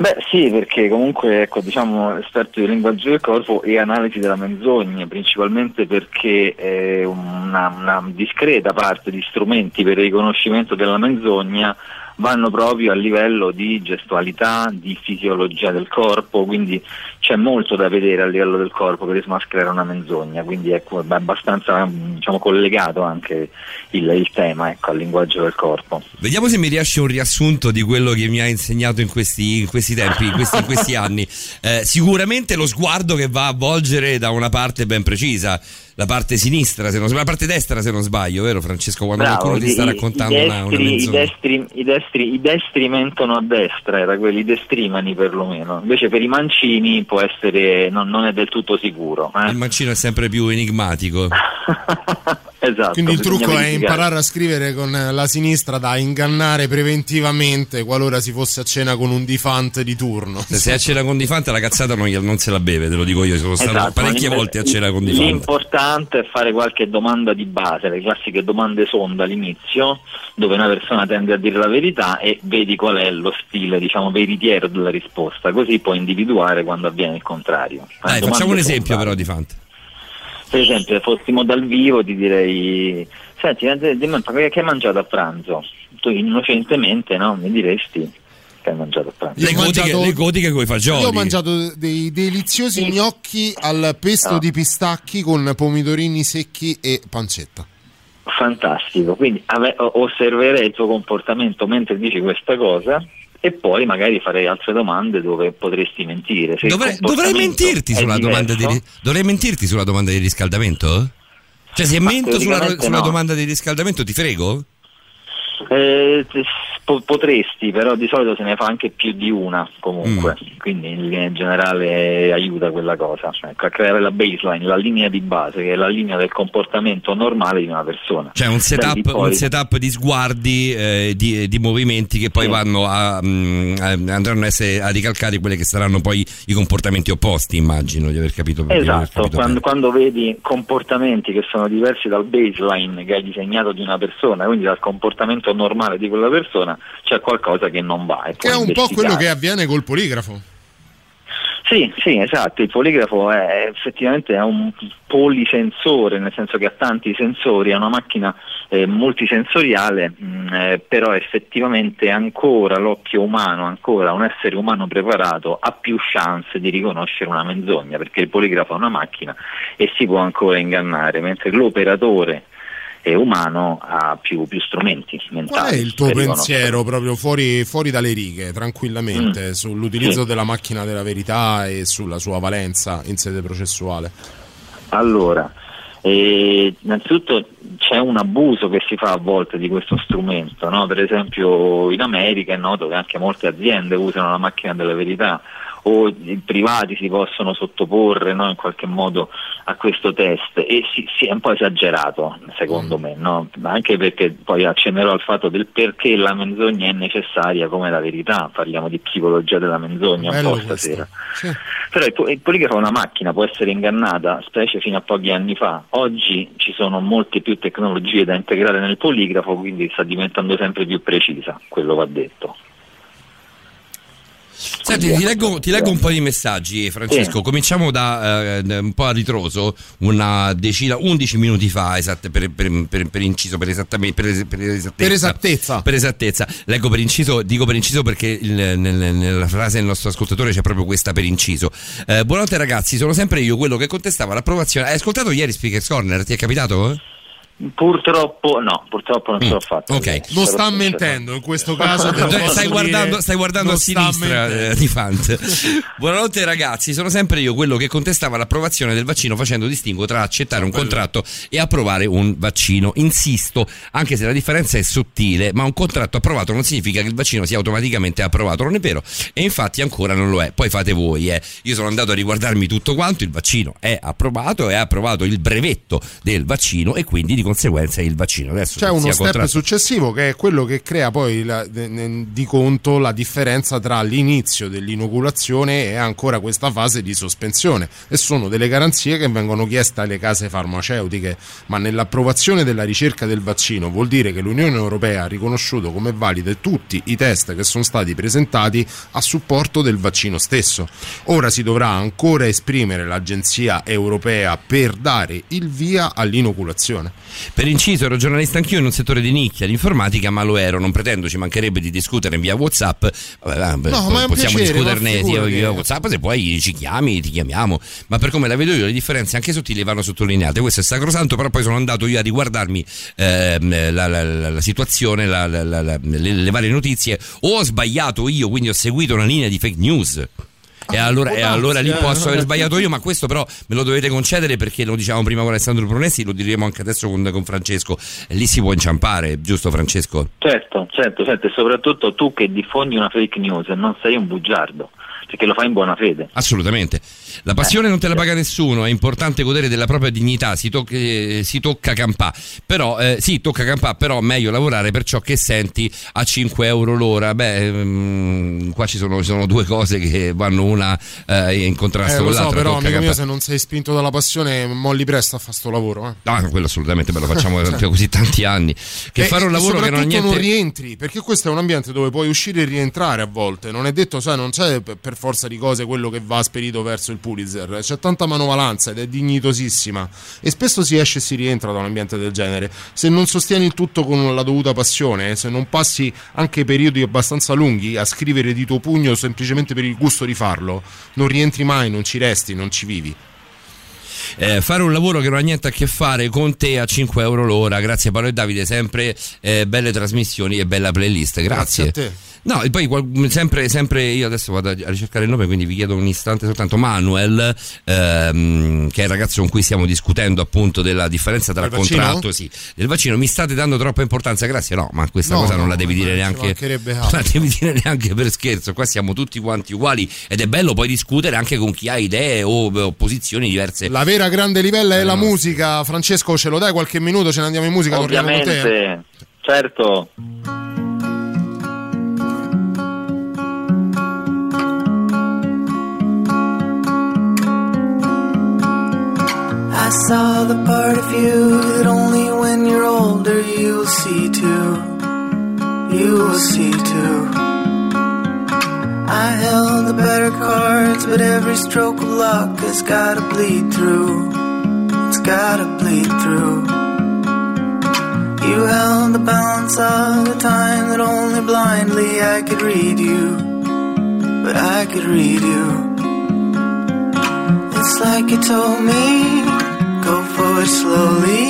Beh sì, perché comunque ecco, diciamo esperto di linguaggio del corpo e analisi della menzogna, principalmente perché eh, una, una discreta parte di strumenti per il riconoscimento della menzogna vanno proprio a livello di gestualità, di fisiologia del corpo, quindi c'è molto da vedere a livello del corpo per smascherare una menzogna, quindi è abbastanza diciamo, collegato anche il, il tema ecco, al linguaggio del corpo. Vediamo se mi riesce un riassunto di quello che mi ha insegnato in questi, in questi tempi, in questi, in questi anni. Eh, sicuramente lo sguardo che va a volgere da una parte ben precisa la parte sinistra, se non sbaglio, la parte destra se non sbaglio, vero Francesco? Quando Bravo, qualcuno ti sta i, raccontando i destri, una, una i, destri, i, destri, I destri mentono a destra, era quelli destrimani perlomeno. Invece per i mancini può essere, non, non è del tutto sicuro. Eh? Il mancino è sempre più enigmatico. esatto. Quindi il trucco è verificare. imparare a scrivere con la sinistra da ingannare preventivamente qualora si fosse a cena con un difante di turno. Se sei a cena con Difante la cazzata non, non se la beve, te lo dico io, sono stato Esatto, parecchie ma volte a cena con Difante. L'importante è fare qualche domanda di base, le classiche domande sonda all'inizio, dove una persona tende a dire la verità e vedi qual è lo stile, diciamo, veritiero della risposta, così puoi individuare quando avviene il contrario. Dai, facciamo un esempio sonda. però Difante. Per esempio, se fossimo dal vivo ti direi, senti, eh, dimmi, che hai mangiato a pranzo? Tu innocentemente no, mi diresti che hai mangiato a pranzo. Le gotiche, le gotiche coi fagioli. Io ho mangiato dei deliziosi gnocchi al pesto No. di pistacchi con pomodorini secchi e pancetta. Fantastico, quindi ave- osserverei il tuo comportamento mentre dici questa cosa e poi magari farei altre domande dove potresti mentire. Dovrei, dovrei mentirti è sulla domanda di, dovrei mentirti sulla domanda di riscaldamento? Cioè, se mento sulla, sulla no. domanda di riscaldamento ti frego? Eh, po- potresti, però di solito se ne fa anche più di una comunque, Mm. quindi in linea generale aiuta quella cosa, ecco, a creare la baseline, la linea di base, che è la linea del comportamento normale di una persona. Cioè un setup, poi- un setup di sguardi, eh, di, di movimenti che poi vanno a, mm, a- andranno a, essere, a ricalcare quelli che saranno poi i comportamenti opposti, immagino di aver capito aver Esatto, capito quando, quando vedi comportamenti che sono diversi dal baseline che hai disegnato di una persona, quindi dal comportamento normale di quella persona, c'è qualcosa che non va. Che è un po' quello che avviene col poligrafo. Sì, sì, esatto, il poligrafo è effettivamente è un polisensore, nel senso che ha tanti sensori, è una macchina eh, multisensoriale, mh, eh, però effettivamente ancora l'occhio umano, ancora un essere umano preparato ha più chance di riconoscere una menzogna, perché il poligrafo è una macchina e si può ancora ingannare, mentre l'operatore eh, umano ha più, più strumenti mentali. Qual è il tuo pensiero proprio fuori, fuori dalle righe, tranquillamente, Mm. sull'utilizzo Sì. della macchina della verità e sulla sua valenza in sede processuale? Allora, eh, innanzitutto c'è un abuso che si fa a volte di questo strumento, no? per esempio in America è noto che anche molte aziende usano la macchina della verità o i privati si possono sottoporre no, in qualche modo a questo test e si, si è un po' esagerato secondo me, no? anche perché poi accennerò al fatto del perché la menzogna è necessaria come la verità, parliamo di psicologia della menzogna un Bello po' questo. stasera. Sì. Però il, po- il poligrafo è una macchina, può essere ingannata, specie fino a pochi anni fa. Oggi ci sono molte più tecnologie da integrare nel poligrafo, quindi sta diventando sempre più precisa, quello va detto. Senti, ti leggo, ti leggo un po' di messaggi, Francesco. Sì. Cominciamo da eh, un po' a ritroso, una decina, 11 minuti fa, esatte, per, per, per- per inciso, per, esattamente, per, per esattezza. Per esattezza. Per esattezza. Leggo per inciso, dico per inciso perché il- nel- nella frase del nostro ascoltatore c'è proprio questa per inciso. Eh, buonanotte ragazzi, sono sempre io quello che contestava l'approvazione. Hai ascoltato ieri Speakers Corner? Ti è capitato? Purtroppo no, purtroppo non ce l'ho fatta. Ok. Non sta mentendo, in questo caso Stai guardando, stai guardando a sinistra eh, di Fant. Buonanotte ragazzi, sono sempre io quello che contestava l'approvazione del vaccino facendo distinguo tra accettare un contratto e approvare un vaccino. Insisto, anche se la differenza è sottile, ma un contratto approvato non significa che il vaccino sia automaticamente approvato, non è vero? E infatti ancora non lo è. Poi fate voi, eh. Io sono andato a riguardarmi tutto quanto, il vaccino è approvato, è approvato il brevetto del vaccino e quindi di conseguenza il vaccino. Adesso C'è uno step contratto- successivo che è quello che crea poi la- di conto la differenza tra l'inizio dell'inoculazione e ancora questa fase di sospensione. E sono delle garanzie che vengono chieste alle case farmaceutiche ma nell'approvazione della ricerca del vaccino vuol dire che l'Unione Europea ha riconosciuto come valide tutti i test che sono stati presentati a supporto del vaccino stesso. Ora si dovrà ancora esprimere l'agenzia europea per dare il via all'inoculazione Per inciso, ero giornalista anch'io in un settore di nicchia, l'informatica, ma lo ero. Non pretendo, ci mancherebbe di discutere via WhatsApp. Vabbè, No, possiamo piacere, discuterne figurati. via WhatsApp, se poi ci chiami, ti chiamiamo. Ma per come la vedo io, le differenze anche sottili vanno sottolineate. Questo è sacrosanto, però poi sono andato io a riguardarmi ehm, la, la- la- la situazione, le, le varie notizie. O ho sbagliato io, quindi ho seguito una linea di fake news. E allora, e allora lì posso aver sbagliato io, ma questo però me lo dovete concedere perché lo dicevamo prima con Alessandro Brunessi, lo diremo anche adesso con, con Francesco. E lì si può inciampare, giusto Francesco? Certo, certo, certo, e soprattutto tu che diffondi una fake news non sei un bugiardo, perché lo fai in buona fede. Assolutamente. La passione non te la paga nessuno, è importante godere della propria dignità, si, toc- eh, si tocca campà, però eh, sì, tocca campà, però meglio lavorare per ciò che senti a 5 euro l'ora. Beh, ehm, qua ci sono, ci sono due cose che vanno una eh, in contrasto Eh, con lo so, l'altra. però, amico mio, se non sei spinto dalla passione, molli presto a fare sto lavoro. Eh. No, quello assolutamente, beh, lo facciamo Cioè. da così tanti anni. Che fare un lavoro che non ha niente. rientri, perché questo è un ambiente dove puoi uscire e rientrare a volte. Non è detto, sai, non c'è per per forza di cose quello che va spedito verso il Pulitzer. C'è tanta manovalanza ed è dignitosissima. E spesso si esce e si rientra da un ambiente del genere. Se non sostieni il tutto con la dovuta passione, se non passi anche periodi abbastanza lunghi a scrivere di tuo pugno semplicemente per il gusto di farlo, non rientri mai, non ci resti, non ci vivi. Eh, fare un lavoro che non ha niente a che fare con te a 5 euro l'ora. Grazie Paolo e Davide, sempre eh, belle trasmissioni e bella playlist. Grazie. Grazie a te. No, e poi sempre, sempre io adesso vado a ricercare il nome, quindi vi chiedo un istante soltanto. Manuel, ehm, che è il ragazzo con cui stiamo discutendo appunto della differenza tra vaccino? contratto, sì, del vaccino. Mi state dando troppa importanza, grazie. No, ma questa No, cosa non no, la devi dire neanche. la devi dire neanche per scherzo. Qua siamo tutti quanti uguali ed è bello poi discutere anche con chi ha idee o, o posizioni diverse. La vera grande livella è la musica. Francesco, ce lo dai qualche minuto? Ce ne andiamo in musica, torniamo con te. Ovviamente, certo. I saw the part of you that only when you're older you'll see too. You will see too. I held the better cards, but every stroke of luck has gotta bleed through. It's gotta bleed through. You held the balance of the time that only blindly I could read you. But I could read you. It's like you told me, go forward slowly.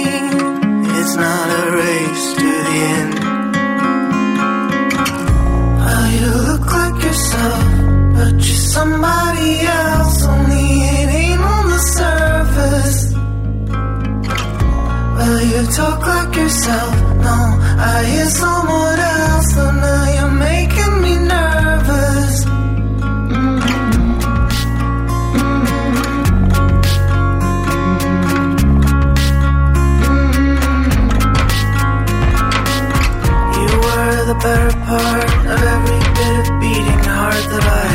It's not a race to the end. Well, you look like yourself, but you're somebody else. Only it ain't on the surface. Well, you talk like yourself. No, I hear someone else. Better part of every bit of beating heart that I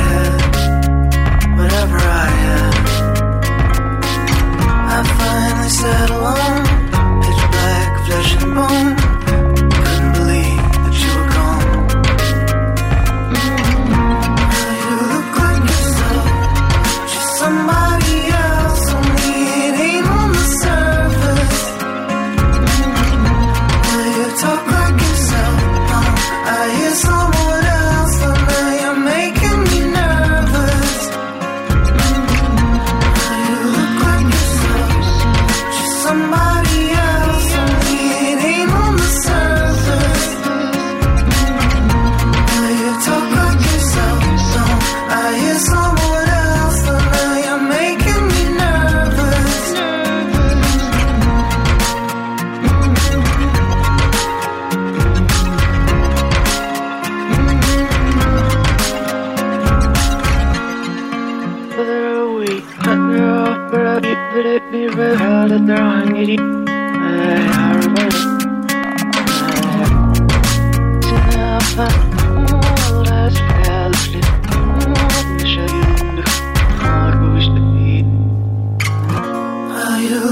You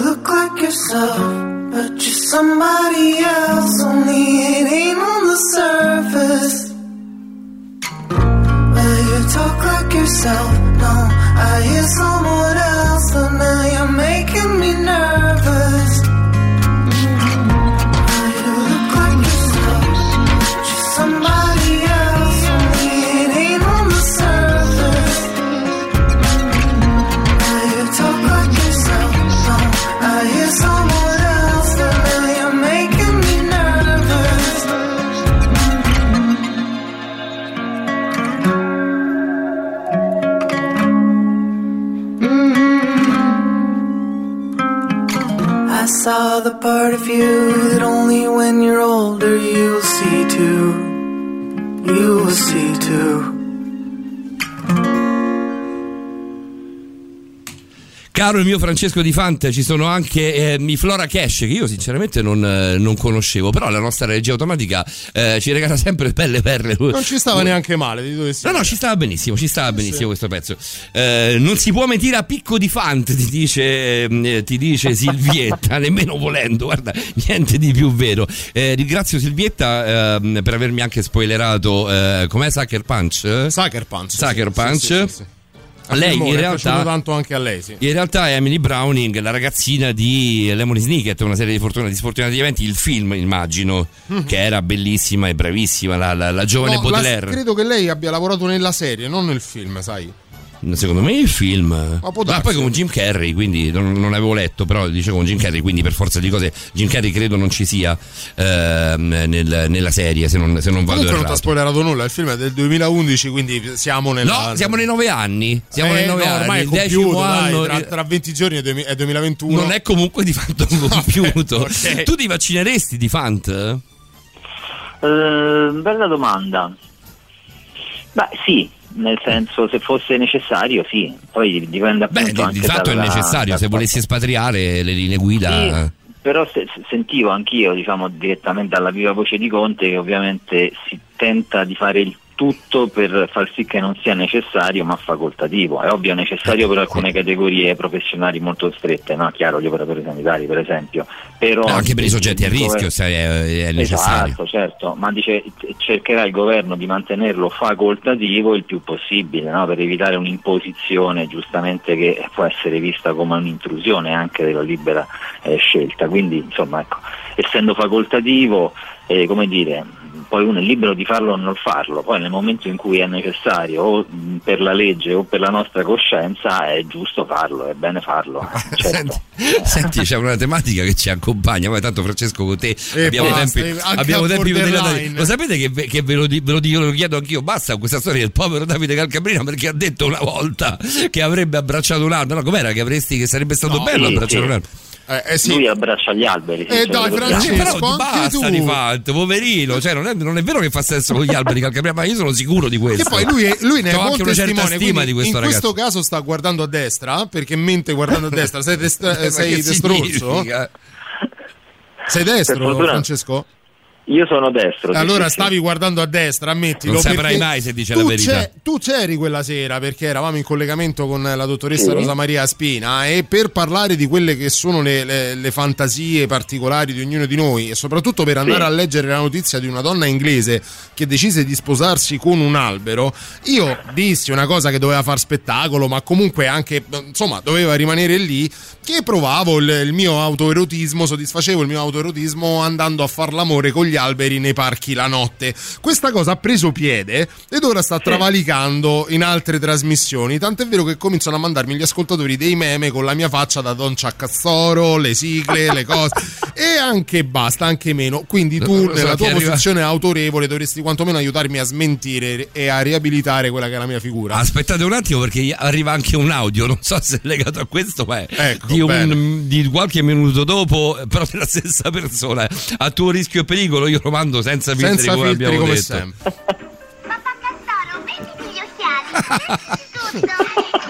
look like yourself, but you're somebody else. Only on the surface. Well, you talk like yourself. No, I hear someone else, but now you're making me nervous. The part of you that only when you're older you'll see too. You will see too. Caro il mio Francesco Di Fante, ci sono anche eh, Flora Cash che io sinceramente non, eh, non conoscevo, però la nostra regia automatica eh, ci regala sempre belle perle. Non ci stava neanche male, di dove No, no, ci stava benissimo, ci stava benissimo questo pezzo. Eh, non si può mentire a picco di Fante, ti dice, eh, ti dice Silvietta, nemmeno volendo, guarda, niente di più vero. Eh, ringrazio Silvietta ehm, per avermi anche spoilerato, com'è Sucker Punch? Sucker Punch. Sucker Punch. sì, sì, sì. Lei filmone, in realtà tanto anche a lei, sì. in realtà è Emily Browning, la ragazzina di Lemony Snicket, una serie di, fortuna, di sfortunati eventi, il film immagino, Mhm. che era bellissima e bravissima, la, la- la giovane No, la- Baudelaire. credo che lei abbia lavorato nella serie, non nel film, sai. Secondo me il film. Ma può Ma poi con Jim Carrey, quindi non, non avevo letto, però dice con Jim Carrey, quindi per forza di cose Jim Carrey credo non ci sia ehm, nel- nella serie, se non, se non vado Comunque non ti ha errato. spoilerato nulla, il film è del 2011, quindi siamo nella... No, siamo nei nove anni. Siamo Eh, nei nove no, anni. ormai è il decimo compiuto, dai, anno. tra, tra 20 giorni è, duemi- è 2021. Non è comunque di fatto compiuto. ok. Tu ti vaccineresti di Fant? Eh, bella domanda. Beh, sì, nel senso se fosse necessario, sì. Poi dipende Beh, appunto di, anche di fatto è dalla- necessario. dal Se volessi espatriare le linee guida. Sì, però se- sentivo anch'io, diciamo, direttamente dalla viva voce di Conte che ovviamente si tenta di fare il tutto per far sì che non sia necessario ma facoltativo. È ovvio necessario per alcune categorie professionali molto strette, no? chiaro gli operatori sanitari per esempio. Però Eh, anche per i soggetti a rischio è, è necessario. Esatto, certo, ma dice cercherà il governo di mantenerlo facoltativo il più possibile, no? per evitare un'imposizione giustamente che può essere vista come un'intrusione anche della libera eh, scelta. Quindi, insomma, ecco, essendo facoltativo, eh, come dire, poi uno è libero di farlo o non farlo, poi nel momento in cui è necessario o per la legge o per la nostra coscienza è giusto farlo, è bene farlo. Certo. Senti, c'è una tematica che ci accompagna. Poi tanto Francesco con te E abbiamo basta, tempi, eh, abbiamo tempi. Lo sapete che, ve- che ve, lo, ve lo dico, lo chiedo anch'io? Basta con questa storia del povero Davide Calcabrina perché ha detto una volta che avrebbe abbracciato un albero. No, com'era? Che avresti che sarebbe stato No, bello sì, abbracciare sì. un albero. Lui abbraccia gli alberi. sì, Eh, dai, ricordiamo. Francesco, Però anche basta tu. di fatto, poverino. Cioè, non, è, non è vero che fa sesso con gli alberi Calcabrina, ma io sono sicuro di questo. Che poi lui, è- lui ne è certa testimone, stima quindi di questo in ragazzo. questo caso sta guardando a destra, perché mente guardando a destra, sei, destra- Ma sei significa? Sei destro, fortuna- Francesco? Io sono destro. sì, Allora sì, sì. stavi guardando a destra, ammettilo. Non saprai mai se dice la verità. c'è- tu c'eri quella sera perché eravamo in collegamento con la dottoressa Sì. Rosa Maria Spina e per parlare di quelle che sono le, le- le fantasie particolari di ognuno di noi e soprattutto per andare a leggere la notizia di una donna inglese che decise di sposarsi con un albero, io dissi una cosa che doveva far spettacolo, ma comunque anche insomma doveva rimanere lì, che provavo il, il mio autoerotismo, soddisfacevo il mio autoerotismo andando a far l'amore con gli alberi nei parchi la notte. Questa cosa ha preso piede ed ora sta travalicando in altre trasmissioni, tant'è vero che cominciano a mandarmi gli ascoltatori dei meme con la mia faccia da Don Ciaccazzoro, le sigle, le cose e anche basta, anche meno. Quindi tu Lo so nella che tua arriva- posizione autorevole dovresti quantomeno aiutarmi a smentire e a riabilitare quella che è la mia figura. Aspettate un attimo perché arriva anche un audio, non so se è legato a questo, ma è Ecco, di, un- di qualche minuto dopo, però della stessa persona. A tuo rischio e pericolo io lo mando senza filtri Senza come filtri abbiamo come detto. sempre.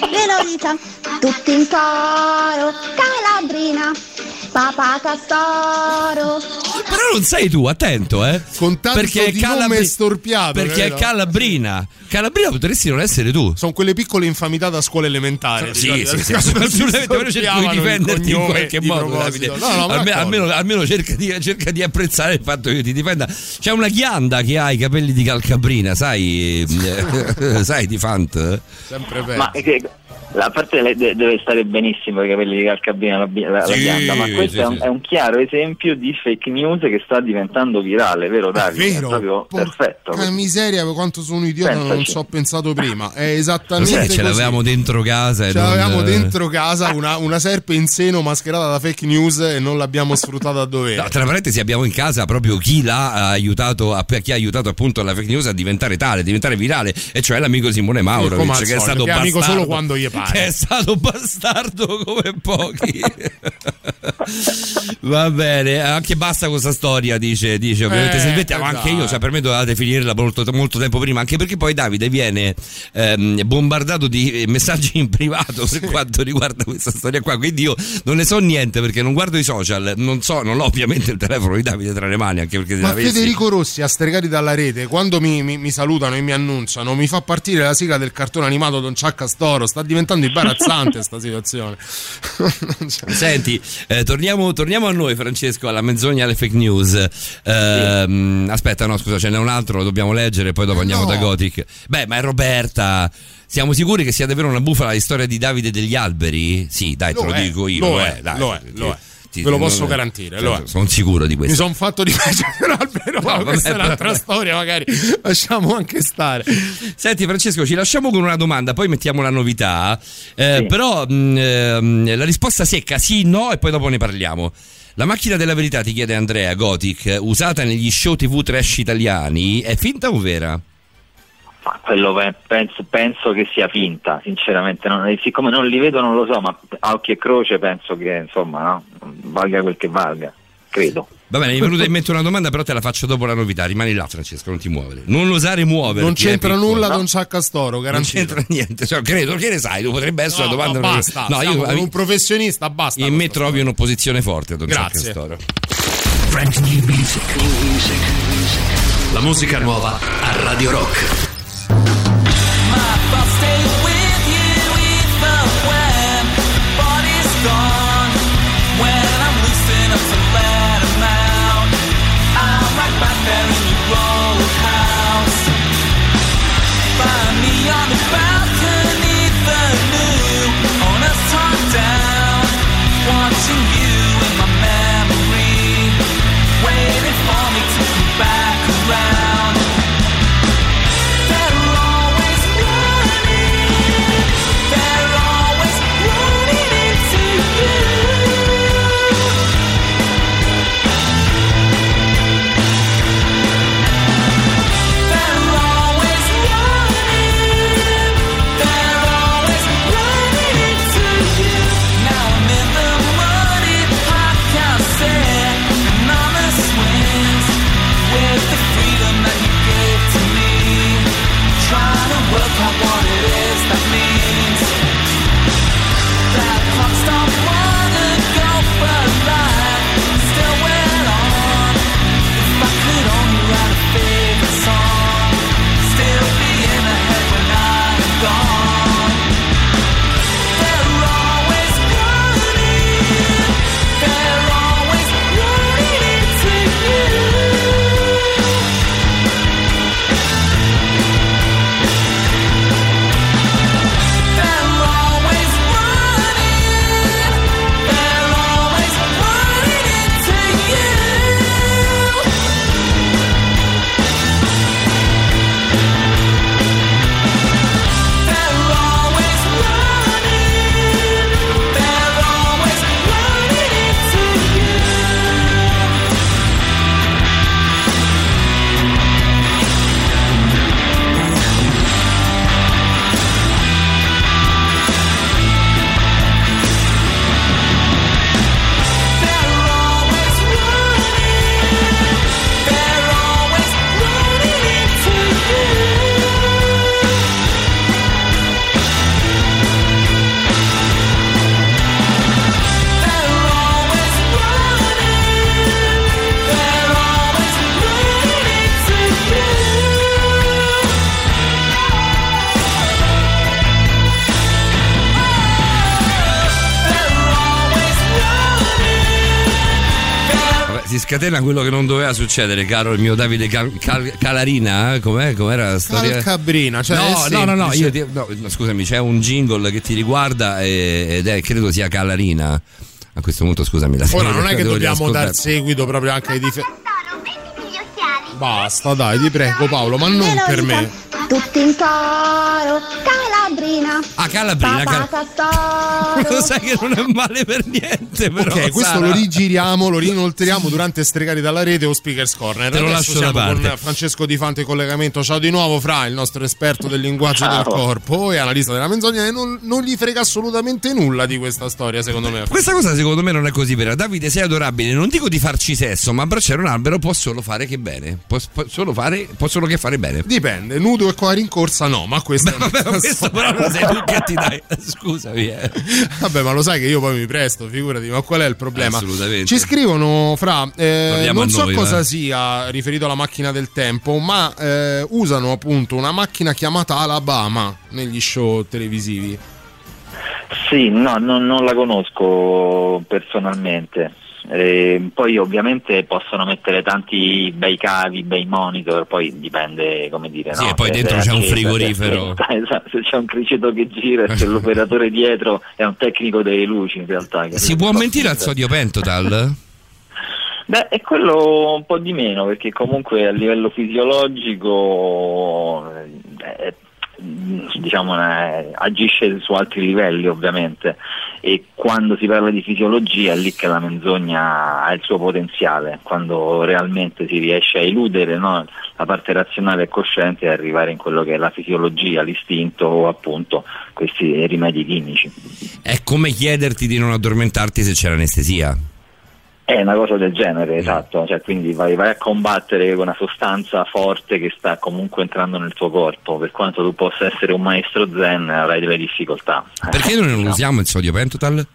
Glielo Lolita, tutti in coro, Calabrina, papà Castoro. Però non sei tu, attento, eh. Con tanto perché di Calabri- nome storpiato. Perché è? Calabrina. Calabrina potresti non essere tu. Sono quelle piccole infamità da scuola elementare. Sì, ricordi? sì, sì, assolutamente, però cerco di difenderti in qualche di modo. Davide. No, no, ma almeno, almeno, cerca, di, cerca di apprezzare il fatto che io ti difenda. C'è una ghianda che ha i capelli di calcabrina, sai, eh, sai di Fant? Sempre peggio. Ma che- la parte le- de- deve stare benissimo i capelli di calcabrina la, la, la Sì, bianda, ma questo sì, è, un, sì. è un chiaro esempio di fake news che sta diventando virale, vero Davide? vero, È proprio perfetto. Porca miseria, quanto sono idiota, non Pensaci. ci ho pensato prima. È Lo esattamente sai che così. ce l'avevamo dentro casa Ce non- l'avevamo dentro casa una, una serpe in seno mascherata da fake news e non l'abbiamo sfruttata a dovere. No, tra parentesi abbiamo in casa proprio chi l'ha aiutato, a- chi ha aiutato appunto la fake news a diventare tale, a diventare virale, e cioè l'amico Simone Mauro, che è stato che è amico solo quando gli pare. Che è stato bastardo come pochi. Va bene, anche basta questa storia, dice, dice ovviamente Eh, Silvetta, ma eh, anche io, cioè per me dovevate finirla molto, molto tempo prima, anche perché poi Davide viene ehm, bombardato di messaggi in privato per quanto riguarda questa storia qua, quindi io non ne so niente perché non guardo i social, non so, non ho ovviamente il telefono di Davide tra le mani, anche perché Ma. Federico Rossi, astregati dalla rete, quando mi, mi- mi salutano e mi annunciano, mi fa partire la sigla del cartone animato Don Ciacca Storo. Sta diventando imbarazzante sta situazione. Senti, eh, torniamo, torniamo a noi, Francesco, alla menzogna alle fake news. Ehm, Aspetta, no, scusa, ce n'è un altro, lo dobbiamo leggere, poi dopo andiamo no. da Gothic. Beh, ma è Roberta. Siamo sicuri che sia davvero una bufala la storia di Davide degli alberi? Sì, dai, te Lo lo è, dico io. lo Lo, è, è, dai. lo è, lo è. Ve lo non- posso garantire, lo è. Sono sicuro di Mi questo. sono fatto di albero, ma vabbè, questa è un'altra vabbè. storia, magari lasciamo anche stare. Senti Francesco, ci lasciamo con una domanda, poi mettiamo la novità. Eh, Però mh, ehm, la risposta secca sì, no e poi dopo ne parliamo. La macchina della verità, ti chiede Andrea Gothic, usata negli show TV trash italiani, è finta o vera? Ma quello pe- penso, penso che sia finta, sinceramente. Non- siccome non li vedo non lo so, ma a occhio e croce penso che insomma no, valga quel che valga, credo. Va bene, mi è venuta in mente una domanda, però te la faccio dopo la novità. Rimani là, Francesco, non ti muovere. Non osare muoverti. Non c'entra nulla No, Don Ciacca Storo, Non garantito. c'entra niente, cioè, credo, che ne sai, tu potrebbe essere No, una domanda. no, basta, no, io con un professionista, basta. in me trovi un'opposizione forte, Don Grazie. Castoro. La musica nuova a Radio Rock. Scatena quello che non doveva succedere, caro il mio Davide Cal- Cal- Calarina. eh? Com'è? Com'era la storia? Calcabrina, cioè no, no, no, no, io ti- no, scusami, c'è un jingle che ti riguarda e- ed è, credo sia Calarina. A questo punto, scusami, la Ora non è che dobbiamo dar seguito proprio anche ai difetti. Basta, dai, ti prego Paolo, ma non per me. Tutti in coro, Calabrina. Ah, Calabrina, Castoro. Lo sai che non è male per niente, però. ok, questo Sara. lo rigiriamo, lo rinoltriamo durante Stregati dalla rete o Speakers Corner. Te lo Adesso lascio da siamo parte. con Francesco Di Fante in collegamento. Ciao di nuovo, Fra, il nostro esperto del linguaggio Ciao. del corpo e analista della menzogna. E non, non gli frega assolutamente nulla di questa storia, secondo me. Questa cosa secondo me non è così vera. Davide, sei adorabile. Non dico di farci sesso, ma abbracciare un albero può solo fare che bene. Può, può solo fare, può solo che fare bene. Dipende, nudo e qua rincorsa no, ma questo è Vabbè, questo però non sei tu che ti dai. Scusami, eh. Vabbè, ma lo sai che io poi mi presto, figurati, ma qual è il problema? Assolutamente. Ci scrivono fra, eh, non so noi, cosa va. sia riferito alla macchina del tempo, ma eh, usano appunto una macchina chiamata Alabama negli show televisivi. Sì, no, non, non la conosco personalmente. Eh, poi ovviamente possono mettere tanti bei cavi, bei monitor, poi dipende come dire. Sì, no? e poi dentro c'è un frigorifero. esatto, se c'è un criceto che gira e se l'operatore dietro è un tecnico delle luci in realtà. Si può mentire al sodio pentotal? Beh, è quello un po' di meno, perché comunque a livello fisiologico eh, diciamo, eh, agisce su altri livelli ovviamente e quando si parla di fisiologia è lì che la menzogna ha il suo potenziale, quando realmente si riesce a eludere no, la parte razionale e cosciente e arrivare in quello che è la fisiologia, l'istinto o appunto questi rimedi chimici. È come chiederti di non addormentarti se c'è l'anestesia. È una cosa del genere, esatto, cioè, quindi vai, vai a combattere con una sostanza forte che sta comunque entrando nel tuo corpo, per quanto tu possa essere un maestro zen avrai delle difficoltà. Perché noi non usiamo il sodio pentotal?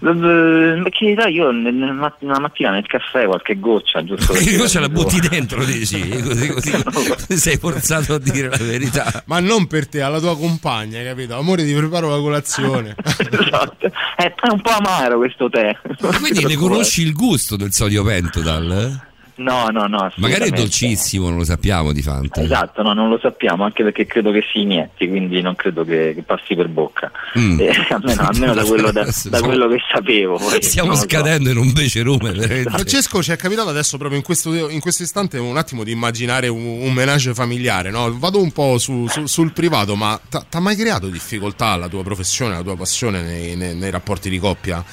Eh, Perché dai, io una mattina nel caffè qualche goccia, giusto? Che perché- cosa la butti dentro, dici? Così, così sei forzato a dire la verità. Ma non per te, alla tua compagna, capito? Amore, ti preparo la colazione. Esatto. È è un po' amaro questo tè. Quindi ne conosci il gusto del sodio pentotal? No, no, no. Magari è dolcissimo, non lo sappiamo di Fanta. Esatto, no, non lo sappiamo, anche perché credo che si inietti, quindi non credo che, che passi per bocca. Mm. Eh, almeno, almeno da, quello, da, da quello che sapevo. poi, Stiamo lo so. scadendo in un becerume, veramente. Francesco, ci è capitato adesso proprio in questo, in questo istante un attimo di immaginare un, un menage familiare, no? Vado un po' su- su- sul privato, ma ti ha mai creato difficoltà la tua professione, la tua passione nei, nei- nei rapporti di coppia?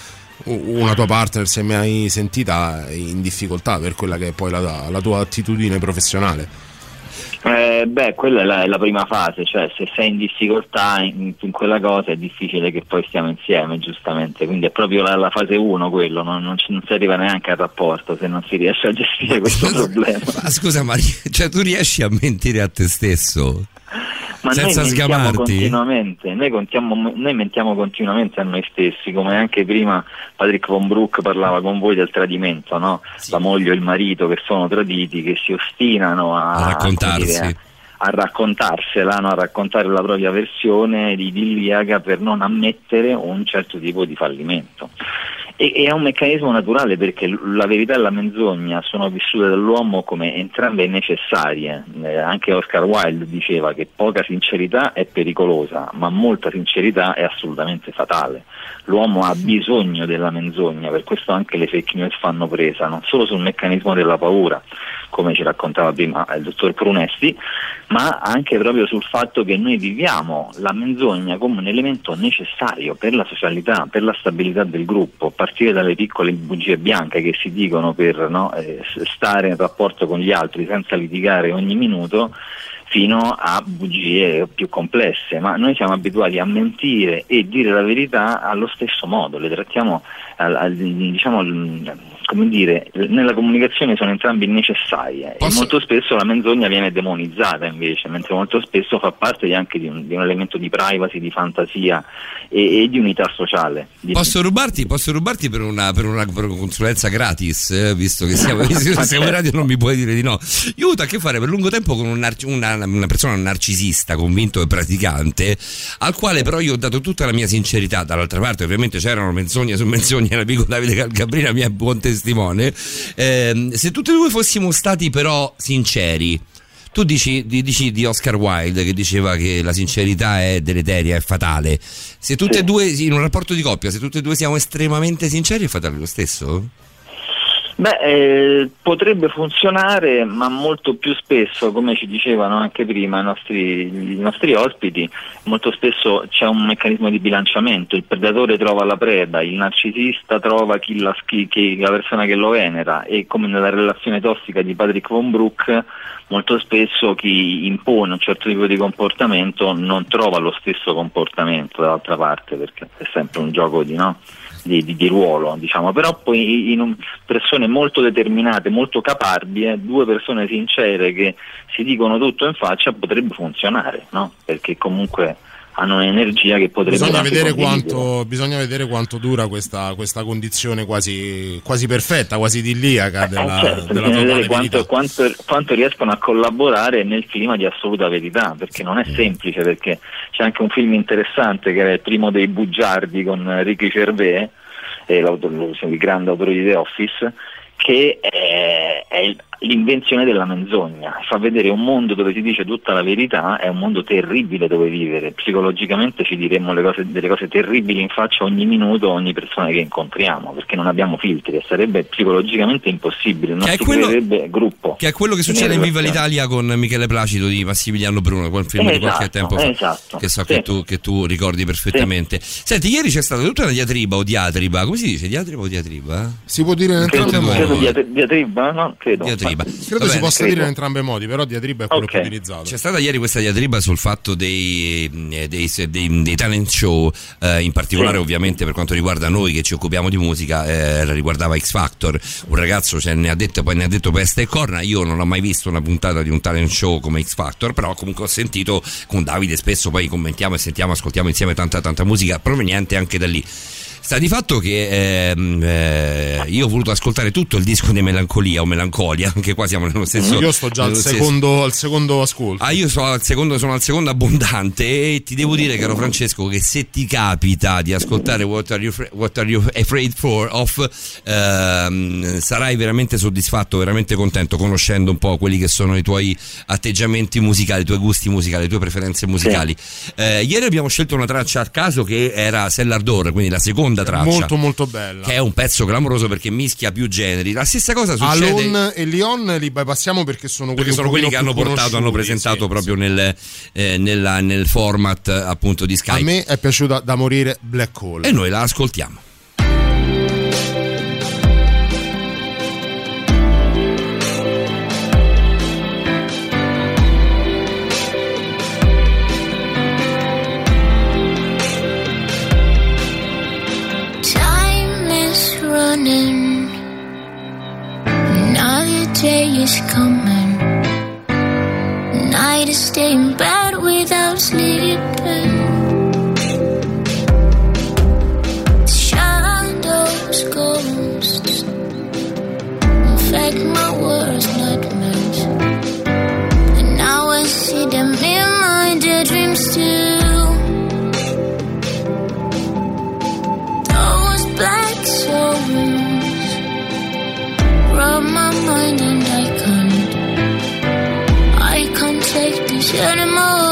Una tua partner è mai sentita in difficoltà per quella che è poi la, la tua attitudine professionale? Eh, beh, quella è la, è la prima fase, cioè se sei in difficoltà in, in quella cosa è difficile che poi stiamo insieme, giustamente, quindi è proprio la, la fase 1 quello, non, non non si arriva neanche al rapporto se non si riesce a gestire questo problema. Ma scusa, ma ri- cioè, tu riesci a mentire a te stesso? Ma senza noi sgamarti? continuamente, noi, contiamo- noi mentiamo continuamente a noi stessi, come anche prima Patrick Von Broek parlava con voi del tradimento, no? la moglie o il marito che sono traditi, che si ostinano a, A raccontarsi. a raccontarsela, no? a raccontare la propria versione idilliaca per non ammettere un certo tipo di fallimento. E, e è un meccanismo naturale perché la verità e la menzogna sono vissute dall'uomo come entrambe necessarie. Eh, anche Oscar Wilde diceva che poca sincerità è pericolosa, ma molta sincerità è assolutamente fatale. L'uomo ha bisogno della menzogna, per questo anche le fake news fanno presa, non solo sul meccanismo della paura, come ci raccontava prima il dottor Prunesti, ma anche proprio sul fatto che noi viviamo la menzogna come un elemento necessario per la socialità, per la stabilità del gruppo, a partire dalle piccole bugie bianche che si dicono per no, eh, stare in rapporto con gli altri senza litigare ogni minuto fino a bugie più complesse, ma noi siamo abituati a mentire e dire la verità allo stesso modo, le trattiamo diciamo, come dire, nella comunicazione sono entrambi necessarie e molto spesso la menzogna viene demonizzata invece, mentre molto spesso fa parte anche di un, di un elemento di privacy, di fantasia e, e di unità sociale. Posso rubarti, posso rubarti per, una, per una- per una consulenza gratis, eh, visto che siamo, siamo in radio non mi puoi dire di no. Io ho avuto a che fare per lungo tempo con un, nar- una una persona narcisista, convinto e praticante, al quale però io ho dato tutta la mia sincerità. Dall'altra parte, ovviamente c'erano menzogne su menzogne, l'amico Davide Calcabrina mi è buon testimone. Eh, se tutti e due fossimo stati però sinceri, tu dici, dici, di Oscar Wilde che diceva che la sincerità è deleteria, è fatale. Se tutte e due, in un rapporto di coppia, se tutte e due siamo estremamente sinceri, è fatale lo stesso? Beh, eh, potrebbe funzionare, ma molto più spesso, come ci dicevano anche prima i nostri, i nostri, ospiti, molto spesso c'è un meccanismo di bilanciamento, il predatore trova la preda, il narcisista trova chi la, chi, chi, la persona che lo venera e come nella relazione tossica di Patrick Von Brook, molto spesso chi impone un certo tipo di comportamento non trova lo stesso comportamento dall'altra parte, perché è sempre un gioco di no di, di, di, ruolo, diciamo. però poi in persone molto determinate, molto caparbie, due persone sincere che si dicono tutto in faccia potrebbe funzionare, no? perché comunque hanno un'energia che potrebbe bisogna vedere, quanto, bisogna vedere quanto dura questa, questa condizione quasi, quasi, perfetta, quasi idilliaca della, eh, certo, della bisogna vedere quanto, quanto, quanto, riescono a collaborare nel clima di assoluta verità perché non è semplice perché c'è anche un film interessante che era il primo dei bugiardi con Ricky Gervais eh, il grande autore di The Office che è, è, l'invenzione della menzogna, fa vedere un mondo dove si dice tutta la verità, è un mondo terribile dove vivere, psicologicamente ci diremmo cose, delle cose terribili in faccia ogni minuto, ogni persona che incontriamo, perché non abbiamo filtri e sarebbe psicologicamente impossibile, non si creerebbe gruppo. Che è quello che succede in Viva l'Italia con Michele Placido di Massimiliano Bruno, quel film esatto, di qualche esatto, tempo fa, esatto, che so sì. che, tu, che, tu, ricordi perfettamente. Sì. Senti, ieri c'è stata tutta una diatriba o diatriba, come si dice? Diatriba o diatriba? Si può dire in entrambi modi. Diatriba? No, credo. Diatriba diatriba. Credo bene, si possa credo. dire in entrambi i modi, però diatriba è quello okay. più utilizzato. C'è stata ieri questa diatriba sul fatto dei, eh, dei, dei, dei talent show, eh, in particolare sì. ovviamente per quanto riguarda noi che ci occupiamo di musica, eh, riguardava X Factor. Un ragazzo cioè, ne ha detto, poi ne ha detto peste e corna. Io non ho mai visto una puntata di un talent show come X Factor, però comunque ho sentito con Davide spesso poi commentiamo e sentiamo, ascoltiamo insieme tanta tanta musica proveniente anche da lì. Sta di fatto che ehm, eh, io ho voluto ascoltare tutto il disco di Melancolia o Melancolia, anche qua siamo nello stesso. Io sto già al secondo, al secondo, ascolto. Ah, io sono al secondo, sono al secondo abbondante e ti devo dire, caro Francesco, che se ti capita di ascoltare What Are You, What Are you Afraid For of, ehm, sarai veramente soddisfatto, veramente contento, conoscendo un po' quelli che sono i tuoi atteggiamenti musicali, i tuoi gusti musicali, le tue preferenze musicali. Sì. Eh, ieri abbiamo scelto una traccia a caso che era Cellar quindi la seconda seconda traccia. Molto molto bella. Che è un pezzo clamoroso perché mischia più generi. La stessa cosa succede. Alon e Leon li bypassiamo perché sono quelli, perché sono quelli che hanno portato, hanno presentato sì, proprio sì. Nel, eh, nella, nel format appunto di Skype. A me è piaciuta da morire Black Hole. E noi la ascoltiamo. Is coming. Night is staying bed without sleeping. Shadows, ghosts affect my worst nightmares. And now I see them in take this anymore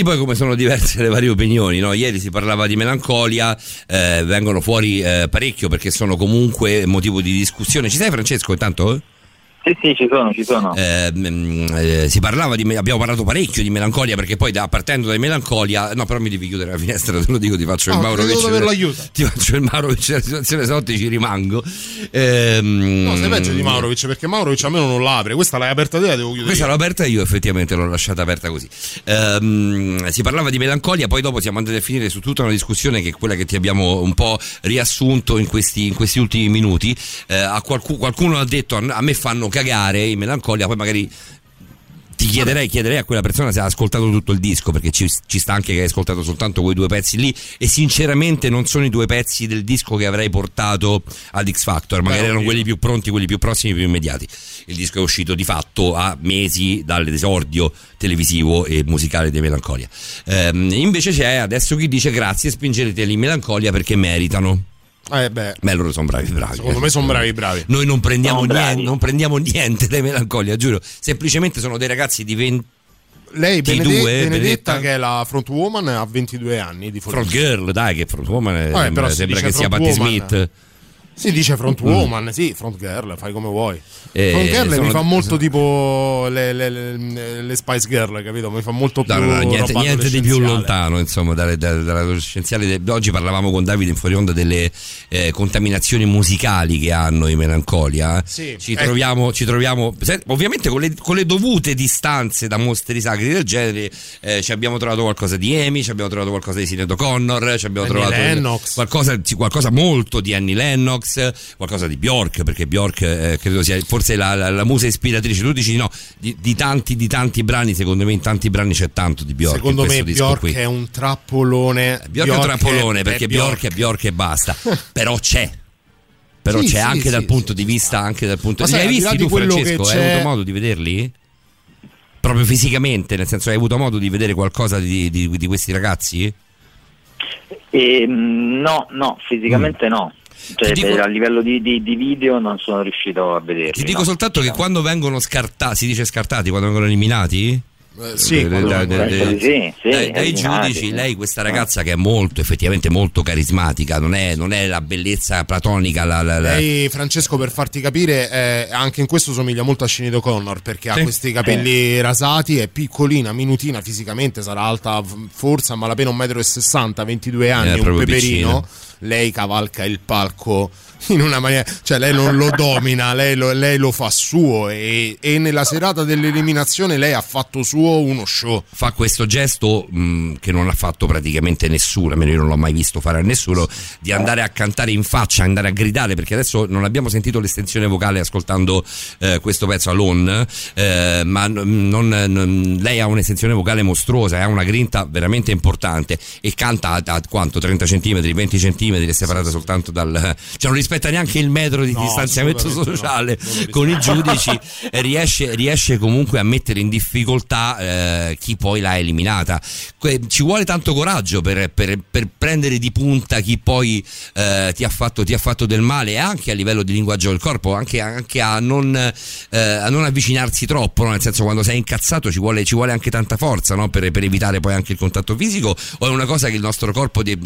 vedi poi come sono diverse le varie opinioni, no? Ieri si parlava di melancolia, eh, vengono fuori eh, parecchio perché sono comunque motivo di discussione. Ci sei Francesco intanto? Sì, sì, ci sono, ci sono. Eh, mm, eh, si parlava di abbiamo parlato parecchio di melancolia perché poi da, partendo da melancolia no però mi devi chiudere la finestra te lo dico ti faccio il No, averlo aiutato. ti faccio il Maurovic della situazione Sotti ci rimango Ehm, No, sei peggio di Maurovic perché Maurovic almeno non l'apre. Questa l'hai aperta te, la devo chiudere. Questa l'ho aperta io, effettivamente l'ho lasciata aperta così. Ehm, si parlava di melancolia, poi dopo siamo andati a finire su tutta una discussione che è quella che ti abbiamo un po' riassunto in questi, in questi ultimi minuti. Eh, a qualcu- qualcuno ha detto a, a me fanno cagare in melancolia, poi magari ti chiederei, chiederei a quella persona se ha ascoltato tutto il disco, perché ci, ci sta anche che hai ascoltato soltanto quei due pezzi lì, e sinceramente non sono i due pezzi del disco che avrei portato ad X Factor, magari Beh, erano quelli più pronti, quelli più prossimi, più immediati. Il disco è uscito di fatto a mesi dall'esordio televisivo e musicale di Melancolia. Ehm, invece c'è adesso chi dice grazie, spingerete in Melancolia perché meritano. Eh beh, Beh, loro sono bravi, bravi. secondo me sono bravi, bravi. Noi non prendiamo, niente, non prendiamo niente dai Melancolia, giuro. Semplicemente sono dei ragazzi di 20 Lei, Chi Benede- due? Benedetta, Benedetta? che è la front woman, ha 22 anni di Front. Girl, dai, che Front Woman eh, Vabbè, sembra, sembra che sia Patti woman. Smith. Si dice front Mm. woman, sì, front girl, fai come vuoi. Eh, front girl sono- mi fa molto tipo le, le- le- le Spice Girl, capito? Mi fa molto più No, no, no, niente, niente di più lontano, insomma, dall'adolescenziale. Oggi parlavamo con Davide in fuori onda delle eh, contaminazioni musicali che hanno i Melancolia. Sì, ci, ecco. troviamo, ci troviamo, ovviamente con le, con le dovute distanze da mostri sacri del genere, eh, ci abbiamo trovato qualcosa di Amy, ci abbiamo trovato qualcosa di Sinead O'Connor, ci abbiamo Annie trovato Lennox. Qualcosa, qualcosa molto di Annie Lennox, qualcosa di Bjork, perché Bjork eh, credo sia forse la, la- la musa ispiratrice. Tu dici no, di, di tanti, di tanti brani, secondo me in tanti brani c'è tanto di Bjork. Secondo me disco Bjork qui. è un trappolone. Bjork è un trappolone perché Bjork è Bjork e basta. Però c'è. Però Sì, c'è sì, anche sì, dal sì, punto di vista, anche dal punto hai di là visti di tu, Francesco? Hai avuto modo di vederli? Proprio fisicamente, nel senso hai avuto modo di vedere qualcosa di, di- di questi ragazzi? E, mm, no, no, fisicamente no. Cioè, dico- a livello di, di- di video non sono riuscito a vederli. Ti dico no. soltanto che quando vengono scartati, si dice scartati, quando vengono eliminati? Eh, sì, Eh, da- penso di sì, sì, dai, dai giudici, sì. lei questa ragazza che è molto, effettivamente molto carismatica, non è, non è la bellezza platonica, la, la- la- Lei, Francesco, per farti capire, eh, anche in questo somiglia molto a Sinead O'Connor perché Sì. ha questi capelli rasati, è piccolina, minutina fisicamente, sarà alta f- forse a malapena 1,60 m, 22 anni, È un peperino. piccina. Lei cavalca il palco in una maniera, cioè lei non lo domina, lei lo, lei lo fa suo e, e nella serata dell'eliminazione lei ha fatto suo uno show. fa questo gesto mh, che non ha fatto praticamente nessuno, almeno io non l'ho mai visto fare a nessuno, di andare a cantare in faccia, andare a gridare, perché adesso non abbiamo sentito l'estensione vocale ascoltando eh, questo pezzo Alone, eh, ma non- non- lei ha un'estensione vocale mostruosa, ha una grinta veramente importante e canta a, a quanto? 30 cm, 20 cm, è separata soltanto dal... cioè non rispetta neanche il metro di No, distanziamento sociale no, con i giudici, eh, riesce, riesce comunque a mettere in difficoltà eh, chi poi l'ha eliminata. Que- ci vuole tanto coraggio per, per- per prendere di punta chi poi eh, ti, ha fatto, ti ha fatto del male, anche a livello di linguaggio del corpo, anche, anche a, non, eh, a non avvicinarsi troppo, no? nel senso quando sei incazzato ci vuole, ci vuole anche tanta forza no? per, per evitare poi anche il contatto fisico, o è una cosa che il nostro corpo di-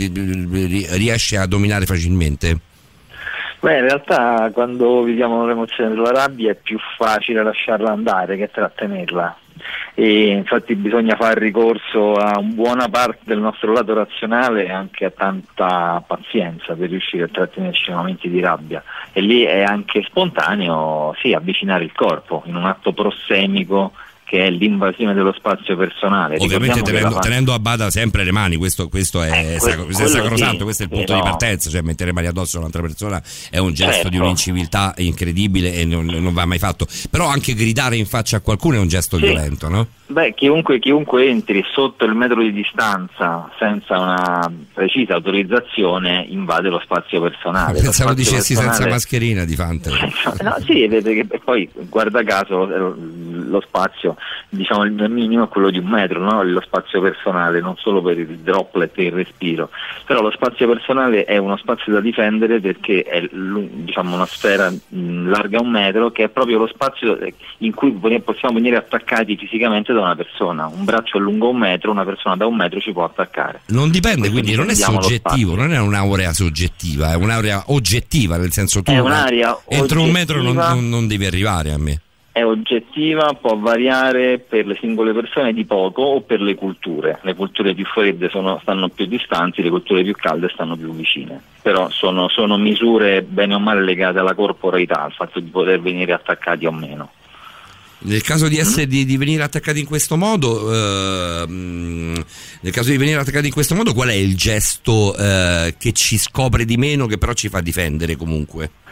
riesce a dominare facilmente? Beh, in realtà quando viviamo l'emozione della rabbia è più facile lasciarla andare che trattenerla. e infatti bisogna fare ricorso a buona parte del nostro lato razionale e anche a tanta pazienza per riuscire a trattenerci nei momenti di rabbia e lì è anche spontaneo sì, avvicinare il corpo in un atto prossemico che è l'invasione dello spazio personale. Ovviamente tenendo, tenendo, a bada sempre le mani, questo, questo è, Eh, sacro- è sacrosanto, sì, questo è il punto di no. partenza, cioè mettere le mani addosso a un'altra persona è un gesto Certo. di un'inciviltà incredibile e non, non va mai fatto. Però anche gridare in faccia a qualcuno è un gesto Sì. violento, no? Beh, chiunque, chiunque entri sotto il metro di distanza senza una precisa autorizzazione invade lo spazio personale. Lo Pensavo spazio dicessi senza personale- mascherina di Fante. No, sì, che e poi guarda caso eh, lo spazio, diciamo il minimo è quello di un metro, no? lo spazio personale, non solo per il droplet e il respiro, però lo spazio personale è uno spazio da difendere perché è diciamo, una sfera mh, larga un metro che è proprio lo spazio in cui possiamo venire attaccati fisicamente da una persona, un braccio è lungo un metro, una persona da un metro ci può attaccare. Non dipende, Questo quindi non è soggettivo, non è un'aurea soggettiva, è un'aurea oggettiva, nel senso tu È un'area entro un metro non, non- non devi arrivare a me. È oggettiva, può variare per le singole persone di poco o per le culture. Le culture più fredde sono- stanno più distanti, le culture più calde stanno più vicine. Però sono, sono misure bene o male legate alla corporeità, al fatto di poter venire attaccati o meno. Nel caso di, essere, di, di venire attaccati in questo modo, ehm, nel caso di venire attaccati in questo modo, qual è il gesto eh, che ci scopre di meno, che però ci fa difendere comunque?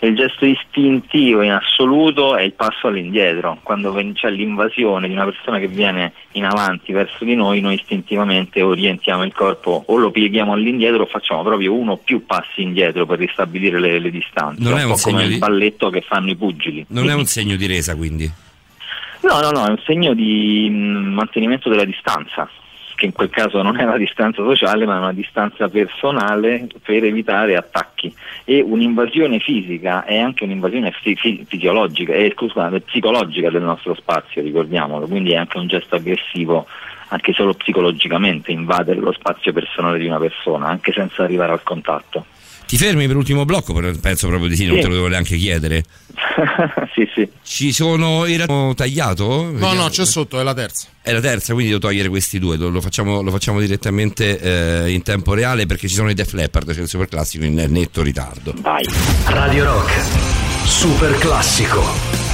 Il gesto istintivo in assoluto è il passo all'indietro, quando c'è l'invasione di una persona che viene in avanti verso di noi, noi istintivamente orientiamo il corpo o lo pieghiamo all'indietro o facciamo proprio uno o più passi indietro per ristabilire le, le distanze. Non è un un po' come segno il di- balletto che fanno i pugili. Non è un segno di resa, quindi. No, no, no, è un segno di mh, mantenimento della distanza, che in quel caso non è una distanza sociale, ma è una distanza personale per evitare attacchi. E un'invasione fisica è anche un'invasione fi- fi- fisiologica, eh, scusate, psicologica del nostro spazio, ricordiamolo, quindi è anche un gesto aggressivo anche solo psicologicamente invadere lo spazio personale di una persona, anche senza arrivare al contatto. Ti fermi per l'ultimo blocco? Penso proprio di sì, non Sì. te lo devo neanche chiedere. sì, sì. Ci sono. Erano tagliato? No, no, c'è sotto, è la terza. È la terza, quindi devo togliere questi due. Lo, lo facciamo, lo facciamo direttamente eh, in tempo reale perché ci sono i Def Leppard, c'è il super classico in netto ritardo. Vai. Radio Rock, super classico.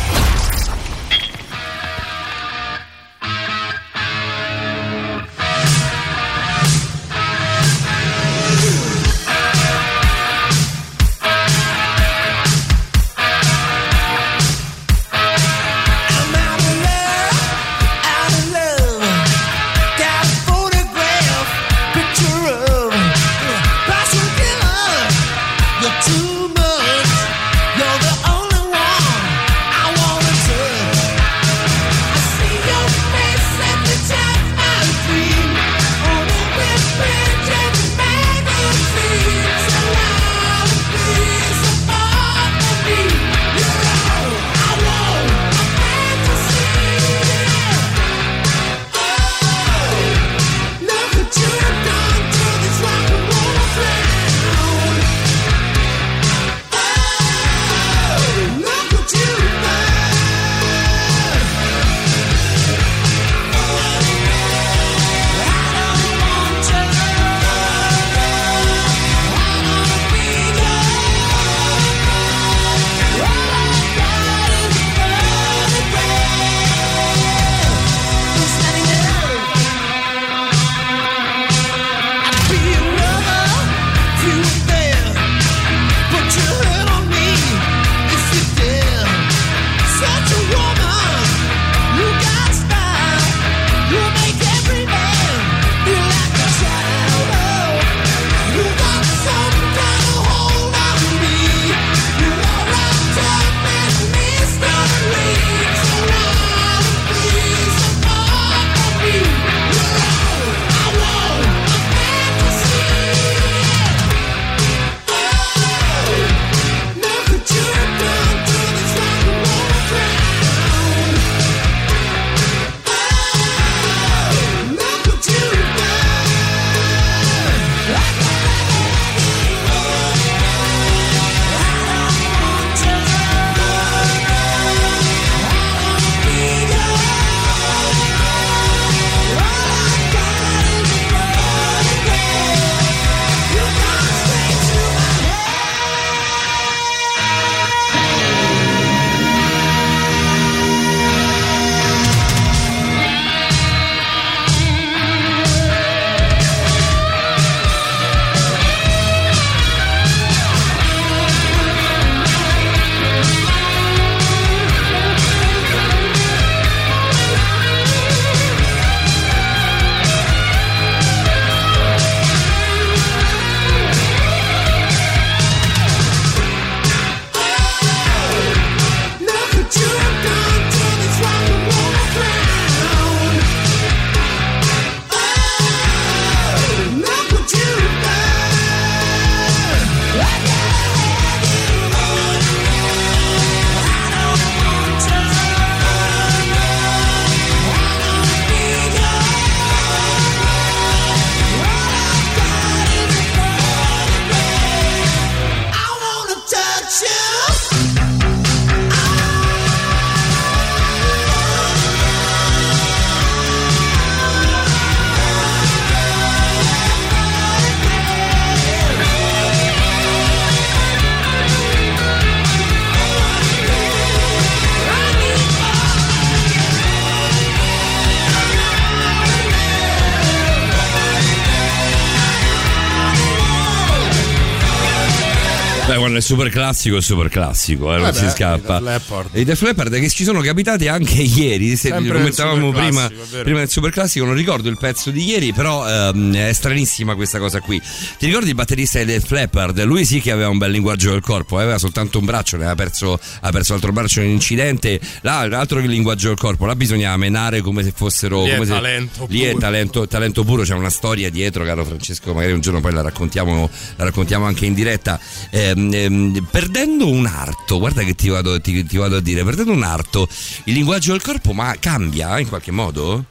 Quando è super classico, è super classico, eh, non Eh si scappa. i Def Leppard. E i Def Leppard che ci sono capitati anche ieri, se commentavamo prima, è prima del super classico, non ricordo il pezzo di ieri, però ehm, è stranissima questa cosa qui. Ti ricordi il batterista dei Def Leppard? Lui sì che aveva un bel linguaggio del corpo, eh, aveva soltanto un braccio, ne aveva perso, ha perso l'altro braccio in un incidente, là altro che linguaggio del corpo, là bisognava menare come se fossero... Lì è come se- talento lì è puro. talento, talento puro, c'è una storia dietro, caro Francesco, magari un giorno poi la raccontiamo, la raccontiamo anche in diretta. Ehm, ehm, perdendo un arto, guarda che ti vado, ti- ti vado a dire, perdendo un arto, il linguaggio del corpo ma cambia in qualche modo?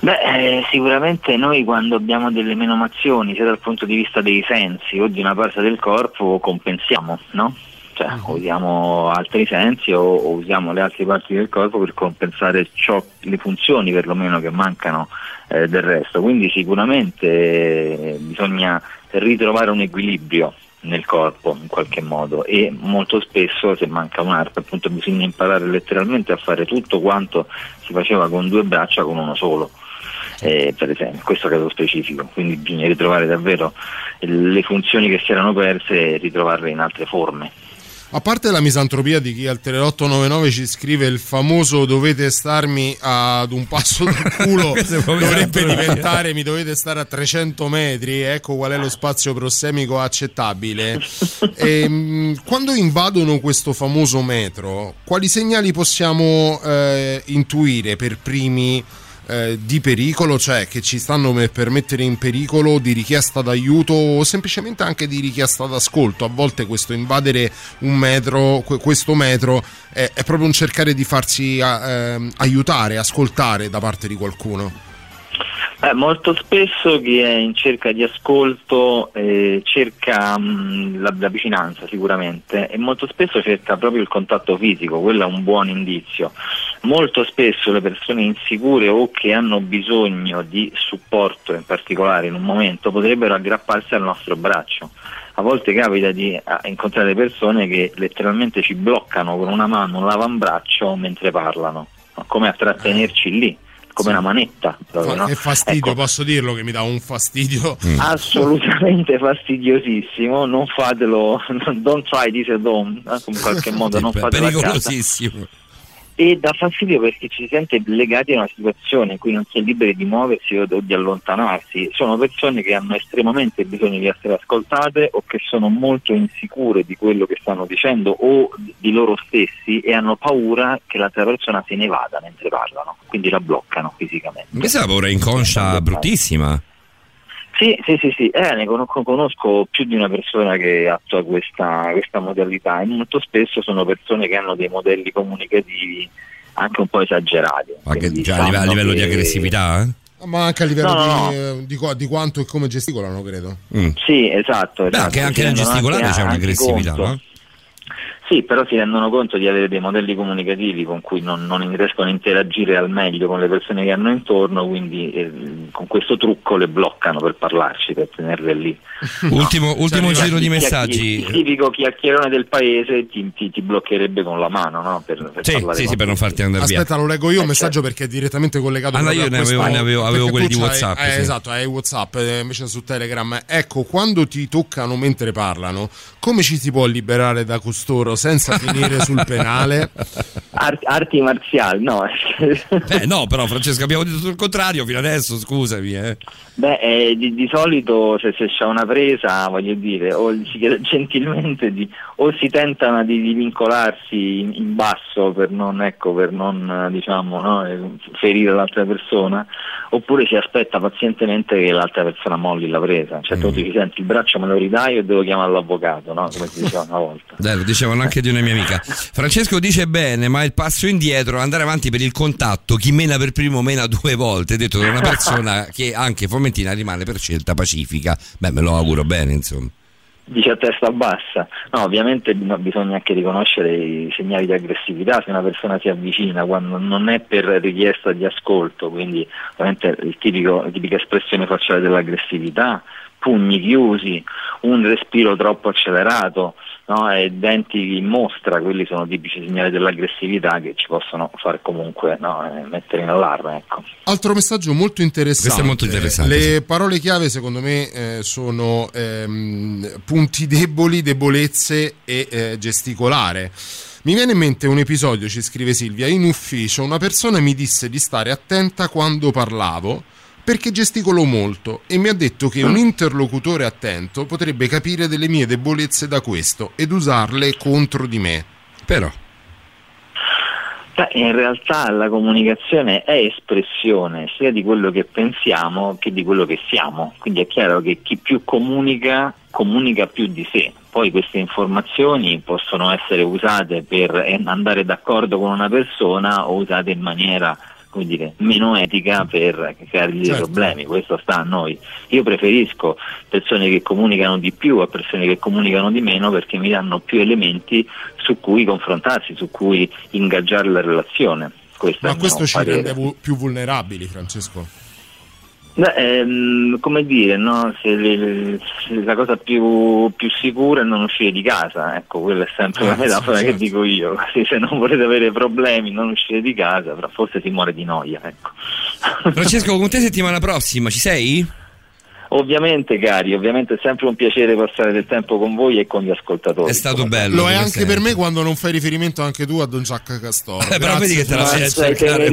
Beh, eh, sicuramente noi quando abbiamo delle menomazioni, sia dal punto di vista dei sensi o di una parte del corpo, compensiamo, no? Cioè, usiamo altri sensi o, o usiamo le altre parti del corpo per compensare ciò, le funzioni perlomeno che mancano eh, del resto. Quindi sicuramente eh, bisogna ritrovare un equilibrio nel corpo in qualche modo. E molto spesso se manca un'arte appunto bisogna imparare letteralmente a fare tutto quanto si faceva con due braccia con uno solo. Eh, per esempio, in questo caso specifico, quindi bisogna ritrovare davvero le funzioni che si erano perse e ritrovarle in altre forme. A parte la misantropia di chi al 3899 ci scrive il famoso dovete starmi ad un passo dal culo, dovrebbe diventare mi dovete stare a 300 metri, ecco qual è lo spazio prossemico accettabile. Ehm, quando invadono questo famoso metro, quali segnali possiamo eh, intuire per primi? Eh, di pericolo, cioè che ci stanno per- mettere in pericolo di richiesta d'aiuto o semplicemente anche di richiesta d'ascolto. A volte questo invadere un metro, que- questo metro è, è proprio un cercare di farsi ehm, aiutare, ascoltare da parte di qualcuno. Eh, molto spesso chi è in cerca di ascolto eh, cerca mh, la, la vicinanza sicuramente e molto spesso cerca proprio il contatto fisico, quello è un buon indizio. Molto spesso le persone insicure o che hanno bisogno di supporto in particolare in un momento potrebbero aggrapparsi al nostro braccio. A volte capita di incontrare persone che letteralmente ci bloccano con una mano un avambraccio mentre parlano, no? come a trattenerci lì, come una manetta. proprio, no? Che fastidio, Ecco, posso dirlo che mi dà un fastidio. assolutamente fastidiosissimo, non fatelo, don't try this at home, eh, in qualche modo, non fatelo a casa. pericolosissimo. E dà fastidio perché ci si sente legati a una situazione in cui non si è liberi di muoversi o di allontanarsi. Sono persone che hanno estremamente bisogno di essere ascoltate o che sono molto insicure di quello che stanno dicendo o di loro stessi e hanno paura che l'altra persona se ne vada mentre parlano, quindi la bloccano fisicamente. Questa è una paura inconscia bruttissima. Sì, sì, sì, sì. Eh, ne conosco, conosco più di una persona che attua questa, questa modalità e molto spesso sono persone che hanno dei modelli comunicativi anche un po' esagerati. Ma che già a livello, livello di che- aggressività? eh? Ma anche a livello No, no, di, eh, di qua- di quanto e come gesticolano, credo. Mm. Sì, esatto. Beh, esatto. anche, anche Si nel gesticolare anche- c'è anche un'aggressività, no? Sì, però si rendono conto di avere dei modelli comunicativi con cui non, non riescono a interagire al meglio con le persone che hanno intorno, quindi eh, con questo trucco le bloccano per parlarci, per tenerle lì. Ultimo, ultimo Cioè, giro di messaggi. Il, tipico chiacchierone del paese ti, ti- ti bloccherebbe con la mano, no? Per, per Sì, sì, sì, per non farti andare via. Aspetta, lo leggo io un messaggio perché è direttamente collegato Ah, no, proprio io ne avevo- ne avevo- avevo quelli di WhatsApp, eh, sì. Esatto, hai WhatsApp eh, invece su Telegram. Ecco, quando ti toccano mentre parlano, come ci si può liberare da costoro senza finire sul penale? Ar- arti marziali, no. Eh no, però Francesco abbiamo detto tutto il contrario fino adesso, scusami. Eh. Beh, eh, di, di solito se, se c'è una presa, voglio dire, o si chiede gentilmente di, o si tentano di, di vincolarsi in, in basso per non, ecco, per non diciamo, no, eh, ferire l'altra persona, oppure si aspetta pazientemente che l'altra persona molli la presa. Cioè tu ti senti il braccio me lo ridai o devo chiamare l'avvocato, no? come si diceva una volta. Dai, lo dicevano anche di una mia amica. Francesco dice bene, ma il passo indietro, andare avanti per il contatto, chi mena per primo mena due volte, detto da una persona che anche fomentina rimane per scelta pacifica. Beh, me lo auguro bene, insomma. Dice a testa bassa. No, ovviamente no, bisogna anche riconoscere i segnali di aggressività se una persona si avvicina quando non è per richiesta di ascolto, quindi ovviamente tipico, la tipica espressione facciale dell'aggressività, pugni chiusi, un respiro troppo accelerato, no? e denti in mostra, quelli sono tipici segnali dell'aggressività che ci possono fare comunque no? eh, mettere in allarme. Ecco. Altro messaggio molto interessante. Questo è molto interessante, Le parole chiave secondo me eh, sono ehm, punti deboli, debolezze e eh, gesticolare. Mi viene in mente un episodio, ci scrive Silvia, in ufficio una persona mi disse di stare attenta quando parlavo perché gesticolo molto e mi ha detto che un interlocutore attento potrebbe capire delle mie debolezze da questo ed usarle contro di me. Però Beh, in realtà la comunicazione è espressione sia di quello che pensiamo che di quello che siamo, quindi è chiaro che chi più comunica comunica più di sé. Poi queste informazioni possono essere usate per andare d'accordo con una persona o usate in maniera come dire, meno etica per creargli dei Certo. problemi, questo sta a noi. Io preferisco persone che comunicano di più a persone che comunicano di meno perché mi danno più elementi su cui confrontarsi, su cui ingaggiare la relazione. Questo Ma questo ci parere. rende più vulnerabili, Francesco. Beh, ehm, come dire, no? se le- se la cosa più, più sicura è non uscire di casa, ecco, quella è sempre la sì, metafora che certo. dico io, Così, se non volete avere problemi non uscire di casa, forse si muore di noia, ecco. Francesco, con te settimana prossima ci sei? Ovviamente cari, ovviamente è sempre un piacere passare del tempo con voi e con gli ascoltatori. È stato bello. Lo è anche sempre. per me quando non fai riferimento anche tu a Don Giacca Castoro. Eh, però Grazie, vedi che te la sei a cercare.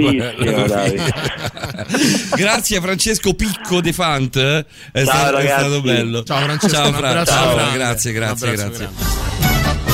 dai. Grazie Francesco Picco De Fant. È, Ciao, stato, è ragazzi. stato bello. Ciao, Francesco, Ciao, un Fra. abbraccio Ciao, grazie, Un grazie, abbraccio grazie.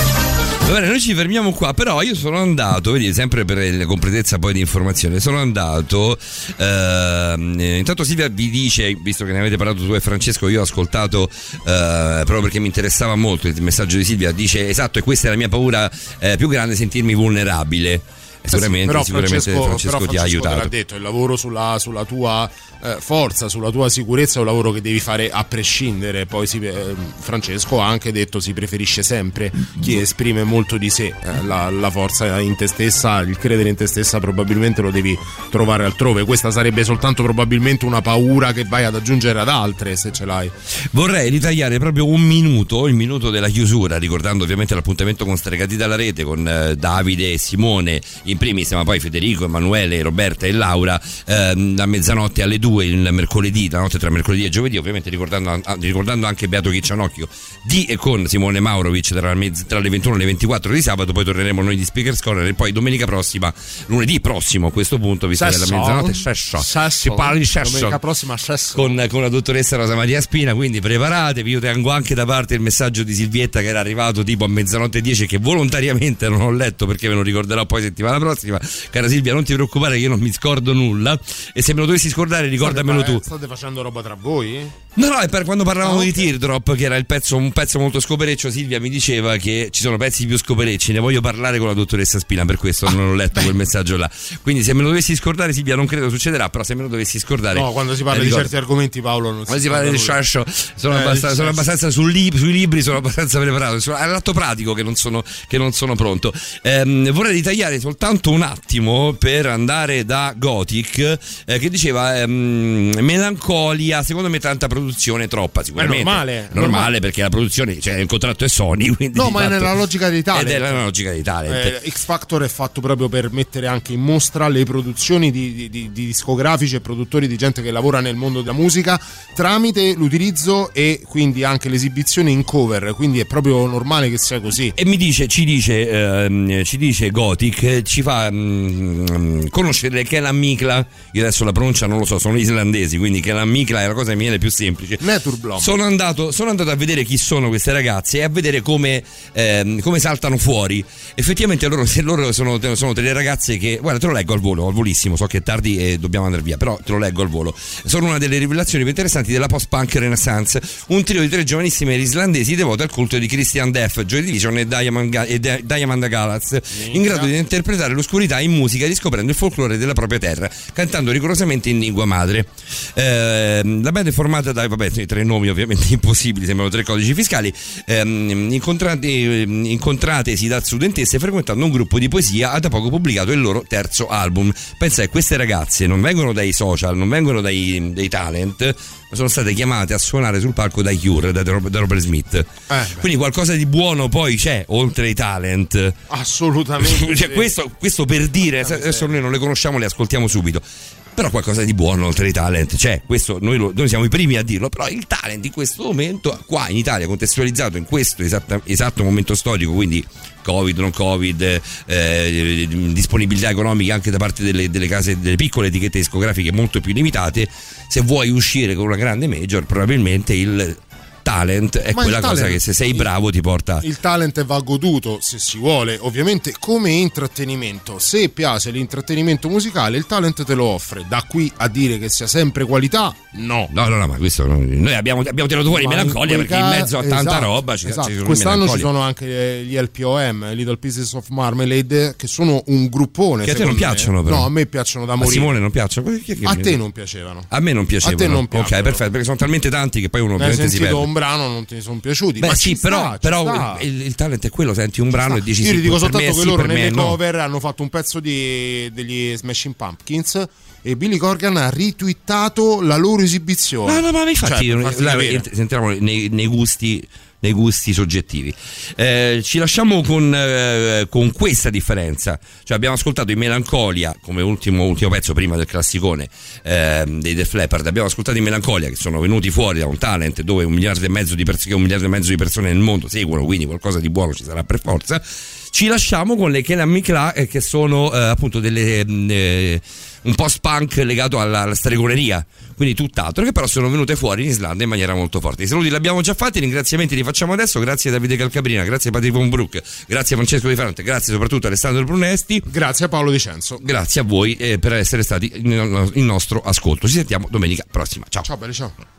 Va bene, noi ci fermiamo qua, però io sono andato, vedi, sempre per la completezza poi di informazione, sono andato, ehm, eh, intanto Silvia vi dice, visto che ne avete parlato tu e Francesco, io ho ascoltato eh, proprio perché mi interessava molto il messaggio di Silvia, dice esatto, e questa è la mia paura eh, più grande, sentirmi vulnerabile. Sicuramente, però sicuramente Francesco, Francesco, però ti ha aiutato. l'ha detto, il lavoro sulla, sulla tua eh, forza, sulla tua sicurezza è un lavoro che devi fare a prescindere. Poi si- eh, Francesco ha anche detto si preferisce sempre chi esprime molto di sé. Eh, la, la forza in te stessa, il credere in te stessa probabilmente lo devi trovare altrove. Questa sarebbe soltanto probabilmente una paura che vai ad aggiungere ad altre se ce l'hai. Vorrei ritagliare proprio un minuto, il minuto della chiusura, ricordando ovviamente l'appuntamento con Stregati dalla Rete, con eh, Davide e Simone in primis, ma poi Federico, Emanuele, Roberta e Laura, ehm, da mezzanotte alle 2 il mercoledì, la notte tra mercoledì e giovedì, ovviamente ricordando, ricordando anche Beato Chiccianocchio di e con Simone Maurovic tra, mezz- tra le 21 e le 24 di sabato, poi torneremo noi di Speakers Corner e poi domenica prossima, lunedì prossimo a questo punto, visto che è la mezzanotte, sesso. Sesso. si parla di sesso Domenica prossima sesso. con, con la dottoressa Rosa Maria Spina, quindi preparatevi, io tengo anche da parte il messaggio di Silvietta che era arrivato tipo a mezzanotte 10 che volontariamente non ho letto perché me lo ricorderò poi settimana prossima. Cara Silvia, non ti preoccupare che io non mi scordo nulla e se me lo dovessi scordare ricordamelo state, tu. State facendo roba tra voi? No, no, è per quando parlavamo Ah, di ok. Teardrop, che era il pezzo, un pezzo molto scopereccio, Silvia mi diceva che ci sono pezzi più scoperecci, ne voglio parlare con la dottoressa Spina, per questo non ho letto quel messaggio là. Quindi se me lo dovessi scordare, Silvia, non credo succederà, però se me lo dovessi scordare... No, quando si parla eh, di certi argomenti, Paolo, non si quando si parla di sciascio, sono, Eh, abbastanza, il sono abbastanza sul lib- sui libri, sono abbastanza preparato. Sono, è l'atto pratico che non sono, che non sono pronto. Ehm, vorrei ritagliare soltanto un attimo per andare da Gothic, eh, che diceva ehm, melancolia, secondo me tanta produzione, troppa sicuramente. normale, normale, normale. perché la produzione, cioè il contratto è Sony, quindi No, di ma è fatto- nella logica dei talent. Ed è nella logica di. Eh, X Factor è fatto proprio per mettere anche in mostra le produzioni di, di- di- di discografici e produttori di gente che lavora nel mondo della musica tramite l'utilizzo e quindi anche l'esibizione in cover. Quindi è proprio normale che sia così. E mi dice, ci dice, ehm, ci dice Gothic, eh, ci fa mm, conoscere Kelan Mikla, io adesso la pronuncia non lo so, sono islandesi, quindi Kelan Mikla è la cosa che mi viene più semplice. Naturblom. Sono andato, sono andato a vedere chi sono queste ragazze e a vedere come, ehm, come saltano fuori. Effettivamente loro, loro sono, sono delle ragazze che, guarda, te lo leggo al volo, al volissimo, so che è tardi e dobbiamo andare via, però te lo leggo al volo. Sono una delle rivelazioni più interessanti della post-punk renaissance, un trio di tre giovanissime islandesi devoti al culto di Christian Deff, Joy Division e Diamond, Ga- e Di- Diamond Galaz, in grado di interpretare l'oscurità in musica riscoprendo il folklore della propria terra, cantando rigorosamente in lingua madre. Ehm, la band è formata strada, vabbè, tre nomi ovviamente impossibili, sembrano tre codici fiscali, ehm, incontrate, incontratesi da studentesse frequentando un gruppo di poesia ha da poco pubblicato il loro terzo album. Pensa che queste ragazze non vengono dai social, non vengono dai, dai talent, ma sono state chiamate a suonare sul palco da Cure, da, da Robert Smith. Eh, Quindi qualcosa di buono poi c'è, oltre ai talent. Assolutamente. cioè, questo, questo per dire, adesso noi non le conosciamo, le ascoltiamo subito. Però qualcosa di buono oltre ai talent c'è, questo noi, lo- noi siamo i primi a dirlo, però il talent in questo momento, qua in Italia, contestualizzato in questo esatta- esatto momento storico, quindi Covid, non Covid, eh, disponibilità economica anche da parte delle, delle case, delle piccole etichette discografiche molto più limitate, se vuoi uscire con una grande major probabilmente il talent è Ma quella cosa talent- che se sei bravo ti porta... Il talent va goduto se si vuole, ovviamente come intrattenimento. Se piace l'intrattenimento musicale, il talent te lo offre. Da qui a dire che sia sempre qualità, no. No, no, no, ma questo no. noi abbiamo, abbiamo tirato fuori Ma melancolia perché in mezzo a tanta esatto, roba ci, esatto. ci sono Quest'anno ci sono anche gli LPOM, Little Pieces of Marmalade, che sono un gruppone. Che a te non me. piacciono, però. No, a me piacciono da A morire. Simone non piacciono? A te non piacevano. A me non piacevano. A te non Ok, piacciono. perfetto, perché sono talmente tanti che poi uno Ne ovviamente si perde. Brano, non ti sono piaciuti. Beh, ma sì, ci sta, però, però sta. il, il talent è quello, senti un brano e dici Io sì, dico soltanto che sì, loro nelle no. cover hanno fatto un pezzo di- degli Smashing Pumpkins e Billy Corgan ha ritwittato la loro esibizione. No, no, ma infatti, Cioè, capire. ent- entriamo nei, nei gusti nei gusti soggettivi. Eh, ci lasciamo con, eh, con questa differenza. Cioè abbiamo ascoltato i Melancolia come ultimo, ultimo pezzo prima del classicone ehm, dei Def Leppard. Abbiamo ascoltato i Melancolia che sono venuti fuori da un talent dove un miliardo e mezzo di, pers- un miliardo e mezzo di persone nel mondo seguono, quindi qualcosa di buono ci sarà per forza. Ci lasciamo con le Kenan Mikla eh, che sono eh, appunto delle, mm, eh, un post-punk legato alla, alla stregoneria, quindi tutt'altro, che però sono venute fuori in Islanda in maniera molto forte. I saluti li abbiamo già fatti, i ringraziamenti li facciamo adesso. Grazie a Davide Calcabrina, grazie a Patrick Von Brook, grazie a Francesco Di Fronte, grazie soprattutto a Alessandro Brunesti. Grazie a Paolo Dicenzo. Grazie a voi eh, per essere stati in nostro ascolto. Ci sentiamo domenica prossima. Ciao. Ciao belli, ciao.